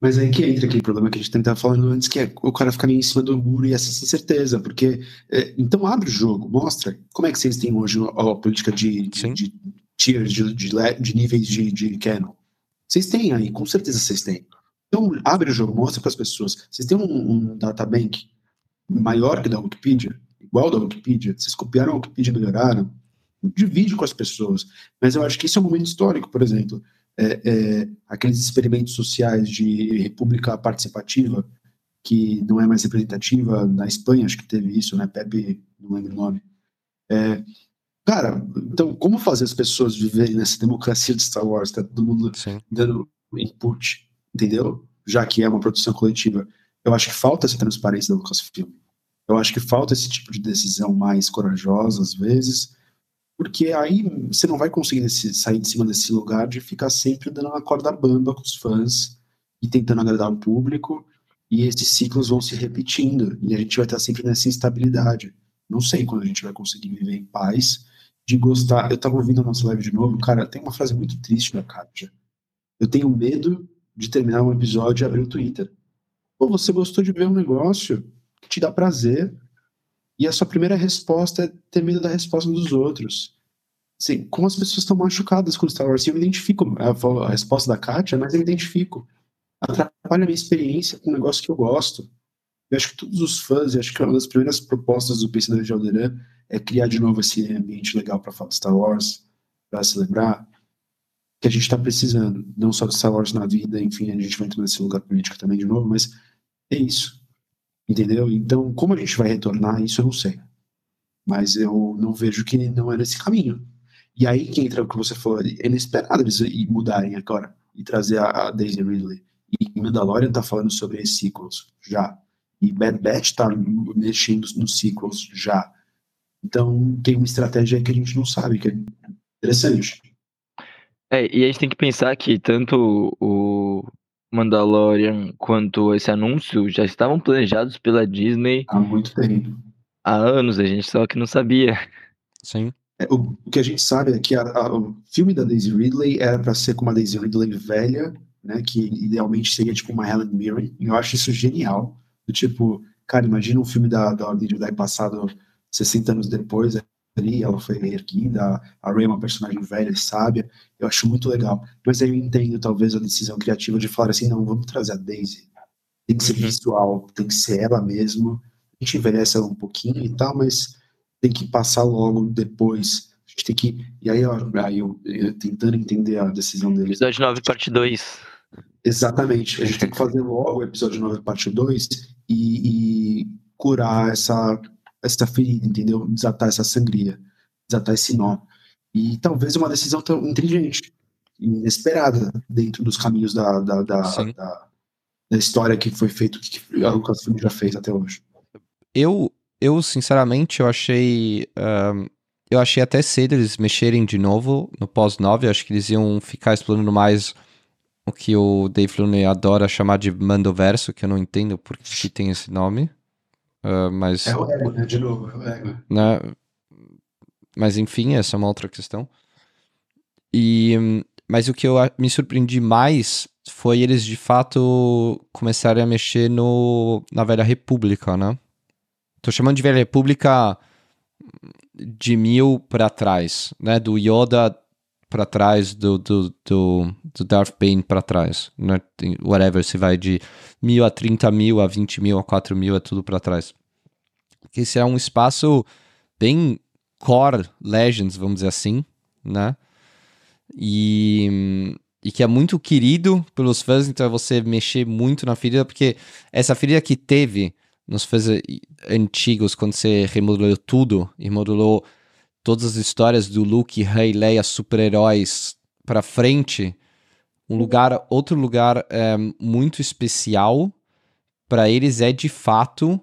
Mas aí que entra aquele problema que a gente estava falando antes, que é o cara ficar em cima do muro e essa certeza, porque é, então abre o jogo, mostra como é que vocês têm hoje a, a política de, de, de tiers, de, de, de, níveis de, de canon. Vocês têm aí, com certeza vocês têm. Então, abre o jogo, mostra para as pessoas. Vocês têm um, um databank maior que da Wikipedia, igual da Wikipedia, vocês copiaram a Wikipedia e melhoraram, divide com as pessoas. Mas eu acho que isso é um momento histórico, por exemplo. É, é, aqueles experimentos sociais de república participativa, que não é mais representativa. Na Espanha, acho que teve isso, né? Pepe, não lembro o nome. É, cara, então, como fazer as pessoas viverem nessa democracia de Star Wars? Tá todo mundo Sim. dando input, entendeu? Já que é uma produção coletiva. Eu acho que falta essa transparência da Lucasfilm. Eu acho que falta esse tipo de decisão mais corajosa, às vezes, porque aí você não vai conseguir desse, sair de cima desse lugar de ficar sempre dando uma corda bamba com os fãs e tentando agradar o público, e esses ciclos vão se repetindo, e a gente vai estar sempre nessa instabilidade. Não sei quando a gente vai conseguir viver em paz, de gostar. Eu estava ouvindo a nossa live de novo, cara, tem uma frase muito triste da Katja. Eu tenho medo de terminar um episódio e abrir o Twitter. Pô, você gostou de ver um negócio que te dá prazer, e a sua primeira resposta é ter medo da resposta dos outros. Assim, como as pessoas estão machucadas com Star Wars, eu me identifico, a, resposta da Katia, mas eu me identifico. Atrapalha a minha experiência com um negócio que eu gosto. Eu acho que todos os fãs, e acho que uma das primeiras propostas do Pensador de Alderan é criar de novo esse ambiente legal para falar Star Wars, para se lembrar que a gente está precisando, não só de Star Wars na vida, enfim, a gente vai entrar nesse lugar político também de novo, mas é isso. Entendeu? Então, como a gente vai retornar, isso eu não sei. Mas eu não vejo que não é nesse caminho. E aí que entra o que você falou, é inesperado eles mudarem agora e trazer a, Daisy Ridley. E Mandalorian tá falando sobre sequels já. E Bad Batch tá mexendo nos sequels já. Então tem uma estratégia que a gente não sabe, que é interessante. É, e a gente tem que pensar que tanto o Mandalorian quanto esse anúncio já estavam planejados pela Disney há muito tempo. Há anos, a gente só que não sabia. Sim. É, o, o, que a gente sabe é que a, a, o filme da Daisy Ridley era para ser com uma Daisy Ridley velha, né, que idealmente seria tipo uma Helen Mirren. E eu acho isso genial. Do tipo, cara, imagina um filme da, da Ordem Jedi passado 60 anos depois, ali, ela foi reerguida, a Rey é uma personagem velha e sábia, eu acho muito legal. Mas aí eu entendo, talvez, a decisão criativa de falar assim, não, vamos trazer a Daisy. Tem que ser uhum. visual, tem que ser ela mesmo. A gente envelhece ela um pouquinho e tal, mas tem que passar logo depois. A gente tem que. E aí, aí eu, eu tentando entender a decisão dele. Episódio 9, parte 2. Exatamente. A gente tem que fazer logo o episódio 9, parte 2 e, e curar essa essa ferida, entendeu? Desatar essa sangria, desatar esse nó. E talvez uma decisão tão inteligente, inesperada, dentro dos caminhos da, da, da, da, da história que foi feito, que a Lucasfilm já fez até hoje. Eu, eu sinceramente, eu achei. Eu achei até cedo eles mexerem de novo no pós-9. Eu acho que eles iam ficar explorando mais o que o Dave Filoni adora chamar de Mandoverso, que eu não entendo por que tem esse nome. Uh, mas, é o ego, né? De novo, é o ego. Né? Mas enfim, essa é uma outra questão. E, mas o que eu me surpreendi mais foi eles de fato começarem a mexer no, na Velha República, né? Tô chamando de Velha República de mil para trás, né? Do Yoda para trás, do, do, do, do Darth Bane para trás, né? Whatever, se vai de mil a 30 mil, a 20 mil, a 4 mil, é tudo para trás. Esse é um espaço bem core Legends, vamos dizer assim, né? E, e que é muito querido pelos fãs, então é você mexer muito na ferida, porque essa ferida que teve nos fãs antigos, quando você remodelou tudo, e remodelou todas as histórias do Luke, Rey, Leia, super-heróis para frente, um lugar, outro lugar é, muito especial para eles é de fato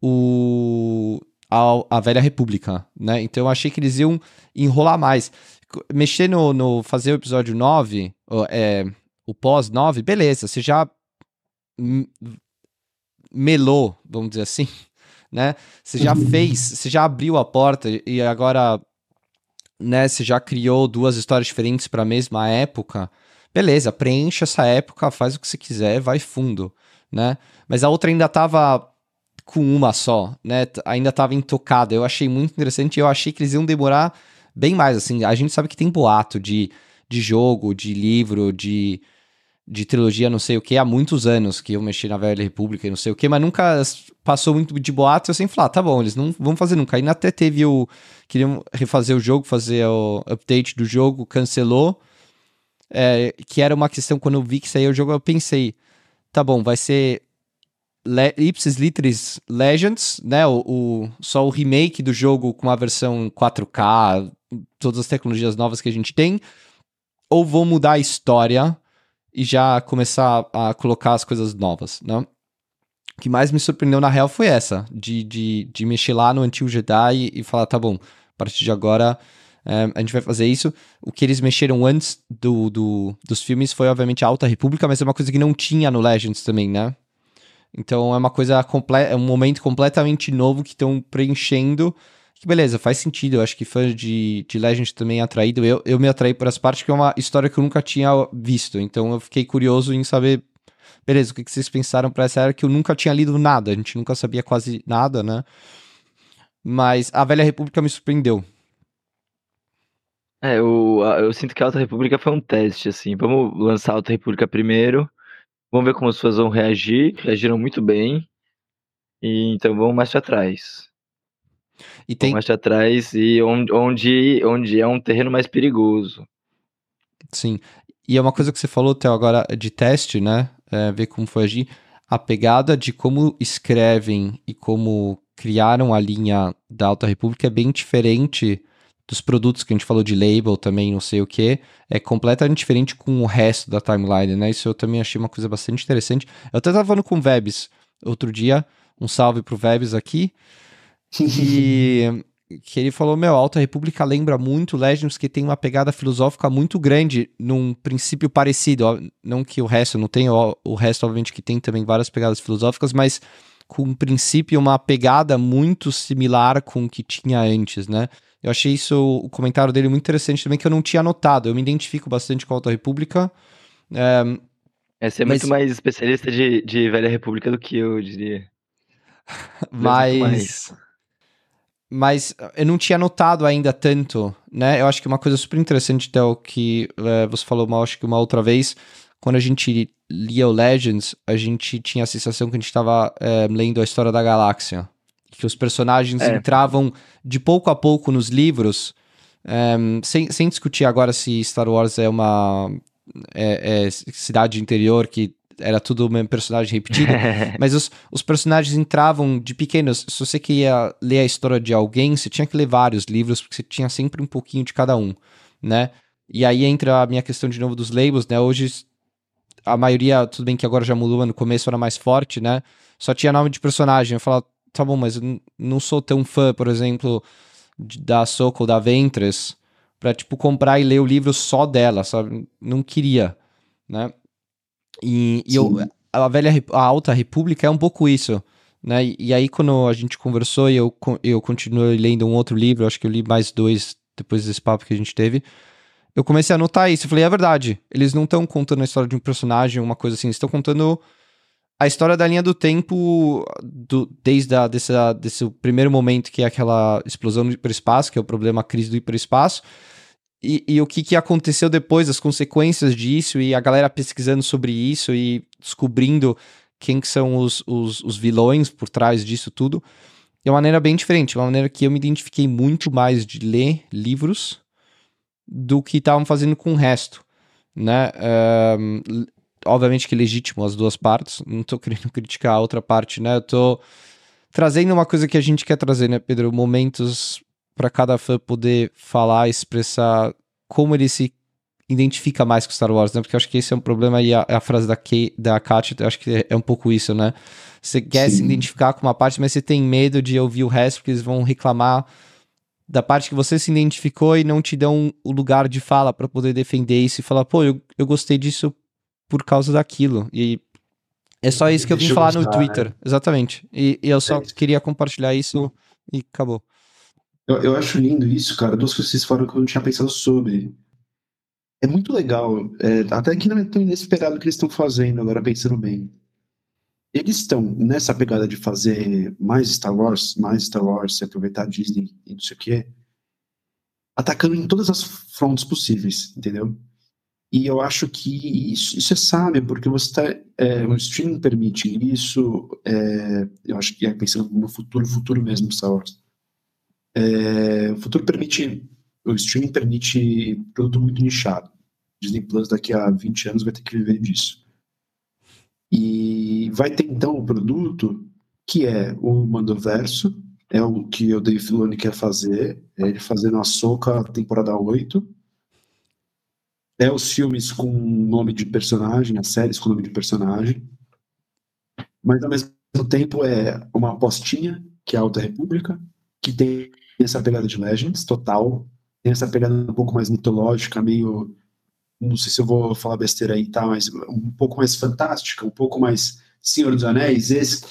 o a, a velha república, né? Então eu achei que eles iam enrolar mais. Mexer no, no fazer o episódio 9, é, o pós 9, beleza, você já melou, vamos dizer assim, né? Você já uhum. fez, você já abriu a porta e agora, né, você já criou duas histórias diferentes para a mesma época. Beleza, preenche essa época, faz o que você quiser, vai fundo, né? Mas a outra ainda tava com uma só, né? Ainda tava intocada. Eu achei muito interessante eu achei que eles iam demorar bem mais, assim. A gente sabe que tem boato de, de jogo, de livro, de de trilogia não sei o que há muitos anos que eu mexi na Velha República e não sei o que, mas nunca passou muito de boato eu sempre falar, ah, tá bom, eles não vão fazer nunca. Ainda até teve o. Queriam refazer o jogo, fazer o update do jogo, cancelou. É, que era uma questão, quando eu vi que saiu o jogo, eu pensei, tá bom, vai ser Le Ipsis Literis Legends, né? O, o, só o remake do jogo com a versão 4K, todas as tecnologias novas que a gente tem, ou vou mudar a história e já começar a colocar as coisas novas, né? O que mais me surpreendeu na real foi essa, de, de, de mexer lá no antigo Jedi e, falar, tá bom, a partir de agora é, a gente vai fazer isso. O que eles mexeram antes do, do, dos filmes foi, obviamente, a Alta República, mas é uma coisa que não tinha no Legends também, né? Então é uma coisa completa, é um momento completamente novo que estão preenchendo. Que beleza, faz sentido. Eu acho que fã de, de Legend também é atraído. Eu, eu me atraí por essa parte, que é uma história que eu nunca tinha visto. Então eu fiquei curioso em saber, beleza, o que, vocês pensaram para essa era que eu nunca tinha lido nada. A gente nunca sabia quase nada, né? Mas a Velha República me surpreendeu. É, eu, eu sinto que a Alta República foi um teste, assim. Vamos lançar a Alta República primeiro. Vamos ver como as pessoas vão reagir. Reagiram muito bem. E, então vamos mais para trás. E tem... mais atrás e onde, onde, onde é um terreno mais perigoso. Sim. E é uma coisa que você falou, Theo, agora de teste, né? É, ver como foi agir. A pegada de como escrevem e como criaram a linha da Alta República é bem diferente dos produtos que a gente falou de label também, não sei o que, é completamente diferente com o resto da timeline, né? Isso eu também achei uma coisa bastante interessante. Eu até tava falando com o Vebs outro dia, um salve pro Vebs aqui, que, que ele falou, meu, Alta República lembra muito Legends, que tem uma pegada filosófica muito grande, num princípio parecido, ó, não que o resto não tenha, ó, o resto obviamente que tem também várias pegadas filosóficas, mas com um princípio, uma pegada muito similar com o que tinha antes, né? Eu achei isso, o comentário dele muito interessante também, que eu não tinha notado. Eu me identifico bastante com a Alta República. É, é você é mas... muito mais especialista de, de Velha República do que eu, eu diria. mas... Mas eu não tinha notado ainda tanto, né? Eu acho que uma coisa super interessante, Del, que é, você falou mal, acho que uma outra vez, quando a gente lia o Legends, a gente tinha a sensação que a gente estava é, lendo a história da galáxia que os personagens é. entravam de pouco a pouco nos livros, eh, sem, sem discutir agora se Star Wars é uma é, é cidade interior que era tudo o mesmo personagem repetido, mas os, os personagens entravam de pequenos. Se você queria ler a história de alguém, você tinha que ler vários livros, porque você tinha sempre um pouquinho de cada um, né? E aí entra a minha questão de novo dos labels, né? Hoje a maioria, tudo bem que agora já mudou, no começo era mais forte, né? Só tinha nome de personagem. Eu falava, tá bom, mas eu não sou tão fã, por exemplo, da Soco, da Ventress, pra, tipo, comprar e ler o livro só dela, sabe? Não queria, né? E, e eu, a velha, a Alta República é um pouco isso, né? E, aí, quando a gente conversou e eu, eu continuei lendo um outro livro, acho que eu li mais dois depois desse papo que a gente teve, eu comecei a notar isso. Eu falei, é verdade, eles não estão contando a história de um personagem, uma coisa assim, eles estão contando a história da linha do tempo, do, desde a, desse, desse primeiro momento, que é aquela explosão do hiperespaço, que é o problema crise do hiperespaço, e, e, o que, que aconteceu depois, as consequências disso, e a galera pesquisando sobre isso e descobrindo quem que são os, os, os vilões por trás disso tudo. É uma maneira bem diferente, uma maneira que eu me identifiquei muito mais de ler livros do que estavam fazendo com o resto, né? Um, obviamente que é legítimo as duas partes, não tô querendo criticar a outra parte, né? Eu tô trazendo uma coisa que a gente quer trazer, né, Pedro? Momentos para cada fã poder falar, expressar como ele se identifica mais com Star Wars, né? Porque eu acho que esse é um problema e a, a frase da, Kay, da Kat, eu acho que é, é um pouco isso, né? Você quer Sim. se identificar com uma parte, mas você tem medo de ouvir o resto, porque eles vão reclamar da parte que você se identificou e não te dão o lugar de fala para poder defender isso e falar, pô, eu, eu gostei disso por causa daquilo. E é só isso que eu vim falar no Twitter. Né? Exatamente. E, e, eu só é queria compartilhar isso e acabou. Eu, eu acho lindo isso, cara. Duas coisas que vocês falaram que eu não tinha pensado sobre. É muito legal, é, até que não é tão inesperado o que eles estão fazendo, agora pensando bem. Eles estão nessa pegada de fazer mais Star Wars, mais Star Wars, se aproveitar a Disney e não sei o quê, atacando em todas as frontes possíveis, entendeu? E eu acho que isso, isso é sábio, porque você está. É, o streaming permite isso. É, eu acho que é pensando no futuro, futuro mesmo, Star Wars. É, o futuro permite. O streaming permite produto muito nichado. Disney Plus daqui a 20 anos vai ter que viver disso. E vai ter então o produto que é o Mandoverso, é o que o Dave Filoni quer fazer, é ele fazendo a Soca temporada 8. É os filmes com nome de personagem, as séries com nome de personagem. Mas ao mesmo tempo é uma apostinha, que é a Alta República, que tem essa pegada de Legends total, tem essa pegada um pouco mais mitológica, meio. Não sei se eu vou falar besteira aí, tá? Mas um pouco mais fantástica, um pouco mais Senhor dos Anéis, esse,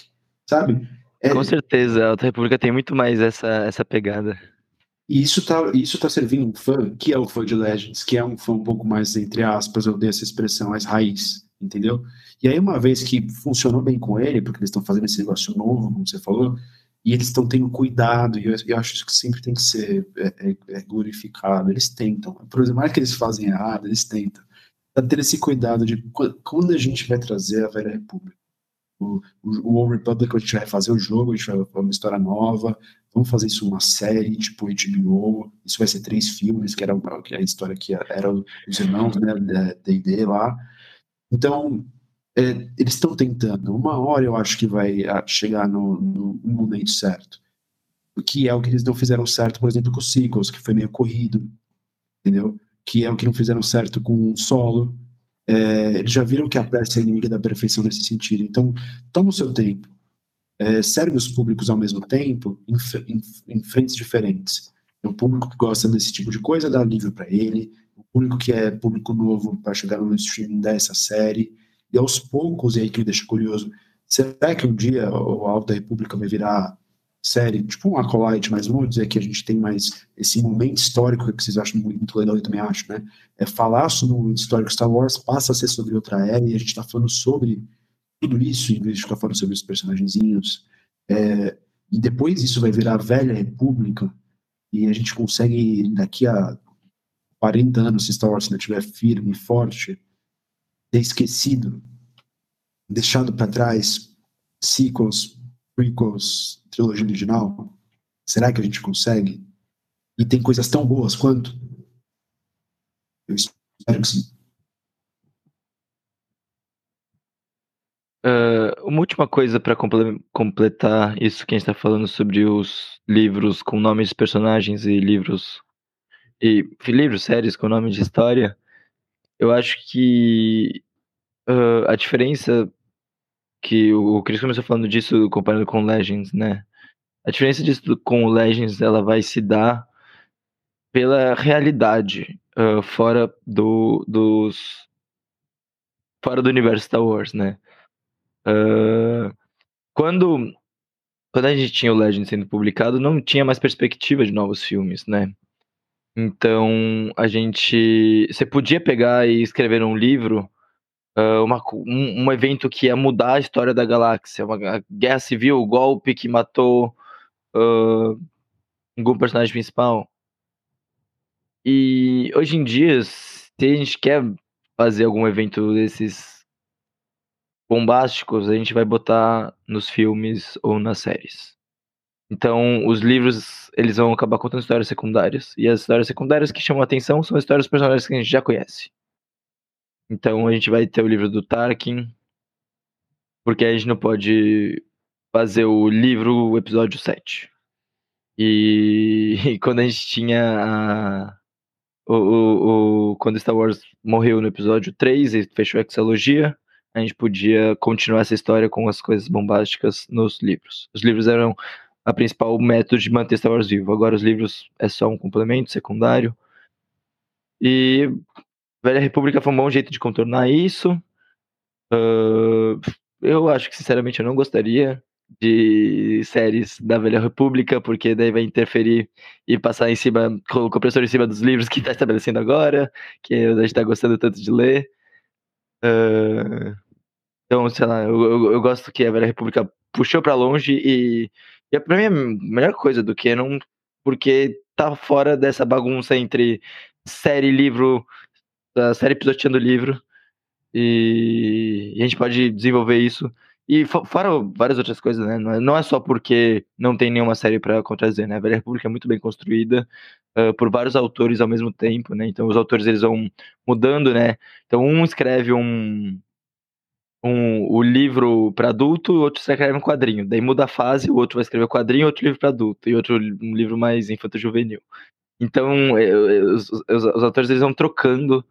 sabe? É, Com certeza, a Alta República tem muito mais essa, essa pegada. E isso tá, isso tá servindo um fã, que é o fã de Legends, que é um fã um pouco mais, entre aspas, eu dei essa expressão, mais raiz, entendeu? E aí, uma vez que funcionou bem com ele, porque eles estão fazendo esse negócio novo, como você falou, e eles estão tendo cuidado, e eu, eu, acho que sempre tem que ser é, é, é glorificado. Eles tentam. Por mais que eles fazem errado, eles tentam. Tá ter esse cuidado de quando a gente vai trazer a Velha República. O, o, Old Republic, a gente vai fazer o jogo, a gente vai fazer uma história nova, vamos fazer isso uma série, tipo HBO, isso vai ser três filmes, que era a história que era os irmãos, né, D&D lá. Então, é, eles estão tentando. Uma hora eu acho que vai ah, chegar no, no, momento certo. Que é o que eles não fizeram certo, por exemplo, com o Sequels, que foi meio corrido, entendeu? Que é o que não fizeram certo com o Solo. É, eles já viram que a pressa é inimiga da perfeição nesse sentido. Então, toma o seu tempo. É, serve os públicos ao mesmo tempo em, em, em frentes diferentes. É o público que gosta desse tipo de coisa, dá livro para ele. O público que é público novo para chegar no streaming dá essa série e aos poucos, e aí que me deixa curioso, será que um dia o Alto da República vai virar série, tipo um Acolyte, mas vamos dizer que a gente tem mais esse momento histórico que vocês acham muito legal, eu também acho, né? É falar sobre o momento histórico Star Wars passa a ser sobre outra era e a gente está falando sobre tudo isso em vez de ficar falando sobre os personagenzinhos. É, e depois isso vai virar a velha república e a gente consegue, daqui a 40 anos, se Star Wars ainda estiver firme e forte, esquecido, deixado para trás sequels, prequels, trilogia original? Será que a gente consegue? E tem coisas tão boas quanto? Eu espero que sim. Uh, uma última coisa para completar isso que a gente está falando sobre os livros com nomes de personagens e livros e livros, séries com nome de história. Eu acho que uh, a diferença que o Chris começou falando disso comparando com Legends, né? A diferença disso com o Legends, ela vai se dar pela realidade uh, fora do dos fora do universo Star Wars, né? Uh, quando quando a gente tinha o Legends sendo publicado, não tinha mais perspectiva de novos filmes, né? Então, a gente. Você podia pegar e escrever um livro, uh, uma, um, um, evento que ia mudar a história da galáxia, uma guerra civil, golpe que matou uh, algum personagem principal. E hoje em dia, se a gente quer fazer algum evento desses bombásticos, a gente vai botar nos filmes ou nas séries. Então, os livros, eles vão acabar contando histórias secundárias. E as histórias secundárias que chamam a atenção são as histórias dos personagens que a gente já conhece. Então, a gente vai ter o livro do Tarkin. Porque a gente não pode fazer o livro, o episódio 7. E, e quando a gente tinha a, o, o, o, quando Star Wars morreu no episódio 3 e fechou a hexalogia, a gente podia continuar essa história com as coisas bombásticas nos livros. Os livros eram a principal método de manter Star Wars vivo. Agora os livros é só um complemento secundário. E Velha República foi um bom jeito de contornar isso. Uh, eu acho que, sinceramente, eu não gostaria de séries da Velha República, porque daí vai interferir e passar em cima, com o compressor em cima dos livros que está estabelecendo agora, que a gente está gostando tanto de ler. Uh, então, sei lá, eu, eu, eu, gosto que a Velha República puxou para longe e e pra mim é a melhor coisa do que não. Porque tá fora dessa bagunça entre série, livro, a série pisoteando livro. E, e a gente pode desenvolver isso. E fora várias outras coisas, né? Não é, é só porque não tem nenhuma série para contradizer, né? A Velha República é muito bem construída uh, por vários autores ao mesmo tempo, né? Então os autores eles vão mudando, né? Então um escreve um um, o livro para adulto, o outro escreve um quadrinho. Daí muda a fase, o outro vai escrever o quadrinho, outro livro para adulto, e outro um livro mais infanto-juvenil. Então, é, é, os, os, os, autores eles vão trocando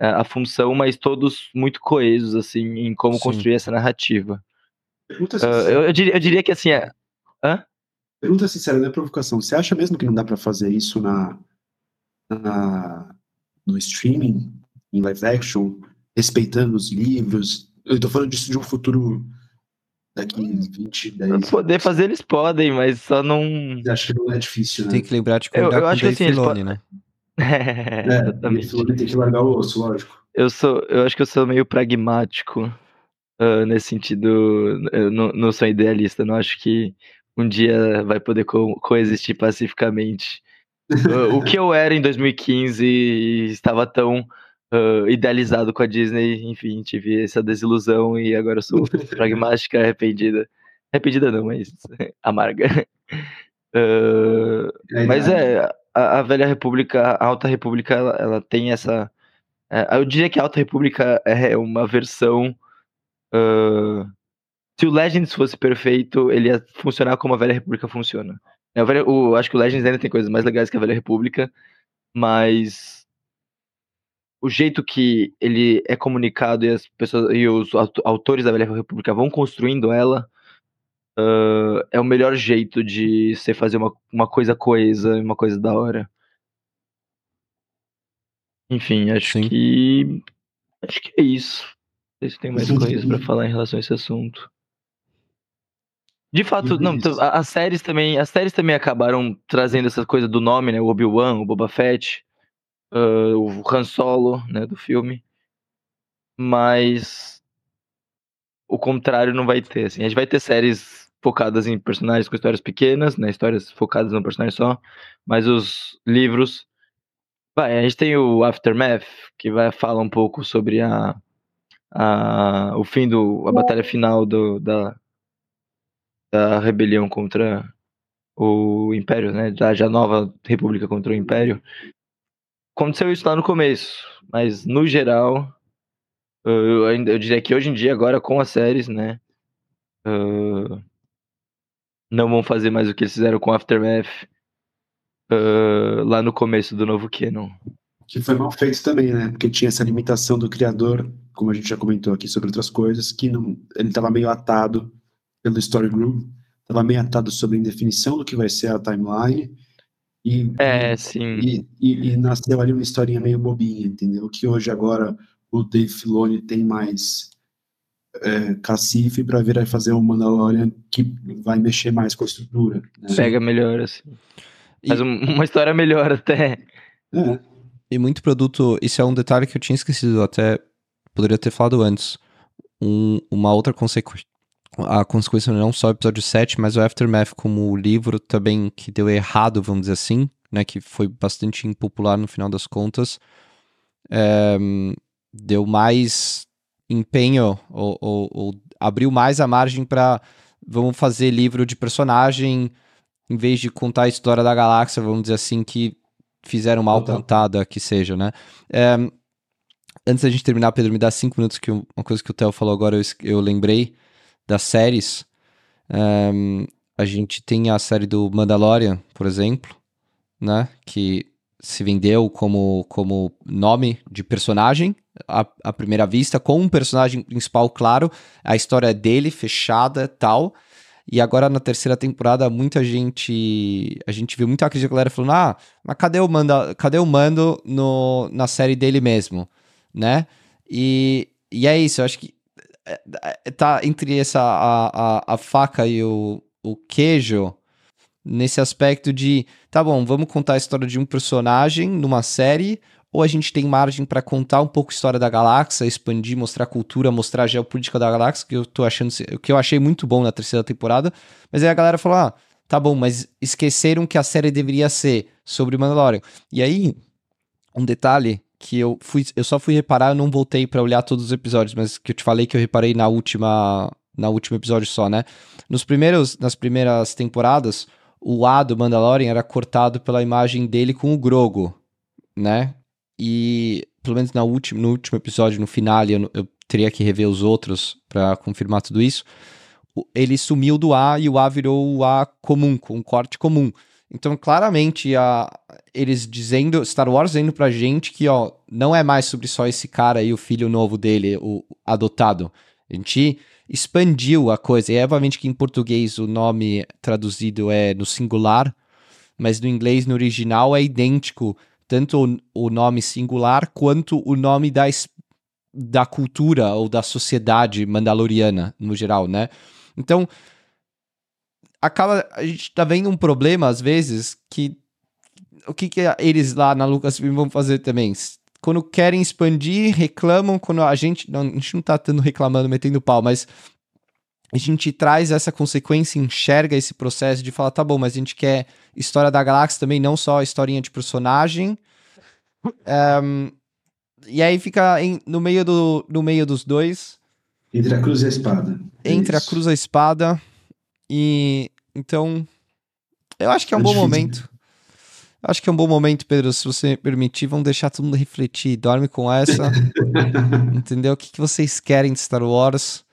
é, a função, mas todos muito coesos, assim, em como Sim. construir essa narrativa. Uh, eu, eu, diria, eu, diria, que, assim, é... Hã? Pergunta sincera, não é provocação. Você acha mesmo que não dá para fazer isso na, na, no streaming, em live action, respeitando os livros? Eu tô falando disso de um futuro daqui 20, 10 Poder fazer eles podem, mas só não. Acho que não é difícil, né? Tem que lembrar de cuidar eu, eu com acho que, assim, Filoni, né? é, exatamente. Filoni tem que largar o osso, lógico. Eu, sou, eu acho que eu sou meio pragmático uh, nesse sentido. Eu não, não sou idealista, não acho que um dia vai poder co coexistir pacificamente. uh, o que eu era em 2015 estava tão uh, idealizado com a Disney, enfim, tive essa desilusão e agora sou pragmática, arrependida. Arrependida não, mas amarga. Uh, é mas é, a, a, Velha República, a Alta República, ela, ela tem essa. É, eu diria que a Alta República é uma versão. Uh, se o Legends fosse perfeito, ele ia funcionar como a Velha República funciona. Eu, o, acho que o Legends ainda tem coisas mais legais que a Velha República, mas o jeito que ele é comunicado e as pessoas e os autores da Velha República vão construindo ela uh, é o melhor jeito de você fazer uma, uma coisa coesa, uma coisa da hora. Enfim, acho Sim. que acho que é isso. Não sei se tem mais coisas para falar em relação a esse assunto. De fato, não, as séries também, as séries também acabaram trazendo essa coisa do nome, né? O Obi-Wan, o Boba Fett uh, o Han Solo, né, do filme. Mas o contrário não vai ter, assim. A gente vai ter séries focadas em personagens com histórias pequenas, né, histórias focadas num personagem só, mas os livros Vai, a gente tem o Aftermath, que vai falar um pouco sobre a, a o fim do a batalha final do, da, da rebelião contra o Império, né? Da já nova república contra o Império aconteceu isso lá no começo, mas no geral, eu, ainda, eu diria que hoje em dia, agora com as séries, né? Uh, não vão fazer mais o que eles fizeram com Aftermath uh, lá no começo do novo Canon. Que foi mal feito também, né? Porque tinha essa limitação do criador, como a gente já comentou aqui sobre outras coisas, que não, ele estava meio atado pelo Story Group, estava meio atado sobre a indefinição do que vai ser a timeline, e, é, sim. E, e, e, nasceu ali uma historinha meio bobinha, entendeu? Que hoje agora o Dave Filoni tem mais é, cacife para vir a fazer um Mandalorian que vai mexer mais com a estrutura. Né? Pega melhor, assim. Faz uma história melhor até. É. E muito produto, isso é um detalhe que eu tinha esquecido, até poderia ter falado antes. Um, uma outra consequência a consequência não só o episódio 7, mas o Aftermath como o livro também que deu errado, vamos dizer assim, né, que foi bastante impopular no final das contas, é, deu mais empenho ou, ou, ou, abriu mais a margem para vamos fazer livro de personagem em vez de contar a história da galáxia, vamos dizer assim, que fizeram mal contada que seja, né? É, antes da gente terminar, Pedro, me dá cinco minutos que uma coisa que o Theo falou agora eu, eu lembrei das séries, um, a gente tem a série do Mandalorian, por exemplo, né? Que se vendeu como, como nome de personagem à, à primeira vista, com um personagem principal claro, a história dele fechada tal. E agora na terceira temporada, muita gente. A gente viu muita crítica, a galera falando: ah, mas cadê o, Manda, cadê o Mando no, na série dele mesmo? Né? E, e é isso, eu acho que tá entre essa a, a, a faca e o, o queijo nesse aspecto de tá bom, vamos contar a história de um personagem numa série ou a gente tem margem para contar um pouco a história da galáxia, expandir, mostrar cultura, mostrar a geopolítica da galáxia, que eu tô achando que eu achei muito bom na terceira temporada, mas aí a galera falou: "Ah, tá bom, mas esqueceram que a série deveria ser sobre Mandalorian". E aí um detalhe que eu fui, eu só fui reparar, eu não voltei para olhar todos os episódios, mas que eu te falei que eu reparei na última, na último episódio só, né? Nos primeiros, nas primeiras temporadas, o A do Mandalorian era cortado pela imagem dele com o Grogo, né? E pelo menos na última, no último episódio, no final, eu, eu teria que rever os outros para confirmar tudo isso. Ele sumiu do A e o A virou o A comum, com um corte comum. Então, claramente, a, eles dizendo, Star Wars dizendo pra gente que, ó, não é mais sobre só esse cara e o filho novo dele, o adotado. A gente expandiu a coisa. E, obviamente, que em português o nome traduzido é no singular, mas no inglês, no original, é idêntico. Tanto o, o nome singular quanto o nome da, da cultura ou da sociedade mandaloriana, no geral, né? Então, acaba a gente tá vendo um problema às vezes que o que, que eles lá na Lucasfilm vão fazer também? Quando querem expandir, reclamam, quando a gente não, a gente não tá tanto reclamando, metendo pau, mas a gente traz essa consequência, enxerga esse processo de falar, tá bom, mas a gente quer história da galáxia também, não só historinha de personagem. Um, e aí fica em, no, meio do, no meio dos dois. Entre a cruz e a espada. É entre isso. a cruz e a espada. E então, eu acho que é um é bom difícil. momento. Acho que é um bom momento, Pedro, se você me permitir, vamos deixar todo mundo refletir. Dorme com essa. entendeu? O que, que vocês querem de Star Wars?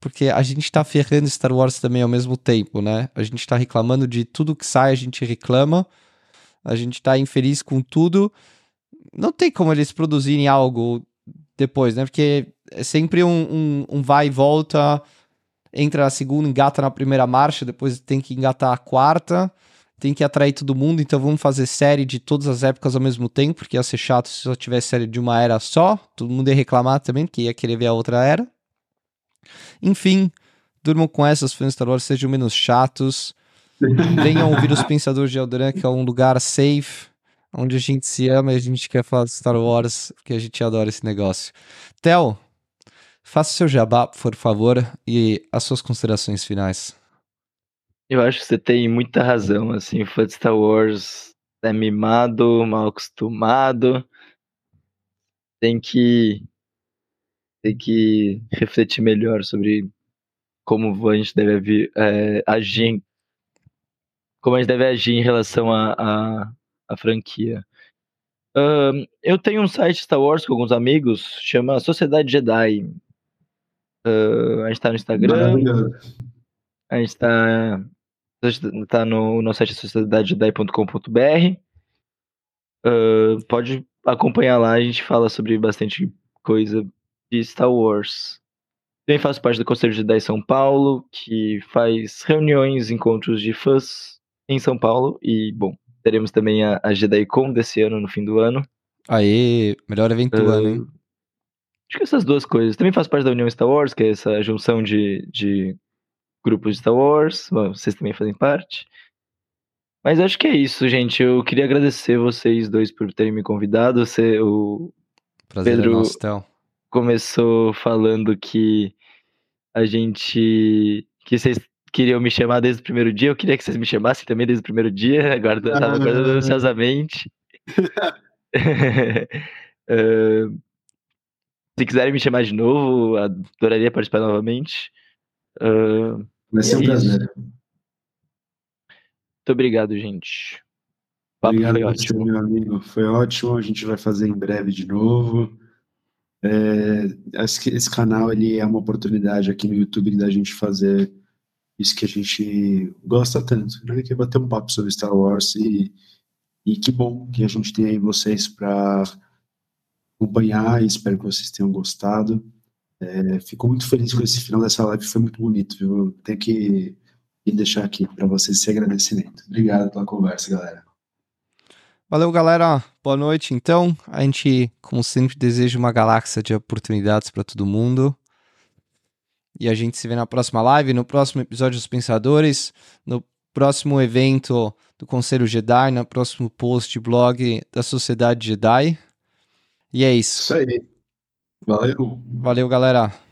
Porque a gente tá ferrando Star Wars também ao mesmo tempo, né? A gente tá reclamando de tudo que sai, a gente reclama. A gente tá infeliz com tudo. Não tem como eles produzirem algo depois, né? Porque é sempre um, um, um vai e volta entra na segunda, engata na primeira marcha, depois tem que engatar a quarta, tem que atrair todo mundo, então vamos fazer série de todas as épocas ao mesmo tempo, porque ia ser chato se só tivesse série de uma era só, todo mundo ia reclamar também, porque ia querer ver a outra era. Enfim, durmam com essas fãs Star Wars, sejam menos chatos. Venham ouvir os Pensadores de Alderan, que é um lugar safe, onde a gente se ama e a gente quer falar de Star Wars, porque a gente adora esse negócio. Theo, Faça o seu jabá, por favor, e as suas considerações finais. Eu acho que você tem muita razão, assim, fã de Star Wars é mimado, mal acostumado, tem que tem que refletir melhor sobre como a gente deve é, agir, como a gente deve agir em relação à franquia. Uh, eu tenho um site Star Wars com alguns amigos, chama Sociedade Jedi. Uh, a gente tá no Instagram. A gente tá, tá no nosso site sociedadejedi.com.br. Uh, pode acompanhar lá, a gente fala sobre bastante coisa de Star Wars. Também faço parte do Conselho de Jedi São Paulo, que faz reuniões, encontros de fãs em São Paulo. E, bom, teremos também a, a JediCon desse ano, no fim do ano. Aê, melhor evento do uh, ano, hein? Acho que essas duas coisas. Também faço parte da União Star Wars, que é essa junção de, de grupos de Star Wars. Vocês também fazem parte. Mas acho que é isso, gente. Eu queria agradecer vocês dois por terem me convidado. Você, o Prazer é Pedro é nosso, Theo. começou falando que a gente. que vocês queriam me chamar desde o primeiro dia. Eu queria que vocês me chamassem também desde o primeiro dia. Agora eu tava aguardando ansiosamente. uh, Se quiserem me chamar de novo, adoraria participar novamente. Uh, Vai ser um é prazer. Muito obrigado, gente. Papo obrigado foi ótimo. meu amigo. Foi ótimo. A gente vai fazer em breve de novo. É, esse canal ele é uma oportunidade aqui no YouTube da gente fazer isso que a gente gosta tanto, né? Que é bater um papo sobre Star Wars e, e que bom que a gente tem aí vocês para acompanhar espero que vocês tenham gostado. É, fico muito feliz com esse final dessa live, foi muito bonito, viu? Tenho que, que deixar aqui para vocês esse agradecimento. Obrigado pela conversa, galera. Valeu, galera. Boa noite. Então, a gente, como sempre, deseja uma galáxia de oportunidades para todo mundo. E a gente se vê na próxima live, no próximo episódio dos Pensadores, no próximo evento do Conselho Jedi, no próximo post blog da Sociedade Jedi. E é isso. Isso aí. Valeu. Valeu, galera.